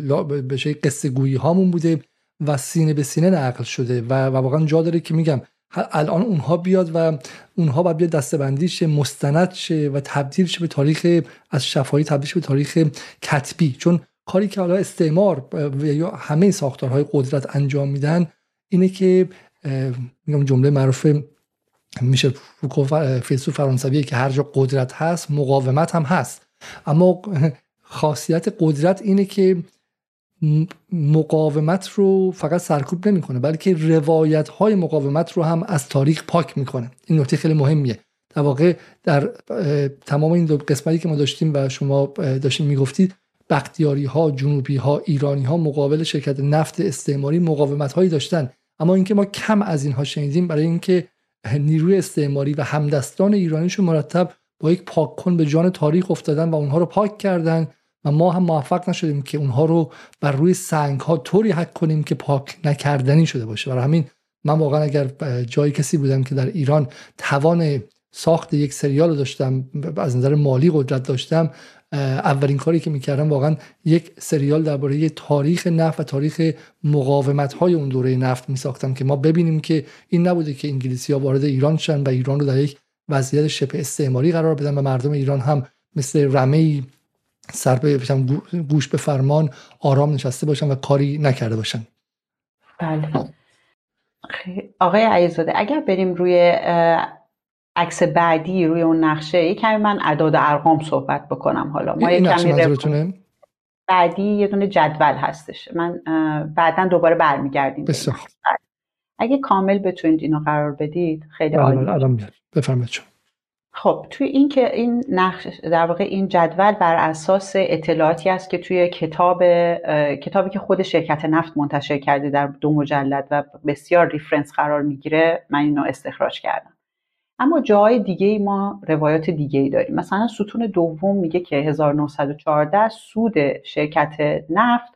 به شکل قصه گویی هامون بوده و سینه به سینه نقل شده. و واقعا جا داره که میگم الان اونها بیاد و اونها باید بیاد دستبندی شه مستند شه و تبدیل شه به تاریخ از شفاهی تبدیل شه به تاریخ کتبی. چون کاری که حالا استعمار یا همه ساختارهای قدرت انجام میدن اینه که میگم جمله معروف میشه فیلسوف فرانسوی که هر جا قدرت هست مقاومت هم هست. اما خاصیت قدرت اینه که مقاومت رو فقط سرکوب نمی‌کنه بلکه روایت های مقاومت رو هم از تاریخ پاک می‌کنه. این نکته خیلی مهمیه. در واقع در تمام این دو قسمتی که ما داشتیم و شما داشتیم می‌گفتید بختیاری ها جنوبی ها ایرانی ها مقابل شرکت نفت استعماری مقاومت هایی داشتن. اما اینکه ما کم از اینها شنیدیم برای اینکه نیروی استعماری و همدستان ایرانیشون مرتب با یک پاک کن به جان تاریخ افتادن و اونها رو پاک کردن و ما هم موفق نشدیم که اونها رو بر روی سنگ ها طوری حک کنیم که پاک نکردنی شده باشه. برای همین من واقعا اگر جای کسی بودم که در ایران توان ساخت یک سریال داشتم از نظر مالی قدرت داشتم اولین کاری که می‌کردم واقعا یک سریال درباره تاریخ نفت و تاریخ مقاومت های اون دوره نفت میساختم که ما ببینیم که این نبوده که انگلیسی ها وارد ایران شن و ایران رو در یک وضعیت شبه استعماری قرار بدن و مردم ایران هم مثل رمه سر به گوش به فرمان آرام نشسته باشن و کاری نکرده باشن. بله. آقای عیزاده اگر بریم روی عکس بعدی روی اون نقشه یه کمی من اعداد ارقام صحبت بکنم حالا. ما یه کمی بعدی یه دونه جدول هستش. من بعدا دوباره برمیگردیم بسیار. اگه کامل بتونید اینو قرار بدید خیلی بله، عالی. الان بفرمایید خب توی این که این نقش در واقع این جدول بر اساس اطلاعاتی است که توی کتاب کتابی که خود شرکت نفت منتشر کرده در دو مجلد و بسیار ریفرنس قرار می‌گیره من اینو استخراج کردم. اما جای دیگه ای ما روایات دیگه ای داریم. مثلا ستون دوم میگه که 1914 سود شرکت نفت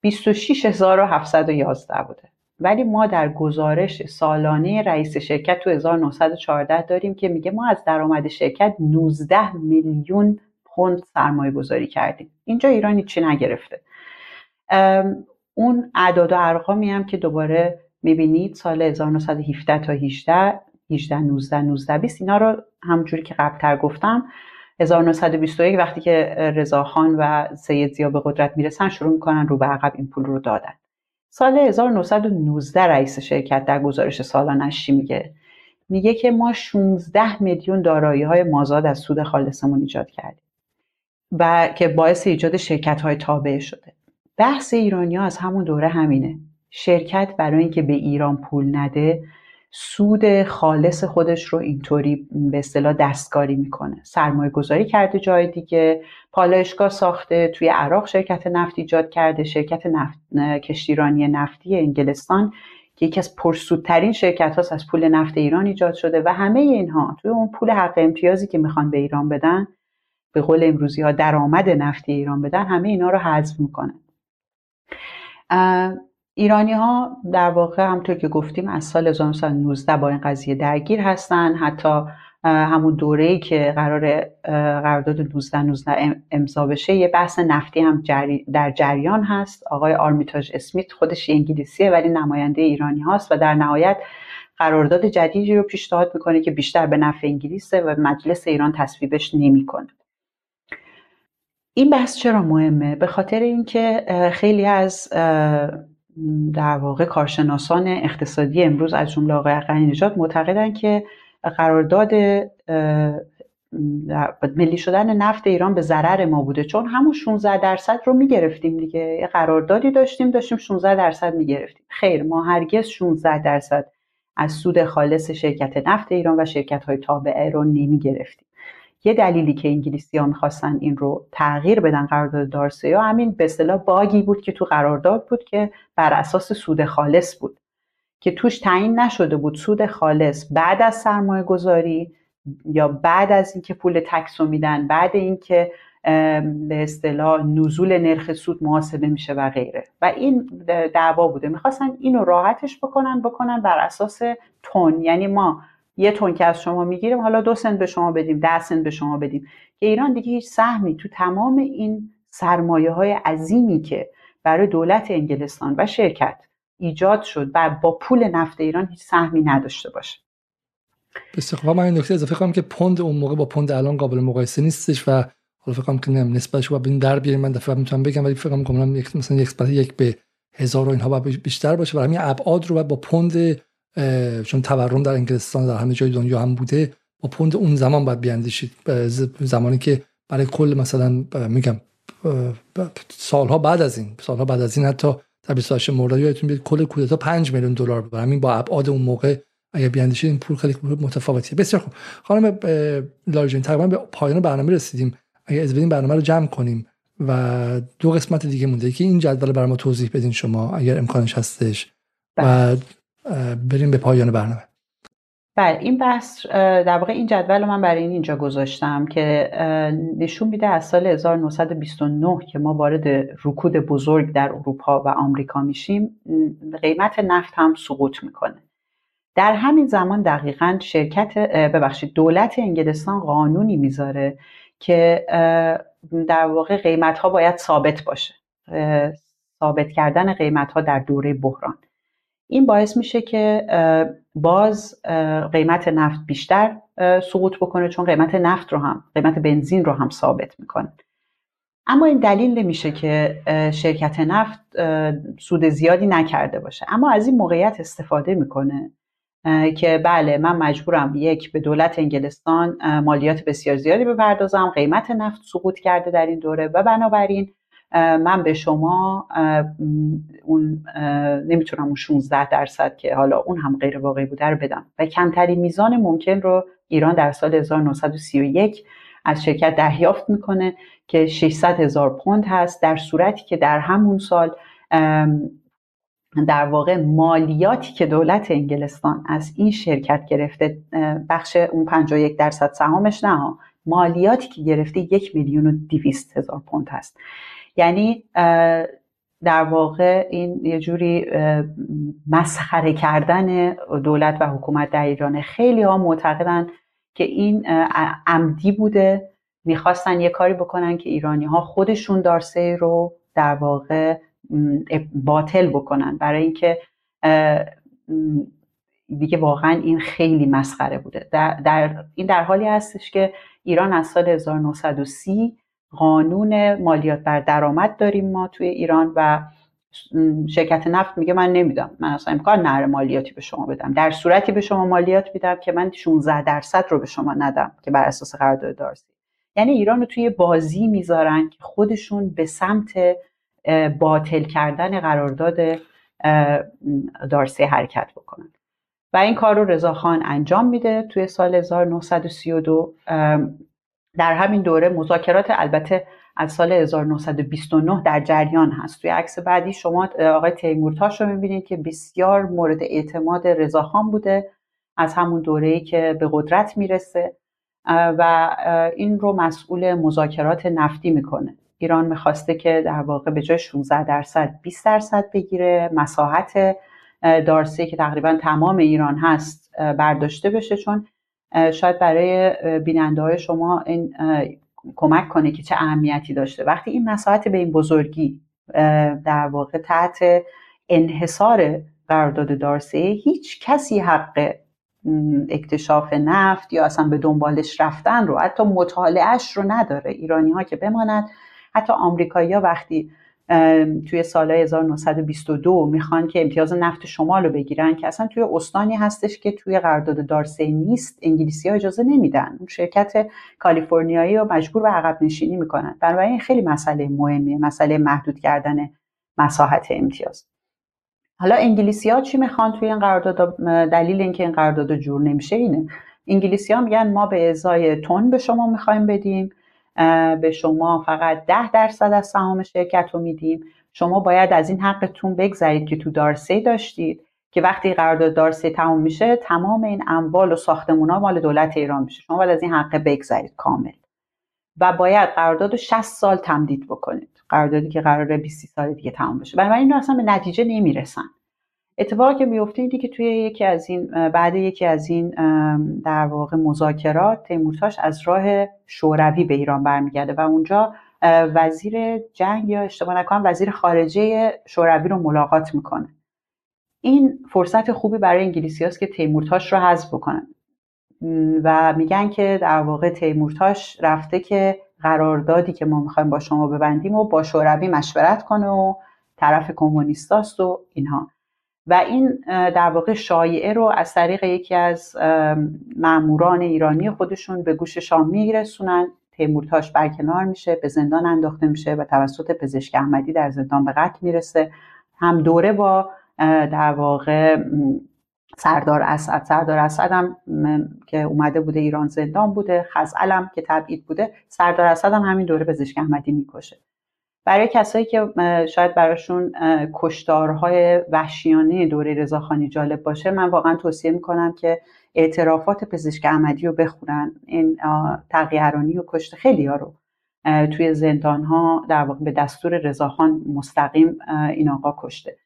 26711 بوده. ولی ما در گزارش سالانه رئیس شرکت تو 1914 داریم که میگه ما از درآمد شرکت 19 میلیون پوند سرمایه گذاری کردیم. اینجا ایران چی نگرفته؟ اون اعداد و ارقامی هم که دوباره می‌بینید سال 1917 تا 18 18 19 19 20 اینا رو همونجوری که قبلتر گفتم 1921 وقتی که رضاخان و سید زیا به قدرت می‌رسن شروع می‌کنن رو به عقب این پول رو دادن. سال 1919 رئیس شرکت در گزارش سالانش میگه. میگه که ما 16 میلیون دارایی های مازاد از سود خالصمون ایجاد کردیم و که باعث ایجاد شرکت های تابع شده. بحث ایرانی ها از همون دوره همینه. شرکت برای اینکه به ایران پول نده سود خالص خودش رو اینطوری به اصطلاح دستکاری می‌کنه. سرمایه گذاری کرده جای دیگه پالایشگاه ساخته توی عراق شرکت نفت ایجاد کرده شرکت نفت کشتیرانی نفتی انگلستان که یکی از پرسودترین شرکت هاست از پول نفت ایران ایجاد شده و همه اینها توی اون پول حق امتیازی که می‌خوان به ایران بدن به قول امروزی ها درآمد نفتی ایران بدن همه اینا رو حذف می‌کنن ایرانی ها در واقع همطور که گفتیم از سال 1919 با این قضیه درگیر هستن. حتی همون دوره ای که قرار قرارداد 19 19 امضا بشه یه بحث نفتی هم در جریان هست. آقای آرمیتاژ اسمیت خودش انگلیسیه ولی نماینده ایرانی هاست و در نهایت قرارداد جدیدی رو پیشنهاد می‌کنه که بیشتر به نفع انگلیسه و مجلس ایران تصویبش نمی‌کنه. این بحث چرا مهمه؟ به خاطر اینکه خیلی از در واقع کارشناسان اقتصادی امروز از جمله آقای غنی نژاد معتقدن که قرارداد ملی شدن نفت ایران به ضرر ما بوده. چون همون 16 درصد رو می‌گرفتیم دیگه. یه قراردادی داشتیم داشتیم 16 درصد می‌گرفتیم. خیر ما هرگز 16 درصد از سود خالص شرکت نفت ایران و شرکت های تابعه رو نمی‌گرفتیم. یه دلیلی که انگلیسی ها می‌خواستن این رو تغییر بدن قرارداد دارسیا همین به اصطلاح باگی بود که تو قرارداد بود که بر اساس سود خالص بود که توش تعیین نشده بود سود خالص بعد از سرمایه گذاری یا بعد از اینکه پول تکس رو میدن بعد اینکه به اصطلاح نزول نرخ سود محاسبه میشه و غیره. و این دعوا بوده. می‌خواستن اینو راحتش بکنن بکنن بر اساس تون. یعنی ما یه تون که از شما می‌گیریم. حالا دو سنت به شما بدیم ده سنت به شما بدیم. که ایران دیگه هیچ سهمی تو تمام این سرمایه های عظیمی که برای دولت انگلستان و شرکت ایجاد شد و با پول نفت ایران هیچ سهمی نداشته باشه. بسیار من این نکته اضافه کنم که پوند اون موقع با پوند الان قابل مقایسه نیستش و حالا فکر کنم که نم نسبتش با این در بیاریم. من دفعه می‌تونم بگم ولی فکر کنم یک مثلا یک به هزار و اینها باید بیشتر باشه. و همین ابعاد رو با پوند چون تورم در انگلستان در همه جای دنیا هم بوده با پوند اون زمان باید بیاندیشید. زمانی که برای کل مثلا میگم سالها بعد از این سالها بعد از این حتی در 28 مرداد یادتون بیاد کل کودتا 5 میلیون دلار بود. همین با ابعاد اون موقع اگر بیاندیشید این پول خیلی متفاوتیه. بسیار خوب. خانم لارجین تقریبا به پایان برنامه رسیدیم. اگر از برنامه رو جمع کنیم و دو قسمت دیگه مونده که این جدول برای ما توضیح بدین شما اگر امکانش هستش. و بله. بریم به پایان برنامه. بله این بحث در واقع این جدول رو من برای این اینجا گذاشتم که نشون میده از سال 1929 که ما وارد رکود بزرگ در اروپا و آمریکا میشیم قیمت نفت هم سقوط می‌کنه. در همین زمان دقیقا شرکت ببخشید دولت انگلستان قانونی می‌ذاره که در واقع قیمت ها باید ثابت باشه. ثابت کردن قیمت ها در دوره بحران. این باعث میشه که باز قیمت نفت بیشتر سقوط بکنه چون قیمت نفت رو هم قیمت بنزین رو هم ثابت می‌کنه. اما این دلیل نمیشه که شرکت نفت سود زیادی نکرده باشه. اما از این موقعیت استفاده می‌کنه که بله من مجبورم یک به دولت انگلستان مالیات بسیار زیادی بپردازم قیمت نفت سقوط کرده در این دوره و بنابراین من به شما اون نمی‌تونم اون 16 درصد که حالا اون هم غیر واقعی بوده رو بدم. و کمترین میزان ممکن رو ایران در سال 1931 از شرکت دریافت می‌کنه که 600 هزار پوند هست در صورتی که در همون سال در واقع مالیاتی که دولت انگلستان از این شرکت گرفته بخش اون 51 درصد سهامش نه مالیاتی که گرفته یک میلیون و دیویست هزار پوند هست. یعنی در واقع این یه جوری مسخره کردن دولت و حکومت در ایران. خیلی ها معتقدن که این عمدی بوده. می‌خواستن یه کاری بکنن که ایرانی ها خودشون دارسه رو در واقع باطل بکنن. برای اینکه دیگه واقعا این خیلی مسخره بوده. در, در این در حالی هستش که ایران از سال 1930 قانون مالیات بر درآمد داریم ما توی ایران و شرکت نفت میگه من نمیدم. من اصلا امکان نره مالیاتی به شما بدم. در صورتی به شما مالیات میدم که من 16 درصد رو به شما ندم که بر اساس قرارداد دارسی. یعنی ایران رو توی بازی می‌ذارن که خودشون به سمت باطل کردن قرارداد دارسی حرکت بکنن. و این کار رو رضاخان انجام میده. توی سال 1932 در همین دوره مذاکرات البته از سال 1929 در جریان هست. توی عکس بعدی شما آقای تیمورتاش رو می‌بینید که بسیار مورد اعتماد رضاخان بوده از همون دوره‌ای که به قدرت می‌رسه و این رو مسئول مذاکرات نفتی می‌کنه. ایران می‌خواسته که در واقع به جای 16 درصد 20 درصد بگیره. مساحت دارسی که تقریبا تمام ایران هست برداشته بشه چون شاید برای بیننده های شما این کمک کنه که چه اهمیتی داشته. وقتی این مساحت به این بزرگی در واقع تحت انحصار قرارداد دارسه هیچ کسی حق اکتشاف نفت یا اصلا به دنبالش رفتن رو حتی مطالعهش رو نداره. ایرانی ها که بماند حتی آمریکایی ها وقتی توی سال 1922 می‌خوان که امتیاز نفت شمال رو بگیرن که اصلا توی استانی هستش که توی قرارداد دارسی نیست انگلیسی ها اجازه نمیدن. اون شرکت کالیفرنیایی رو مجبور به عقب نشینی می‌کنن. بنابراین خیلی مسئله مهمیه مسئله محدود کردن مساحت امتیاز. حالا انگلیسی ها چی می‌خوان توی این قرارداد؟ دلیل اینکه این قرارداد جور نمیشه اینه. انگلیسی ها میگن ما به ازای تون به شما می‌خوایم بدیم. به شما فقط ده درصد از سهام شرکت رو میدیم. شما باید از این حقتون بگذرید که تو دارسی داشتید که وقتی قرارداد دارسی تموم میشه تمام این اموال و ساختمون ها مال دولت ایران میشه. شما باید از این حق بگذرید کامل. و باید قرارداد 60 سال تمدید بکنید. قراردادی که قراره 20 سال دیگه تمام بشه. بنابراین اصلا به نتیجه نمی‌رسن. اتفاقی که میفته اینه که توی یکی از این بعد یکی از این در واقع مذاکرات تیمورتاش از راه شوروی به ایران برمیگرده و اونجا وزیر جنگ یا اشتباه نکنم وزیر خارجه شوروی رو ملاقات می‌کنه. این فرصت خوبی برای انگلیسی هست که تیمورتاش رو حذف بکنن. و میگن که در واقع تیمورتاش رفته که قراردادی که ما می‌خوایم با شما ببندیم و با شوروی مشورت کنه و طرف کمونیستاست و اینها. و این در واقع شایعه رو از طریق یکی از معموران ایرانی خودشون به گوش شام میرسونن. تیمورتاش برکنار میشه به زندان انداخته میشه و توسط پزشک احمدی در زندان به قتل می‌رسه. هم دوره با در واقع سردار اسد سردار اسد هم که اومده بوده ایران زندان بوده. خزعلم که تبعید بوده. سردار اسد هم همین دوره پزشک احمدی می‌کشه. برای کسایی که شاید براشون کشتارهای وحشیانه دوره رضاخانی جالب باشه من واقعا توصیه می‌کنم که اعترافات پزشک احمدی رو بخونن. این تقیهرانی و کشت خیلی رو توی زندان ها در واقع به دستور رضاخان مستقیم این آقا کشته.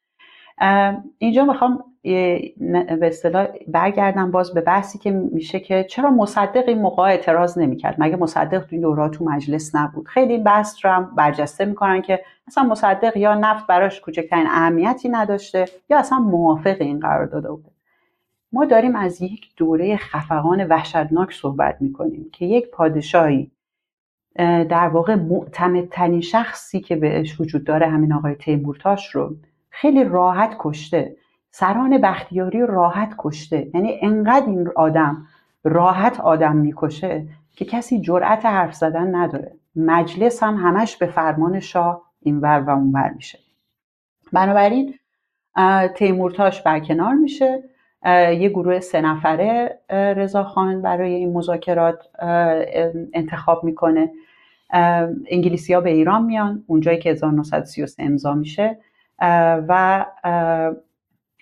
اینجا می‌خوام به اصطلاح برگردم باز به بحثی که میشه که چرا مصدق این موقع اعتراض نمی‌کرد؟ مگه مصدق تو این تو مجلس نبود؟ خیلی این بحث رو هم برجسته می‌کنن که اصلا مصدق یا نفت براش کوچکترین اهمیتی نداشته یا اصلا موافق این قرار داده بوده. ما داریم از یک دوره خفقان وحشتناک صحبت می‌کنیم که یک پادشاهی در واقع معتمدترین شخصی که بهش وجود داره همین آقای تیمورتاش رو خیلی راحت کشته. سران بختیاری راحت کشته. یعنی انقدر این آدم راحت آدم می‌کشه که کسی جرأت حرف زدن نداره. مجلس هم همش به فرمان شاه اینور و اونور میشه. بنابراین تیمورتاش برکنار میشه. یه گروه سه نفره رضاخان برای این مذاکرات انتخاب می‌کنه. انگلیسی ها به ایران میان. اونجایی که 1933 امضا میشه. و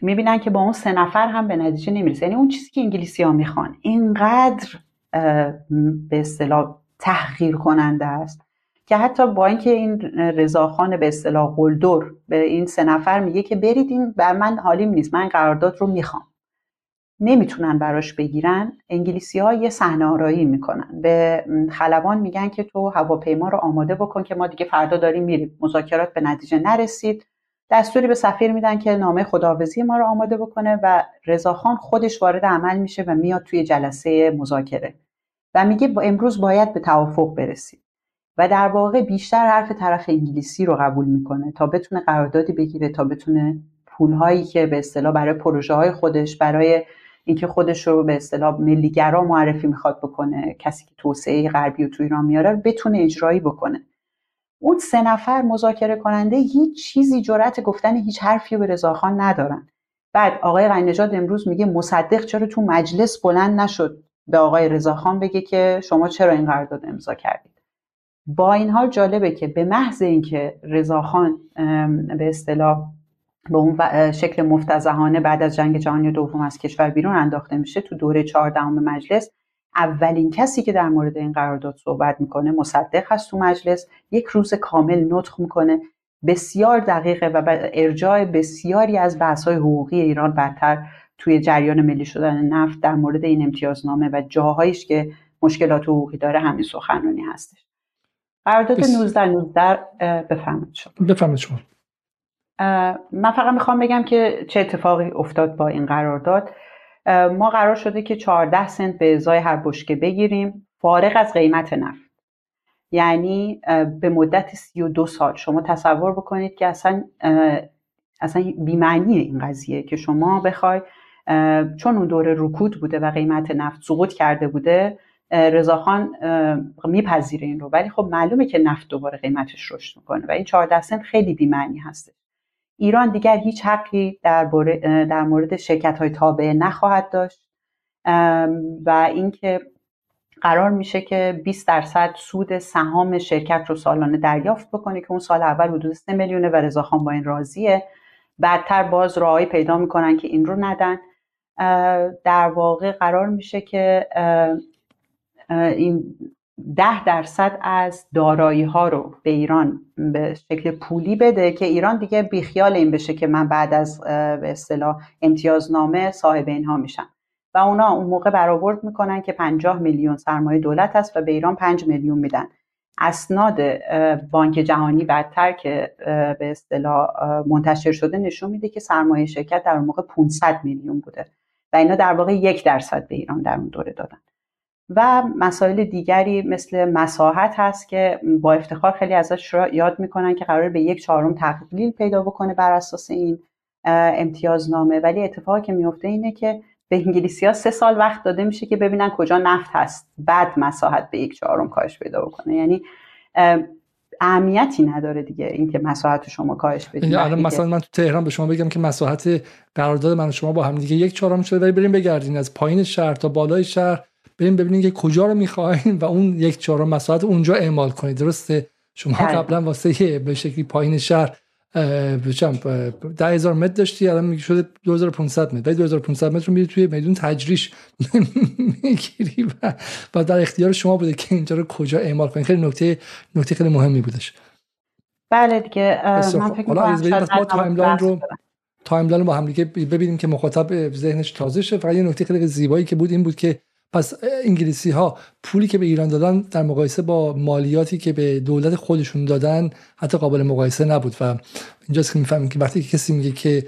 می‌بینن که با اون سه نفر هم به نتیجه نمی‌رسه. یعنی اون چیزی که انگلیسی ها می‌خوان. اینقدر به اصطلاح تحقیر کننده است که حتی با اینکه این رضاخان به اصطلاح قلدر به این سه نفر میگه که برید این بر من حالیم نیست من قرارداد رو می‌خوام. نمی‌تونن براش بگیرن. انگلیسی ها یه صحنه آرایی می‌کنن. به خلبان میگن که تو هواپیما رو آماده بکن که ما دیگه فردا داریم میریم. مذاکرات به نتیجه نرسید. دستوری به سفیر میدن که نامه خداوزی ما رو آماده بکنه و رضاخان خودش وارد عمل میشه و میاد توی جلسه مذاکره. و میگه با امروز باید به توافق برسید و در واقع بیشتر حرف طرف انگلیسی رو قبول می‌کنه تا بتونه قراردادی بگیره تا بتونه پولهایی که به اصطلاح برای پروژه های خودش برای اینکه خودش رو به اصطلاح ملیگرا معرفی می‌خواد بکنه کسی که توسعه غربی رو تو ایران میاره بتونه اجرایی بکنه. اون سه نفر مذاکره کننده هیچ چیزی جرأت گفتن هیچ حرفی به رضاخان ندارن. بعد آقای غنی‌نژاد امروز میگه مصدق چرا تو مجلس بلند نشد به آقای رضاخان بگه که شما چرا این قرارداد امضا کردید. با این حال جالبه که به محض اینکه رضاخان به اصطلاح به اون شکل مفتزهانه بعد از جنگ جهانی دوم از کشور بیرون انداخته میشه تو دوره چهاردهم مجلس اولین کسی که در مورد این قرارداد صحبت می‌کنه مصدق هست تو مجلس یک روز کامل نطق می‌کنه بسیار دقیقه و ارجاع بسیاری از بحث‌های حقوقی ایران بدتر توی جریان ملی شدن نفت در مورد این امتیازنامه و جاهایش که مشکلات حقوقی داره همین سخنرانی هستش. قرارداد 19 19 بفهمید شما. بفهمید شما. من فقط می‌خوام بگم که چه اتفاقی افتاد با این قرارداد. ما قرار شده که 14 سنت به ازای هر بشکه بگیریم. فارغ از قیمت نفت. یعنی به مدت 32 سال. شما تصور بکنید که اصلا اصلا بیمعنی این قضیه که شما بخوای چون اون دوره رکود بوده و قیمت نفت سقوط کرده بوده رضاخان میپذیره این رو. ولی خب معلومه که نفت دوباره قیمتش رشد می‌کنه و این 14 سنت خیلی بیمعنی هسته ایران دیگر هیچ حقی در, در مورد شرکت های تابعه نخواهد داشت. و اینکه قرار میشه که 20 درصد سود سهام شرکت رو سالانه دریافت بکنه که اون سال اول حدود 3 میلیونه و رضاخان با این راضیه. بعدتر باز راهی پیدا می‌کنن که این رو ندن. در واقع قرار میشه که این ده درصد از دارایی ها رو به ایران به شکل پولی بده که ایران دیگه بیخیال این بشه که من بعد از به اصطلاح امتیازنامه صاحب اینها میشم. و اونا اون موقع برآورد می‌کنن که 50 میلیون سرمایه دولت است و به ایران 5 میلیون میدن. اسناد بانک جهانی بدتر که به اصطلاح منتشر شده نشون میده که سرمایه شرکت در اون موقع 500 میلیون بوده. و اینا در واقع یک درصد به ایران در اون دوره دادن. و مسائل دیگری مثل مساحت هست که با افتخار خیلی ازش یاد می‌کنن که قرار به یک چهارم تقلیل پیدا بکنه بر اساس این امتیازنامه. ولی اتفاقی که میفته اینه که به انگلیسی ها سه سال وقت داده میشه که ببینن کجا نفت هست. بعد مساحت به یک چهارم کاهش پیدا بکنه. یعنی اهمیتی نداره دیگه اینکه مساحت شما کاهش بدید یعنی الان مثلا من تو تهران به شما بگم که مساحت قرارداد من و شما با هم دیگه یک چهارم شده ولی بریم بگردین از پایین شهر تا بالای شهر. بریم ببینید که کجا رو می‌خواین و اون یک چهارم مساحت اونجا اعمال کنید. درسته؟ شما بله. قبلا واسه به شکلی پایین شهر بچم ده هزار متر داشتی الان میگه شده 2500 متر. ولی 2500 متر رو میری توی میدون تجریش. می‌گیری و, و در اختیار شما بوده که اینجا رو کجا اعمال کنید. خیلی نکته نکته خیلی مهمی بودش. بله دیگه من فکر کنم ما timeline رو timeline رو با هم دیگه ببینیم که مخاطب ذهنش تازه شه. فقط یه نکته خیلی زیبایی که بود این بود که پس انگلیسی ها پولی که به ایران دادن در مقایسه با مالیاتی که به دولت خودشون دادن حتی قابل مقایسه نبود و اینجاست که می‌فهمیم که وقتی کسی میگه که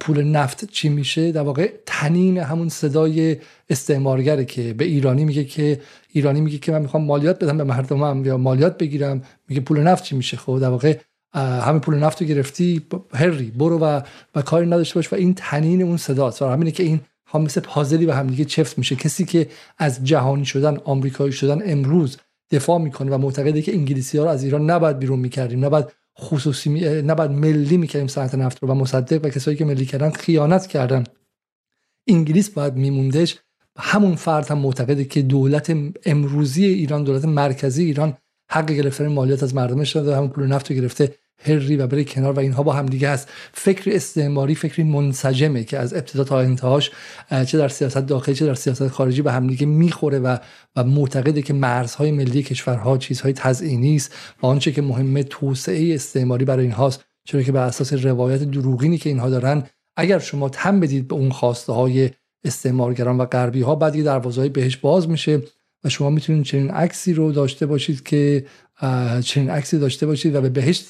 پول نفت چی میشه در واقع تنین همون صدای استعمارگره که به ایرانی میگه که ایرانی میگه که من می‌خوام مالیات بدم به مردمم یا مالیات بگیرم میگه پول نفت چی میشه؟ خب در واقع همه پول نفت رو گرفتی هری برو و و کاری نداشته باش و این تنین اون صداست و همینه که این ها مثل پازلی به همدیگه چفت میشه. کسی که از جهانی شدن آمریکایی شدن امروز دفاع می‌کنه و معتقده که انگلیسی ها رو از ایران نباید بیرون می‌کردیم نباید خصوصی می... نباید ملی می‌کردیم صنعت نفت رو و مصدق و کسایی که ملی کردن خیانت کردن. انگلیس باید میموندش. همون فرد هم معتقده که دولت امروزی ایران دولت مرکزی ایران حق گرفتن مالیات از مردمش داده همون پول نفت رو گرفته. هری و بره کنار و اینها با هم دیگه هست. فکر استعماری فکری منسجمه که از ابتدا تا انتهاش چه در سیاست داخلی چه در سیاست خارجی به هم دیگه می‌خوره و و معتقده که مرزهای ملی کشورها چیزهای تزئینی است و آنچه که مهمه توسعه استعماری برای اینهاست. چرا که بر اساس روایت دروغینی که اینها دارن اگر شما تم بدید به اون خواسته های استعمارگران و غربی ها بعد دروازه بهش باز میشه و شما می‌تونید چنین عکسی رو داشته باشید که چنین عکسی داشته باشید و به بهشت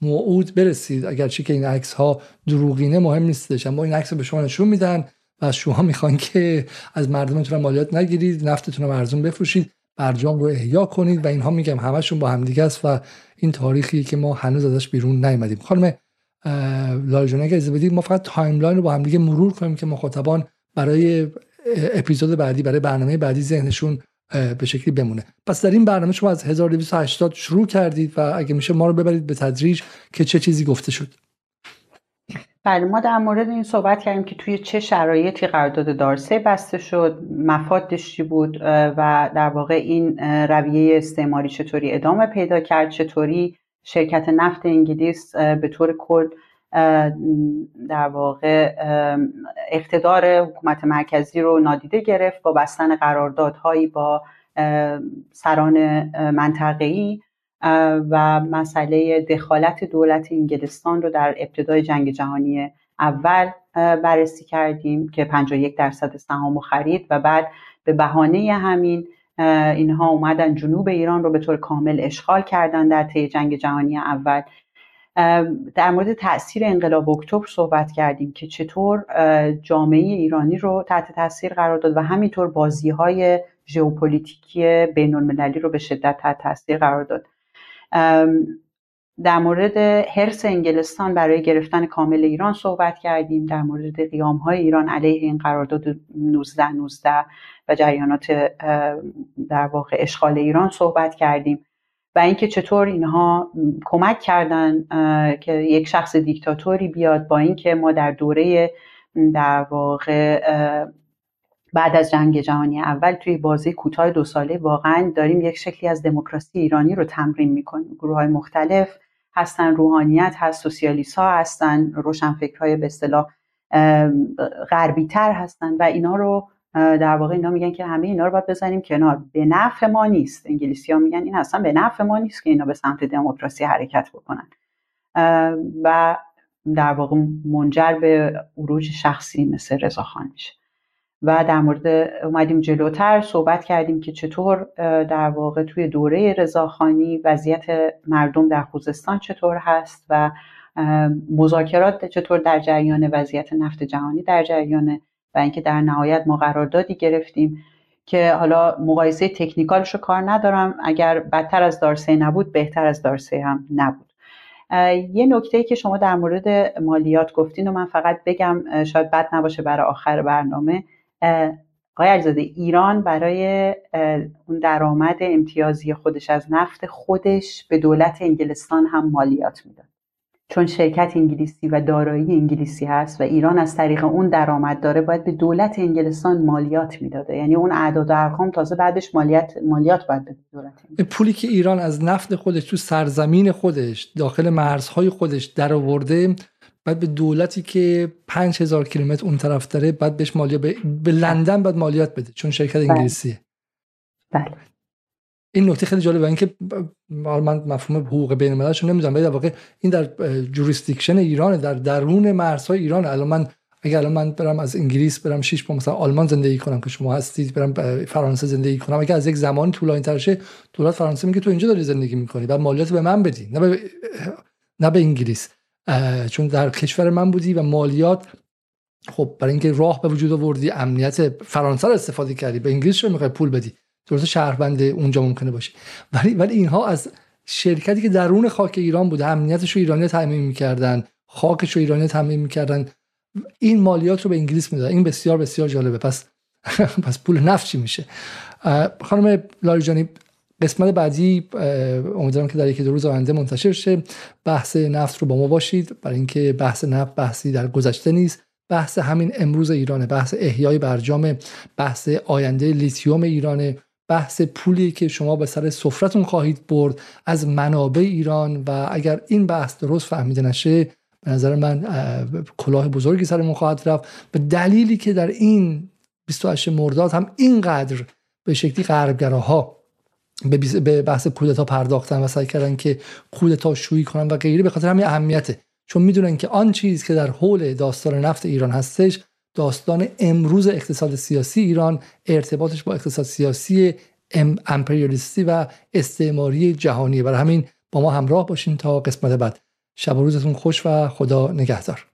موعود برسید. اگرچه که این عکس ها دروغینه مهم نیستش. اما این عکس به شما نشون میدن و از شما می‌خوان که از مردمتون مالیات نگیرید نفتتون رو ارزون بفروشید برجام رو احیا کنید و اینها میگم همشون با همدیگه است و این تاریخی که ما هنوز ازش بیرون نیومدیم. خانم لاریجانی اگه اجازه بدید ما فقط timeline رو با همدیگه مرور کنیم که مخاطبان برای اپیزود بعدی برای برنامه بعدی ذهنشون به شکلی بمونه. پس در این برنامه شما از 1280 شروع کردید و اگه میشه ما رو ببرید به تدریج که چه چیزی گفته شد. بله ما در مورد این صحبت کردیم که توی چه شرایطی قرارداد دارسی بسته شد مفادش چی بود و در واقع این رویه استعماری چطوری ادامه پیدا کرد چطوری شرکت نفت انگلیس به طور کل در واقع اقتدار حکومت مرکزی رو نادیده گرفت با بستن قراردادهایی با سران منطقه‌ای و مسئله دخالت دولت انگلستان رو در ابتدای جنگ جهانی اول بررسی کردیم که 51 درصد سهام خرید و بعد به بهانه همین اینها اومدن جنوب ایران رو به طور کامل اشغال کردن در طی جنگ جهانی اول. در مورد تاثیر انقلاب اکتبر صحبت کردیم که چطور جامعه ایرانی رو تحت تاثیر قرار داد و همینطور بازی های ژئوپلیتیکی بین المللی رو به شدت تحت تاثیر قرار داد. در مورد حرس انگلستان برای گرفتن کامل ایران صحبت کردیم در مورد قیام های ایران علیه این قرارداد 19 19 و جریانات در واقع اشغال ایران صحبت کردیم. و اینکه چطور اینها کمک کردن که یک شخص دیکتاتوری بیاد با اینکه ما در دوره در واقع بعد از جنگ جهانی اول توی بازی کوتاه دو ساله واقعا داریم یک شکلی از دموکراسی ایرانی رو تمرین می‌کنیم. گروه های مختلف هستن روحانیت هست سوسیالیست ها هستن روشنفکرهای به اصطلاح غربی تر هستن و اینا رو در واقع اینا میگن که همه اینا رو باید بزنیم کنار. به نفع ما نیست. انگلیسی ها میگن این اصلا به نفع ما نیست که اینا به سمت دموکراسی حرکت بکنن. و در واقع منجر به عروج شخصی مثل رضاخان میشه. و در مورد اومدیم جلوتر صحبت کردیم که چطور در واقع توی دوره رضاخانی وضعیت مردم در خوزستان چطور هست و مذاکرات چطور در جریان وضعیت نفت جهانی در جریانه. و اینکه در نهایت ما قراردادی گرفتیم که حالا مقایسه تکنیکالش رو کار ندارم. اگر بدتر از دارسه نبود بهتر از دارسه هم نبود. یه نکته که شما در مورد مالیات گفتین و من فقط بگم شاید بد نباشه برای آخر برنامه. آقای علیزاده ایران برای اون درآمد امتیازی خودش از نفت خودش به دولت انگلستان هم مالیات می‌داد. چون شرکت انگلیسی و دارایی انگلیسی هست و ایران از طریق اون درآمد داره باید به دولت انگلستان مالیات می‌داده. یعنی اون اعداد و ارقام تازه بعدش مالیات مالیات باید به دولت پولی که ایران از نفت خودش تو سرزمین خودش داخل مرزهای خودش درآورده بعد به دولتی که 5000 کیلومتر اون طرف داره بعد بهش مالیات به, به لندن بعد مالیات بده چون شرکت بله. انگلیسیه. بله. این نکته خیلی جالبه اینکه من مفهوم حقوق بین المللش نمی‌دونم ولی در واقع این در جوریسدیکشن ایران در درون مرزهای ایران الان من اگر الان من برم از انگلیس برم شش ماه مثلا آلمان زندگی کنم که شما هستید برم فرانسه زندگی کنم اگر از یک زمان طولانی تر شه دولت فرانسه میگه تو اینجا داری زندگی می‌کنی بعد مالیات به من بدی نه به نه به انگلیس. چون در کشور من بودی و مالیات خب برای اینکه راه به وجود آوردی امنیت فرانسه رو استفاده کردی به انگلیس چه می‌خوای پول بدی؟ درست شهروند اونجا ممکنه باشه. ولی ولی اینها از شرکتی که درون خاک ایران بوده امنیتش رو ایرانی تامین می‌کردن خاکش رو ایرانی تامین می‌کردن این مالیات رو به انگلیس می‌دادن. این بسیار بسیار جالبه. پس <laughs> پس پول نفت چی میشه؟ خانم لاریجانی قسمت بعدی امیدوارم که در یکی دو روز آینده منتشر شه. بحث نفت رو با ما باشید. برای اینکه بحث نفت بحثی در گذشته نیست. بحث همین امروز ایرانه. بحث احیای برجام. بحث آینده لیتیوم ایرانه. بحث پولی که شما به سر سفرتون خواهید برد از منابع ایران و اگر این بحث درست فهمیده نشه به نظر من کلاه بزرگی سرمون خواهد رفت. به دلیلی که در این 28 مرداد هم اینقدر به شکلی غربگراها به بحث کودتا پرداختن و سعی کردن که کودتا شویی کنن و غیره به خاطر همین اهمیته. چون می‌دونن که آن چیز که در حول داستان نفت ایران هستش داستان امروز اقتصاد سیاسی ایران ارتباطش با اقتصاد سیاسی امپریالیستی و استعماری جهانی برای همین با ما همراه باشین تا قسمت بعد. شب و روزتون خوش و خدا نگهدار.